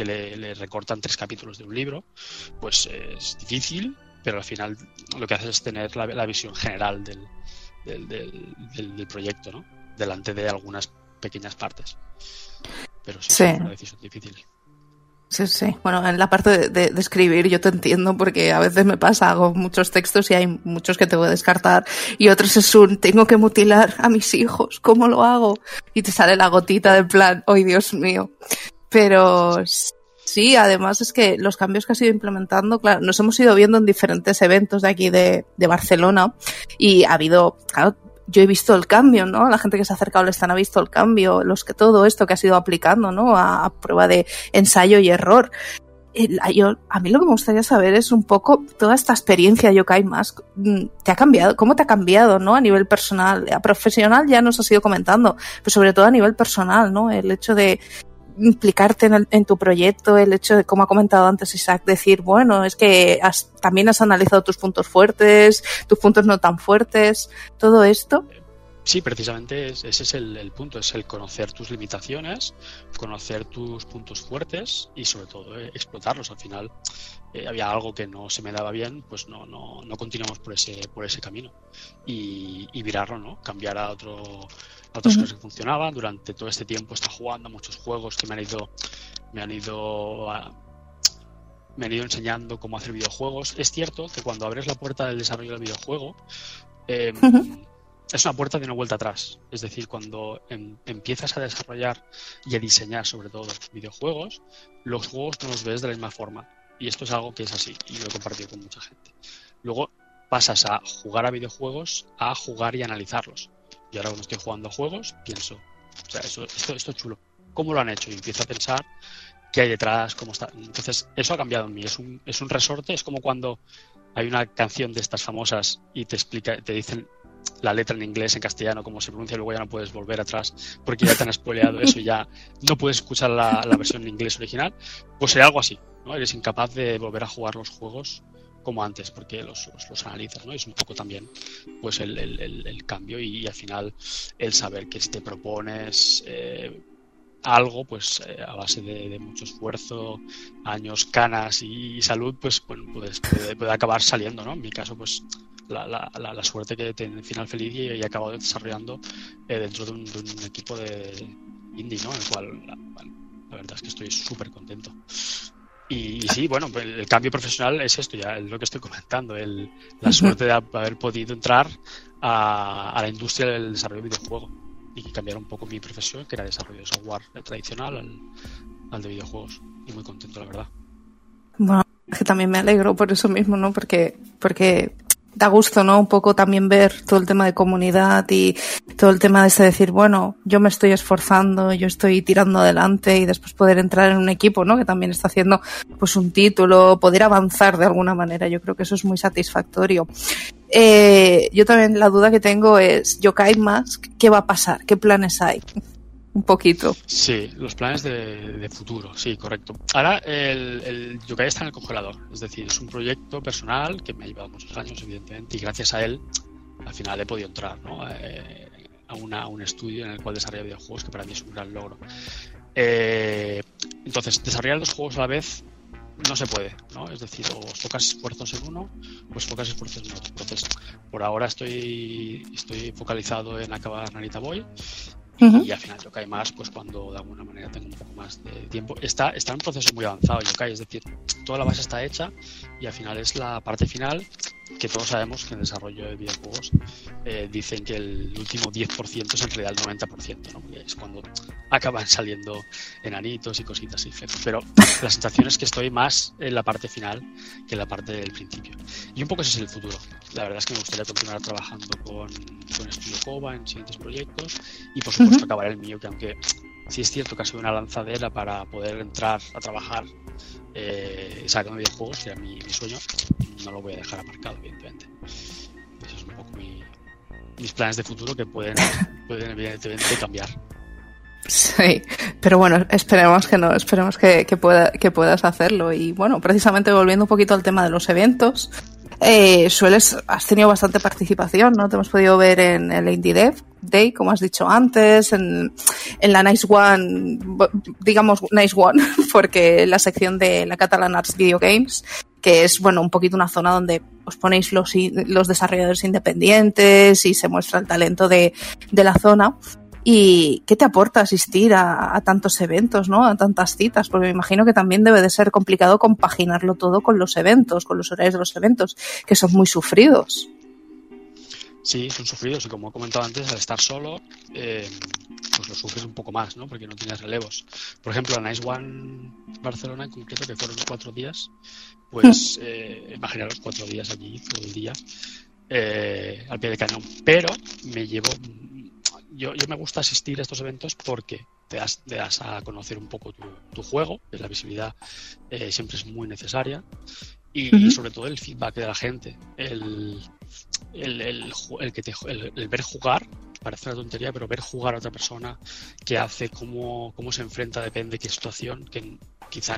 [SPEAKER 8] que le, le recortan tres capítulos de un libro, pues es difícil, pero al final lo que haces es tener la, la visión general del, del, del, del, del proyecto, ¿no? Delante de algunas pequeñas partes. Pero sí,
[SPEAKER 6] sí.
[SPEAKER 8] es una decisión difícil.
[SPEAKER 6] Sí, sí. Bueno, en la parte de, de, de, escribir yo te entiendo porque a veces me pasa, hago muchos textos y hay muchos que tengo que descartar y otros es un, tengo que mutilar a mis hijos, ¿cómo lo hago? Y te sale la gotita del plan, ¡ay, oh, Dios mío! Pero sí, además es que los cambios que has ido implementando, claro, nos hemos ido viendo en diferentes eventos de aquí de, Barcelona y ha habido, claro, yo he visto el cambio, ¿no? La gente que se ha acercado al stand ha visto el cambio, los que todo esto que has ido aplicando, ¿no? A, prueba de ensayo y error. Yo, a mí lo que me gustaría saber es un poco toda esta experiencia Yokai Mask, ¿te ha cambiado? ¿Cómo te ha cambiado, no? A nivel personal, a profesional ya nos has ido comentando, pero sobre todo a nivel personal, ¿no? El hecho de implicarte en, el, en, tu proyecto, el hecho de, como ha comentado antes Isaac, decir, bueno, es que has, también has analizado tus puntos fuertes, tus puntos no tan fuertes, todo esto.
[SPEAKER 8] Sí, precisamente es- ese es el, el punto, es el conocer tus limitaciones, conocer tus puntos fuertes y sobre todo eh, explotarlos. Al final eh, había algo que no se me daba bien, pues no, no, no continuamos por ese, por ese camino y, y virarlo, ¿no? Cambiar a otro a otras cosas que funcionaban. Durante todo este tiempo estado jugando a muchos juegos que me han ido, me han ido a- me han ido enseñando cómo hacer videojuegos. Es cierto que cuando abres la puerta del desarrollo del videojuego, eh. Es una puerta de no vuelta atrás. Es decir, cuando em- empiezas a desarrollar y a diseñar sobre todo videojuegos, los juegos no los ves de la misma forma. Y esto es algo que es así y lo he compartido con mucha gente. Luego pasas a jugar a videojuegos a jugar y analizarlos. Y ahora cuando estoy jugando a juegos, pienso, o sea, eso, esto, esto es chulo. ¿Cómo lo han hecho? Y empiezo a pensar qué hay detrás, cómo está. Entonces, eso ha cambiado en mí. Es un, es un resorte, es como cuando hay una canción de estas famosas y te explica, te dicen la letra en inglés, en castellano, cómo se pronuncia, luego ya no puedes volver atrás porque ya te han spoileado eso y ya no puedes escuchar la, la versión en inglés original. Pues será algo así, ¿no? Eres incapaz de volver a jugar los juegos como antes porque los, los, analizas, ¿no? Es un poco también pues el, el, el, cambio y, al final el saber que si te propones eh, algo, pues eh, a base de, mucho esfuerzo, años, canas y, salud, pues bueno, pues, puede, puede, acabar saliendo, ¿no? En mi caso, pues la, la, la, la suerte que tiene el final feliz y, y he acabado desarrollando eh, dentro de un, de un, equipo de indie, ¿no? En el cual la, verdad es que estoy súper contento. Y, y, sí, bueno, el, el, cambio profesional es esto, ya es lo que estoy comentando, el, la suerte de haber podido entrar a, a la industria del desarrollo de videojuegos y cambiar un poco mi profesión, que era desarrollo de software tradicional, al, al de videojuegos. Y muy contento, la verdad.
[SPEAKER 6] Bueno, es que también me alegro por eso mismo, ¿no? Porque, porque da gusto, ¿no? Un poco también ver todo el tema de comunidad y todo el tema de ese decir, bueno, yo me estoy esforzando, yo estoy tirando adelante y después poder entrar en un equipo, ¿no? Que también está haciendo pues un título, poder avanzar de alguna manera. Yo creo que eso es muy satisfactorio. Eh, yo también la duda que tengo es, Yokai Mask, ¿qué va a pasar? ¿Qué planes hay? Un poquito.
[SPEAKER 8] Sí, los planes de, de futuro, sí, correcto. Ahora el, el, Yokai está en el congelador, es decir, es un proyecto personal que me ha llevado muchos años, evidentemente, y gracias a él al final he podido entrar ¿no? eh, a, una, a, un estudio en el cual desarrolla videojuegos, que para mí es un gran logro. Eh, entonces, desarrollar dos juegos a la vez no se puede, ¿no? Es decir, o focas esfuerzos en uno, pues focas esfuerzos en otro. Entonces, por ahora estoy, estoy focalizado en acabar Narita Boy y al final Yokai más, pues cuando de alguna manera tengo un poco más de tiempo. Está, está en un proceso muy avanzado Yokai, es decir, toda la base está hecha y al final es la parte final que todos sabemos que en el desarrollo de videojuegos eh, dicen que el último 10% es en realidad el 90%, ¿no? Es cuando acaban saliendo enanitos y cositas y flecos. Pero la sensación es que estoy más en la parte final que en la parte del principio. Y un poco ese es el futuro. La verdad es que me gustaría continuar trabajando con, con Studio Koba en siguientes proyectos y por supuesto uh -huh. acabar el mío, que aunque sí es cierto que ha sido una lanzadera para poder entrar a trabajar eh, sacando videojuegos, que era mi, mi, sueño, no lo voy a dejar aparcado, evidentemente. Eso es un poco mi, mis planes de futuro que pueden, pueden evidentemente cambiar.
[SPEAKER 6] Sí, pero bueno, esperemos que no, esperemos que, que, pueda, que puedas hacerlo. Y bueno, precisamente volviendo un poquito al tema de los eventos, eh, sueles, has tenido bastante participación, ¿no? Te hemos podido ver en el Indie Dev Day, como has dicho antes, en, en la Nice One, digamos Nice One, porque la sección de la Catalan Arts Video Games, que es, bueno, un poquito una zona donde os ponéis los, los desarrolladores independientes y se muestra el talento de, de la zona. ¿Y qué te aporta asistir a, a, tantos eventos, ¿no? A tantas citas, porque me imagino que también debe de ser complicado compaginarlo todo con los eventos, con los horarios de los eventos, que son muy sufridos.
[SPEAKER 8] Sí, son sufridos y como he comentado antes, al estar solo, eh, pues lo sufres un poco más, ¿no? Porque no tienes relevos. Por ejemplo, la Nice One Barcelona en concreto, que fueron cuatro días, pues eh, imaginaros cuatro días allí, todo el día, eh, al pie de cañón. Pero me llevo yo, yo, me gusta asistir a estos eventos porque te das, te das a conocer un poco tu, tu juego, que la visibilidad eh, siempre es muy necesaria, y, uh -huh. y, sobre todo el feedback de la gente, el, el, el, el que te, el, ver jugar, parece una tontería, pero ver jugar a otra persona, qué hace, cómo, cómo se enfrenta, depende de qué situación, que quizá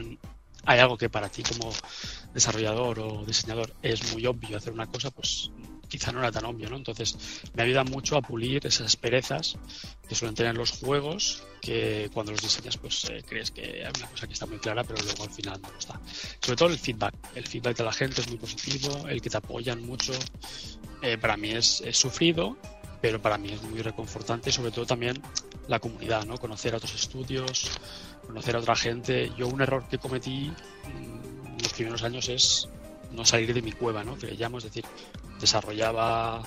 [SPEAKER 8] hay algo que para ti como desarrollador o diseñador es muy obvio hacer una cosa, pues quizá no era tan obvio, ¿no? Entonces me ayuda mucho a pulir esas perezas que suelen tener los juegos, que cuando los diseñas pues eh, crees que hay una cosa que está muy clara, pero luego al final no lo está. Sobre todo el feedback, el feedback de la gente es muy positivo, el que te apoyan mucho, eh, para mí es, es sufrido, pero para mí es muy reconfortante sobre todo también la comunidad, ¿no? Conocer a otros estudios, conocer a otra gente. Yo un error que cometí mm, en los primeros años es no salir de mi cueva, ¿no? Que le llamo, es decir, desarrollaba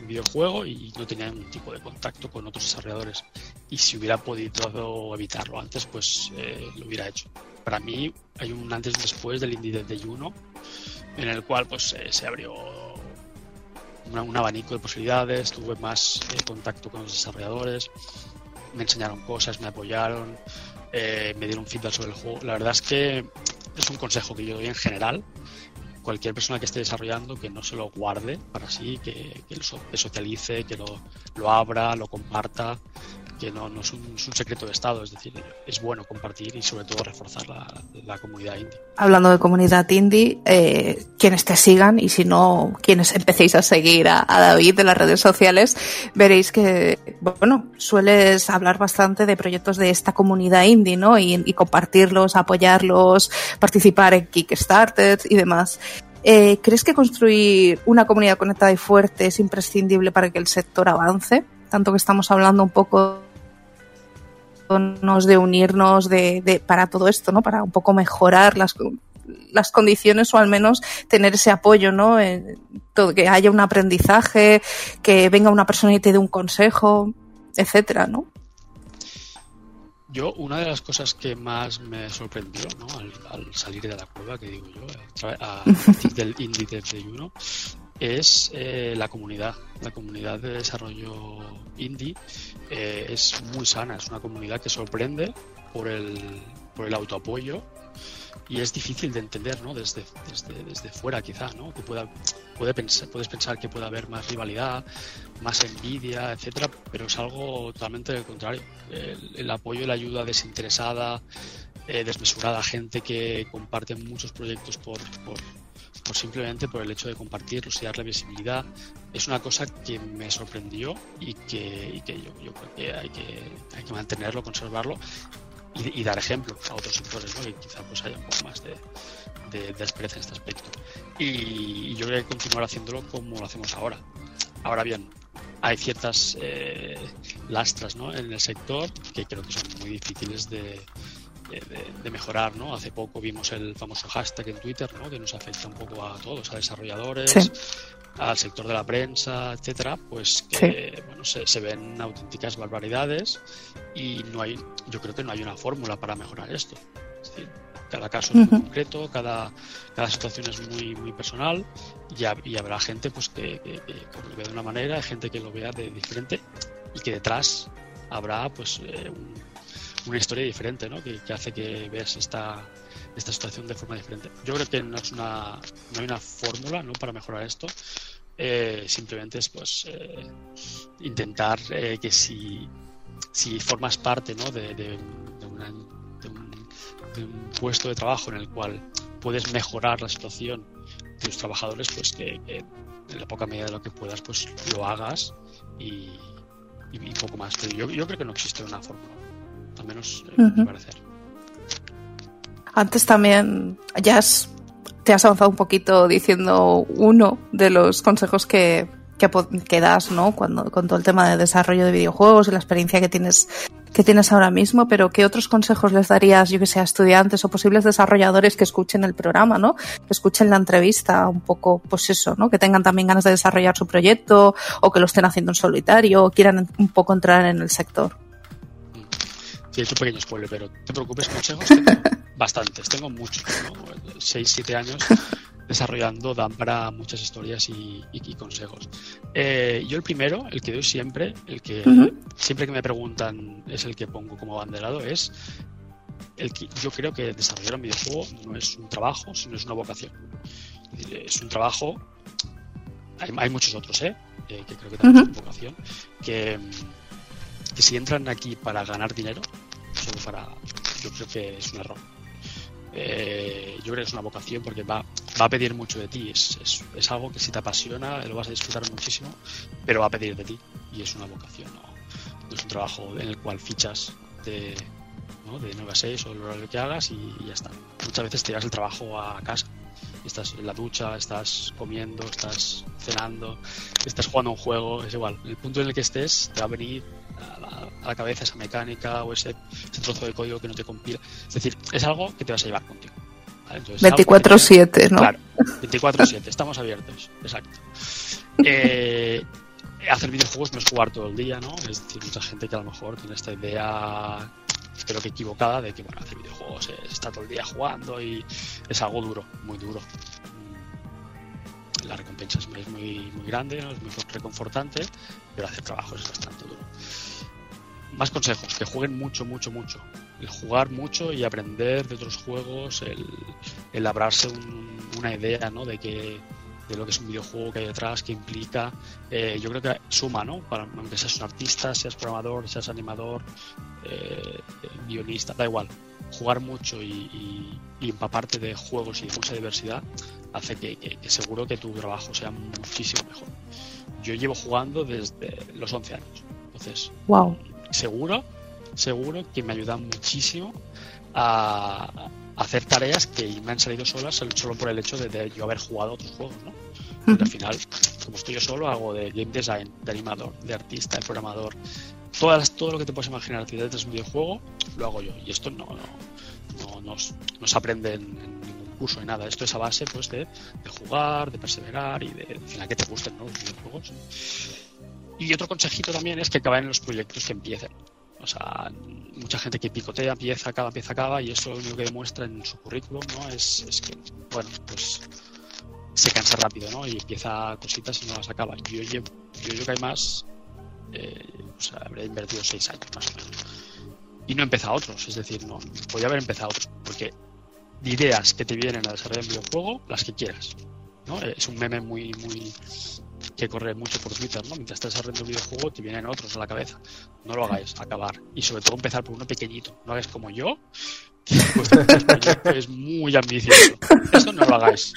[SPEAKER 8] un videojuego y no tenía ningún tipo de contacto con otros desarrolladores. Y si hubiera podido evitarlo antes, pues eh, lo hubiera hecho. Para mí hay un antes y después del Indie Day 1, en el cual pues eh, se abrió un abanico de posibilidades, tuve más eh, contacto con los desarrolladores, me enseñaron cosas, me apoyaron, me dieron feedback sobre el juego. La verdad es que es un consejo que yo doy en general. Cualquier persona que esté desarrollando que no se lo guarde para sí, que, que lo socialice, que lo, lo abra, lo comparta, no, es, un, secreto de Estado, es decir, es bueno compartir y sobre todo reforzar la, comunidad indie.
[SPEAKER 6] Hablando de comunidad indie, eh, quienes te sigan y si no, quienes empecéis a seguir a, David en las redes sociales, veréis que, bueno, sueles hablar bastante de proyectos de esta comunidad indie, ¿no? Y, y compartirlos, apoyarlos, participar en Kickstarter y demás. Eh, ¿Crees que construir una comunidad conectada y fuerte es imprescindible para que el sector avance? Tanto que estamos hablando un poco de unirnos de, de- para todo esto, ¿no? Para un poco mejorar las, las condiciones o al menos tener ese apoyo, ¿no? Que haya un aprendizaje, que venga una persona y te dé un consejo, etcétera, ¿no?
[SPEAKER 8] Yo, una de las cosas que más me sorprendió ¿no? al, al salir de la cueva, que digo yo, tra- a partir del Dev Day 1, es eh, la comunidad. La comunidad de desarrollo indie eh, es muy sana, es una comunidad que sorprende por el, por el autoapoyo y es difícil de entender ¿no? desde, desde, desde fuera quizá, ¿no? que pueda, puede pensar, puedes pensar que puede haber más rivalidad, más envidia, etcétera, pero es algo totalmente contrario. El, apoyo y la ayuda desinteresada, eh, desmesurada, gente que comparte muchos proyectos por, por simplemente por el hecho de compartirlos y darle visibilidad, es una cosa que me sorprendió y que, y que yo, yo creo que hay, que hay que mantenerlo, conservarlo y, y dar ejemplo a otros sectores, ¿no? que quizá pues haya un poco más de, de, de en este aspecto. Y, y yo creo que continuar haciéndolo como lo hacemos ahora. Ahora bien, hay ciertas eh, lastras ¿no? en el sector que creo que son muy difíciles de, de, de- mejorar. ¿no? Hace poco vimos el famoso hashtag en Twitter ¿no? que nos afecta un poco a todos, a desarrolladores,
[SPEAKER 6] Sí.
[SPEAKER 8] al sector de la prensa, etcétera, pues que bueno, se, se ven auténticas barbaridades y no hay, yo creo que no hay una fórmula para mejorar esto. Es decir, cada caso es muy concreto, cada, cada situación es muy, muy personal y habrá gente pues que, que- que lo vea de una manera, hay gente que lo vea de diferente y que detrás habrá pues eh, un- una historia diferente, ¿no? Que, que hace que veas esta, esta situación de forma diferente. Yo creo que no es una, no hay una fórmula, ¿no? Para mejorar esto. Eh, simplemente es pues eh, intentar eh, que si, si formas parte ¿no? de, de- de una- de un, de un puesto de trabajo en el cual puedes mejorar la situación de los trabajadores, pues que, que en la poca medida de lo que puedas, pues lo hagas y, y, y poco más. Pero yo, yo creo que no existe una fórmula, al menos eh,
[SPEAKER 6] Ujú.
[SPEAKER 8] mi parecer.
[SPEAKER 6] Antes también ya has- te has avanzado un poquito diciendo uno de los consejos que, que das, ¿no? Cuando, con todo el tema de desarrollo de videojuegos y la experiencia que tienes, que tienes ahora mismo, pero ¿qué otros consejos les darías, yo que sé, a estudiantes o posibles desarrolladores que escuchen el programa, ¿no? Que escuchen la entrevista un poco, pues eso, ¿no? Que tengan también ganas de desarrollar su proyecto o que lo estén haciendo en solitario o quieran un poco entrar en el sector.
[SPEAKER 8] Sí, hecho un pequeño spoiler, pero no te preocupes, consejos tengo bastantes, tengo muchos, ¿no? 6, 7 años desarrollando dan para muchas historias y, y- y consejos. Eh, yo el primero, el que doy siempre, el que siempre que me preguntan es el que pongo como abanderado, es el que yo creo que desarrollar un videojuego no es un trabajo, sino es una vocación. Es es un trabajo, hay, hay muchos otros, ¿eh? Eh, que creo que también es una vocación, que, que si entran aquí para ganar dinero, Yo creo que es un error. Eh, yo creo que es una vocación porque va, va a pedir mucho de ti. Es, es, es algo que si te apasiona lo vas a disfrutar muchísimo, pero va a pedir de ti y es una vocación. No, no es un trabajo en el cual fichas de, ¿no? de 9 a 6 o lo que hagas y, y ya está. Muchas veces te llevas el trabajo a casa. Estás en la ducha, estás comiendo, estás cenando, estás jugando un juego, es igual. El punto en el que estés te va a venir a la, a la cabeza esa mecánica o ese, ese trozo de código que no te compila. Es decir, es algo que te vas a llevar contigo. ¿vale? Entonces, es algo que te
[SPEAKER 6] 24-7, ¿no?
[SPEAKER 8] Claro, 24-7, estamos abiertos, exacto. Eh, hacer videojuegos no es jugar todo el día, ¿no? Es decir, mucha gente que a lo mejor tiene esta idea, espero que equivocada, de que, bueno, hacer videojuegos es estar todo el día jugando y es algo duro, muy duro. La recompensa es muy, es muy, muy grande, ¿no? es muy reconfortante, pero hacer trabajos es bastante duro. Más consejos, que jueguen mucho, mucho, mucho. El jugar mucho y aprender de otros juegos, el, el labrarse un- una idea, ¿no? De que de lo que es un videojuego que hay detrás, que implica, eh, yo creo que suma, ¿no? Para, aunque seas un artista, seas programador, seas animador, eh, guionista, da igual. Jugar mucho y, y- y empaparte de juegos y de mucha diversidad hace que, que- que seguro que tu trabajo sea muchísimo mejor. Yo llevo jugando desde los 11 años, entonces
[SPEAKER 6] Wow.
[SPEAKER 8] Seguro, seguro que me ayuda muchísimo a, a hacer tareas que me han salido solas solo- por el hecho de, de yo haber jugado otros juegos, ¿no? Porque al final, como estoy yo solo, hago de game design, de animador, de artista, de programador, todas, todo lo que te puedes imaginar detrás de un videojuego, lo hago yo. Y esto no, no, no, no s- no se aprende en, en ningún curso ni nada. Esto es a base pues, de, de jugar, de perseverar y de, al final que te gusten ¿no? los videojuegos. Y otro consejito también es que acaben los proyectos que empiecen. O sea, mucha gente que picotea, empieza, acaba, empieza, acaba, y eso lo único que demuestra en su currículum, ¿no? Es, es que, bueno, pues se cansa rápido, ¿no? Y empieza cositas y no las acaba. Yo llevo, yo llevo que hay más, eh, o sea, habré invertido seis años más o menos. Y no he empezado otros, es decir, no, podía haber empezado otros, porque ideas que te vienen a desarrollar un videojuego, las que quieras, ¿no? Es un meme muy, muy, que corre mucho por Twitter, ¿no? Mientras estás desarrollando un videojuego te vienen otros a la cabeza. No lo hagáis, acabar. Y sobre todo empezar por uno pequeñito. No hagáis como yo, que proyecto es muy ambicioso. Eso no lo hagáis.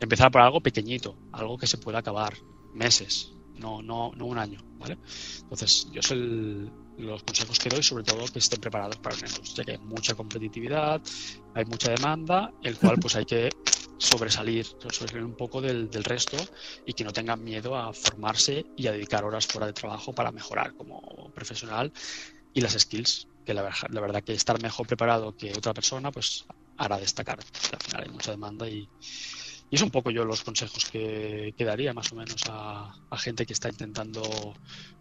[SPEAKER 8] Empezar por algo pequeñito, algo que se pueda acabar. Meses, no, no, no un año, ¿vale? Entonces, yo soy el- los consejos que doy, sobre todo que estén preparados para una industria que hay mucha competitividad, hay mucha demanda, el cual pues hay que sobresalir, sobresalir un poco del, del resto y que no tengan miedo a formarse y a dedicar horas fuera de trabajo para mejorar como profesional y las skills, que la, la verdad que estar mejor preparado que otra persona pues hará destacar. Al final hay mucha demanda y, y es un poco yo los consejos que, que daría más o menos a, a gente que está intentando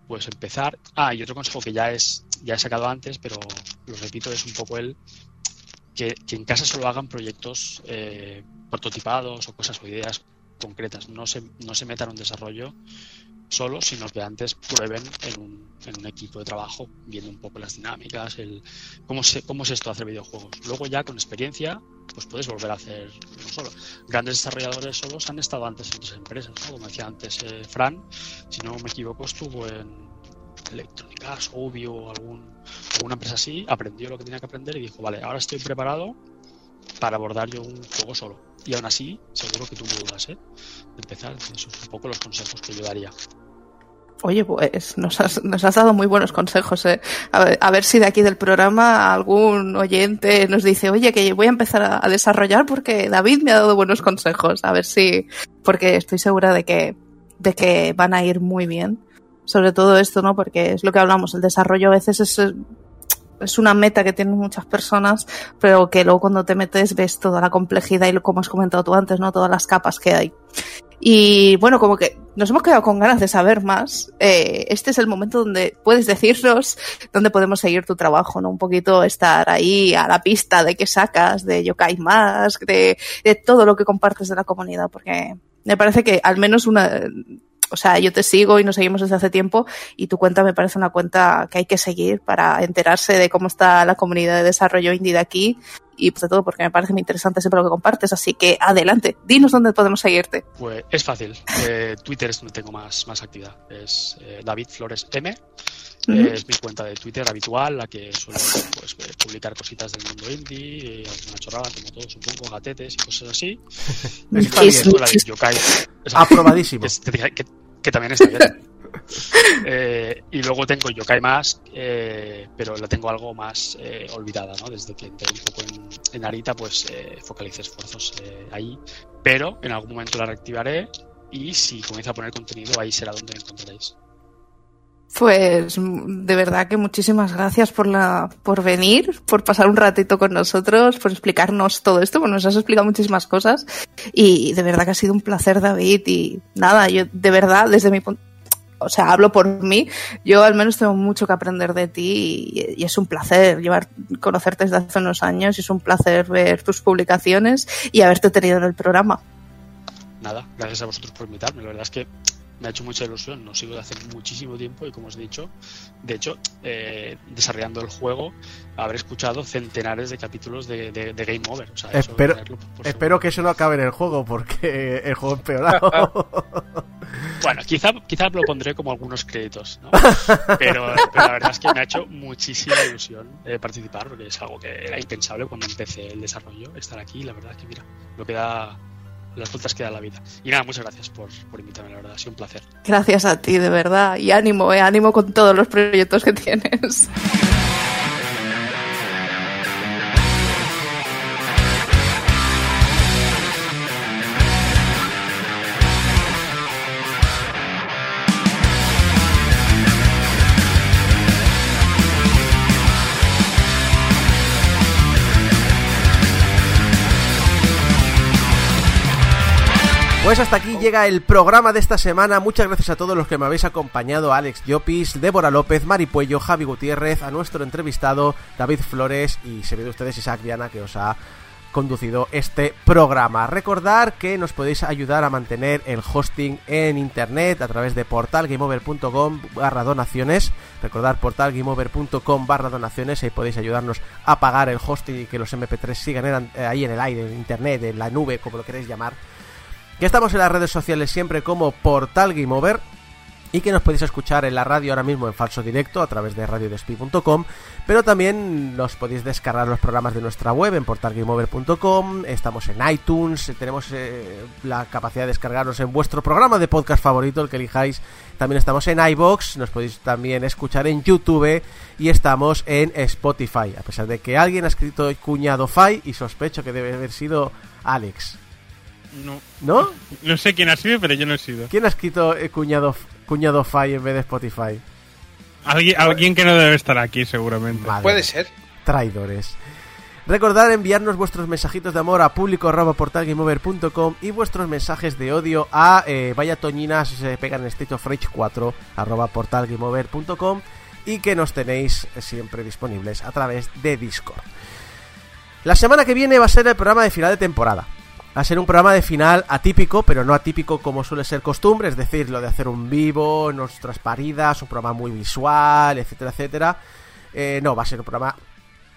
[SPEAKER 8] pues empezar. Ah, y otro consejo que ya es ya he sacado antes, pero lo repito, es un poco el que, que en casa solo hagan proyectos eh, prototipados o cosas o ideas concretas. No se, no se metan en un desarrollo solo, sino que antes prueben en un, en un equipo de trabajo, viendo un poco las dinámicas, el cómo, se, cómo es esto hacer videojuegos. Luego ya con experiencia, pues puedes volver a hacer uno solo. Grandes desarrolladores solos han estado antes en otras empresas, ¿no? como decía antes eh, Fran, si no me equivoco, estuvo en Electronic Arts, Obvio algún, alguna empresa así, aprendió lo que tenía que aprender y dijo, vale, ahora estoy preparado para abordar yo un juego solo. Y aún así, seguro que tú dudas, ¿eh? De empezar, esos son un poco los consejos que yo daría.
[SPEAKER 6] Oye, pues nos has, nos has dado muy buenos consejos. ¿eh? A, ver, a ver si de aquí del programa algún oyente nos dice, oye, que voy a empezar a, a desarrollar porque David me ha dado buenos consejos. A ver si, porque estoy segura de que, de que van a ir muy bien. Sobre todo esto, ¿no? Porque es lo que hablamos, el desarrollo a veces es, es una meta que tienen muchas personas, pero que luego cuando te metes ves toda la complejidad y lo, como has comentado tú antes, ¿no? Todas las capas que hay. Y bueno, como que nos hemos quedado con ganas de saber más. Eh, este es el momento donde puedes decirnos dónde podemos seguir tu trabajo, ¿no? Un poquito estar ahí a la pista de qué sacas, de Yokai Mask, de, de todo lo que compartes de la comunidad, porque me parece que al menos una, o sea, yo te sigo y nos seguimos desde hace tiempo y tu cuenta me parece una cuenta que hay que seguir para enterarse de cómo está la comunidad de desarrollo indie de aquí y pues, de todo porque me parece muy interesante siempre lo que compartes. Así que adelante, dinos dónde podemos seguirte.
[SPEAKER 8] Pues es fácil. Eh, Twitter es donde tengo más, más actividad. Es eh, David Flores M. Es mi cuenta de Twitter habitual, la que suelo pues, eh, publicar cositas del mundo indie, eh, alguna chorrada, como todo, supongo, gatetes y cosas así.
[SPEAKER 1] Está
[SPEAKER 8] Y
[SPEAKER 1] bien.
[SPEAKER 8] luego la de Yokai.
[SPEAKER 1] Aprobadísimo.
[SPEAKER 8] Que, es- que- que también está bien. Eh, y luego tengo Yokai más, eh, pero la tengo algo más eh, olvidada, ¿no? Desde que entré un poco en, en Arita, pues eh, focalicé esfuerzos eh, ahí. Pero en algún momento la reactivaré y si comienzo a poner contenido, ahí será donde me encontraréis.
[SPEAKER 6] Pues mm, de verdad que muchísimas gracias por la, por venir, por pasar un ratito con nosotros, por explicarnos todo esto, bueno, nos has explicado muchísimas cosas y de verdad que ha sido un placer, David, y nada, yo de verdad, desde mi punto, o sea, hablo por mí, yo al menos tengo mucho que aprender de ti y, y es un placer llevar, conocerte desde hace unos años y es un placer ver tus publicaciones y haberte tenido en el programa.
[SPEAKER 8] Nada, gracias a vosotros por invitarme. La verdad es que me ha hecho mucha ilusión. Nos sigo de hace muchísimo tiempo y como os he dicho, de hecho, eh, desarrollando el juego, habré escuchado centenares de capítulos de, de- de Game Over. O sea, eso
[SPEAKER 1] Espero,
[SPEAKER 8] por
[SPEAKER 1] espero que eso no acabe en el juego, porque el juego empeorado.
[SPEAKER 8] Bueno, quizá, quizá lo pondré como algunos créditos, ¿no? Pero, pero la verdad es que me ha hecho muchísima ilusión eh, participar, porque es algo que era impensable cuando empecé el desarrollo, estar aquí, la verdad es que mira, lo que da, las vueltas que da la vida. Y nada, muchas gracias por, por invitarme, la verdad, ha sido un placer.
[SPEAKER 6] Gracias a ti, de verdad, y ánimo, eh, ánimo con todos los proyectos que tienes.
[SPEAKER 1] Pues hasta aquí llega el programa de esta semana. Muchas gracias a todos los que me habéis acompañado: Alex Llopis, Débora López, Mari Puello, Javi Gutiérrez, a nuestro entrevistado David Flores y se ve de ustedes Isaac Viana que os ha conducido este programa. Recordar que nos podéis ayudar a mantener el hosting en internet a través de portalgameover.com barra donaciones. Recordar portalgameover.com barra donaciones, ahí podéis ayudarnos a pagar el hosting y que los MP3 sigan en- eh, ahí en el aire, en internet, en la nube, como lo queréis llamar. Que estamos en las redes sociales siempre como Portal Game Over y que nos podéis escuchar en la radio ahora mismo en falso directo a través de radiodespi.com, pero también nos podéis descargar los programas de nuestra web en portalgameover.com, estamos en iTunes, tenemos eh, la capacidad de descargarnos en vuestro programa de podcast favorito, el que elijáis, también estamos en iBox, nos podéis también escuchar en YouTube y estamos en Spotify, a pesar de que alguien ha escrito cuñado Fai y sospecho que debe haber sido Alex.
[SPEAKER 3] No,
[SPEAKER 1] ¿No?
[SPEAKER 3] no sé quién ha sido, pero yo no he sido.
[SPEAKER 1] ¿Quién ha escrito eh, cuñado, cuñado Fai en vez de Spotify?
[SPEAKER 3] Alguien, alguien que no debe estar aquí, seguramente.
[SPEAKER 1] Madre
[SPEAKER 2] Puede ser.
[SPEAKER 1] Traidores. Recordad enviarnos vuestros mensajitos de amor a público.portalgameover.com y vuestros mensajes de odio a eh, vaya toñinas se pegan en State of Rage 4 arroba portalgameover.com y que nos tenéis siempre disponibles a través de Discord. La semana que viene va a ser el programa de final de temporada. Va a ser un programa de final atípico, pero no atípico como suele ser costumbre, es decir, lo de hacer un vivo, nuestras paridas, un programa muy visual, etcétera, etcétera. Eh, no, va a ser un programa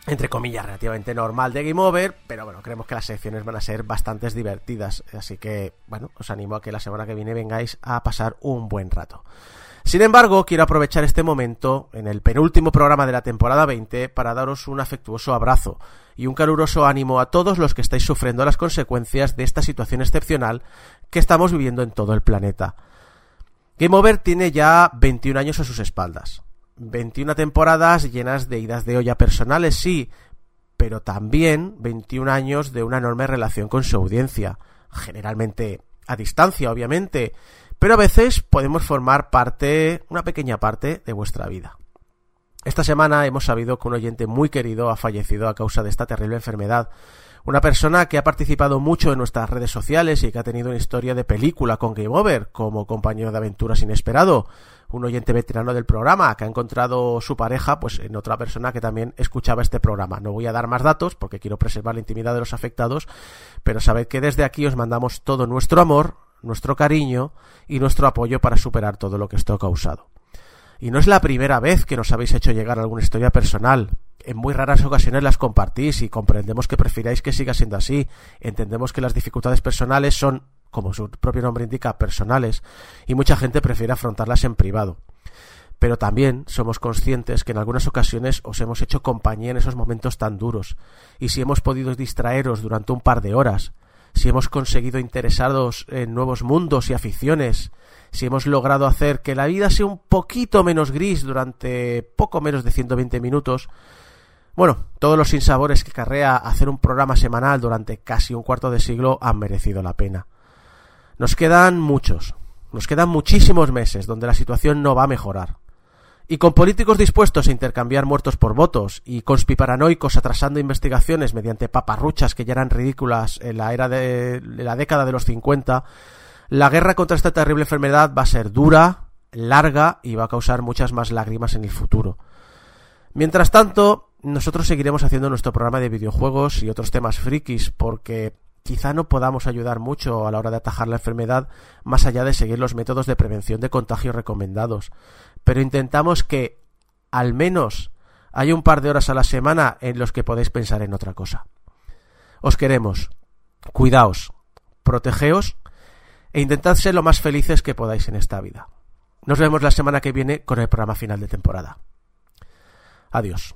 [SPEAKER 1] entre comillas, relativamente normal de Game Over, pero bueno, creemos que las secciones van a ser bastante divertidas, así que, bueno, os animo a que la semana que viene vengáis a pasar un buen rato. Sin embargo, quiero aprovechar este momento, en el penúltimo programa de la temporada 20, para daros un afectuoso abrazo y un caluroso ánimo a todos los que estáis sufriendo las consecuencias de esta situación excepcional que estamos viviendo en todo el planeta. Game Over tiene ya 21 años a sus espaldas. 21 temporadas llenas de idas de olla personales, sí, pero también 21 años de una enorme relación con su audiencia, generalmente a distancia, obviamente, pero a veces podemos formar parte, una pequeña parte de vuestra vida. Esta semana hemos sabido que un oyente muy querido ha fallecido a causa de esta terrible enfermedad. Una persona que ha participado mucho en nuestras redes sociales y que ha tenido una historia de película con Game Over como compañero de aventuras inesperado. Un oyente veterano del programa que ha encontrado su pareja pues en otra persona que también escuchaba este programa. No voy a dar más datos porque quiero preservar la intimidad de los afectados, pero sabed que desde aquí os mandamos todo nuestro amor, nuestro cariño y nuestro apoyo para superar todo lo que esto ha causado. Y no es la primera vez que nos habéis hecho llegar alguna historia personal. en muy raras ocasiones las compartís y comprendemos que prefiráis que siga siendo así. Entendemos que las dificultades personales son, como su propio nombre indica, personales y mucha gente prefiere afrontarlas en privado. Pero también somos conscientes que en algunas ocasiones os hemos hecho compañía en esos momentos tan duros y si hemos podido distraeros durante un par de horas, si hemos conseguido interesados en nuevos mundos y aficiones, si hemos logrado hacer que la vida sea un poquito menos gris durante poco menos de 120 minutos, bueno, todos los sinsabores que carrea hacer un programa semanal durante casi un cuarto de siglo han merecido la pena. Nos quedan muchos, nos quedan muchísimos meses donde la situación no va a mejorar. Y con políticos dispuestos a intercambiar muertos por votos y conspiparanoicos atrasando investigaciones mediante paparruchas que ya eran ridículas en la era de, la década de los 50, la guerra contra esta terrible enfermedad va a ser dura, larga y va a causar muchas más lágrimas en el futuro. Mientras tanto, nosotros seguiremos haciendo nuestro programa de videojuegos y otros temas frikis porque quizá no podamos ayudar mucho a la hora de atajar la enfermedad más allá de seguir los métodos de prevención de contagio recomendados. Pero intentamos que al menos haya un par de horas a la semana en los que podéis pensar en otra cosa. Os queremos. Cuidaos. Protegeos e intentad ser lo más felices que podáis en esta vida. Nos vemos la semana que viene con el programa final de temporada. Adiós.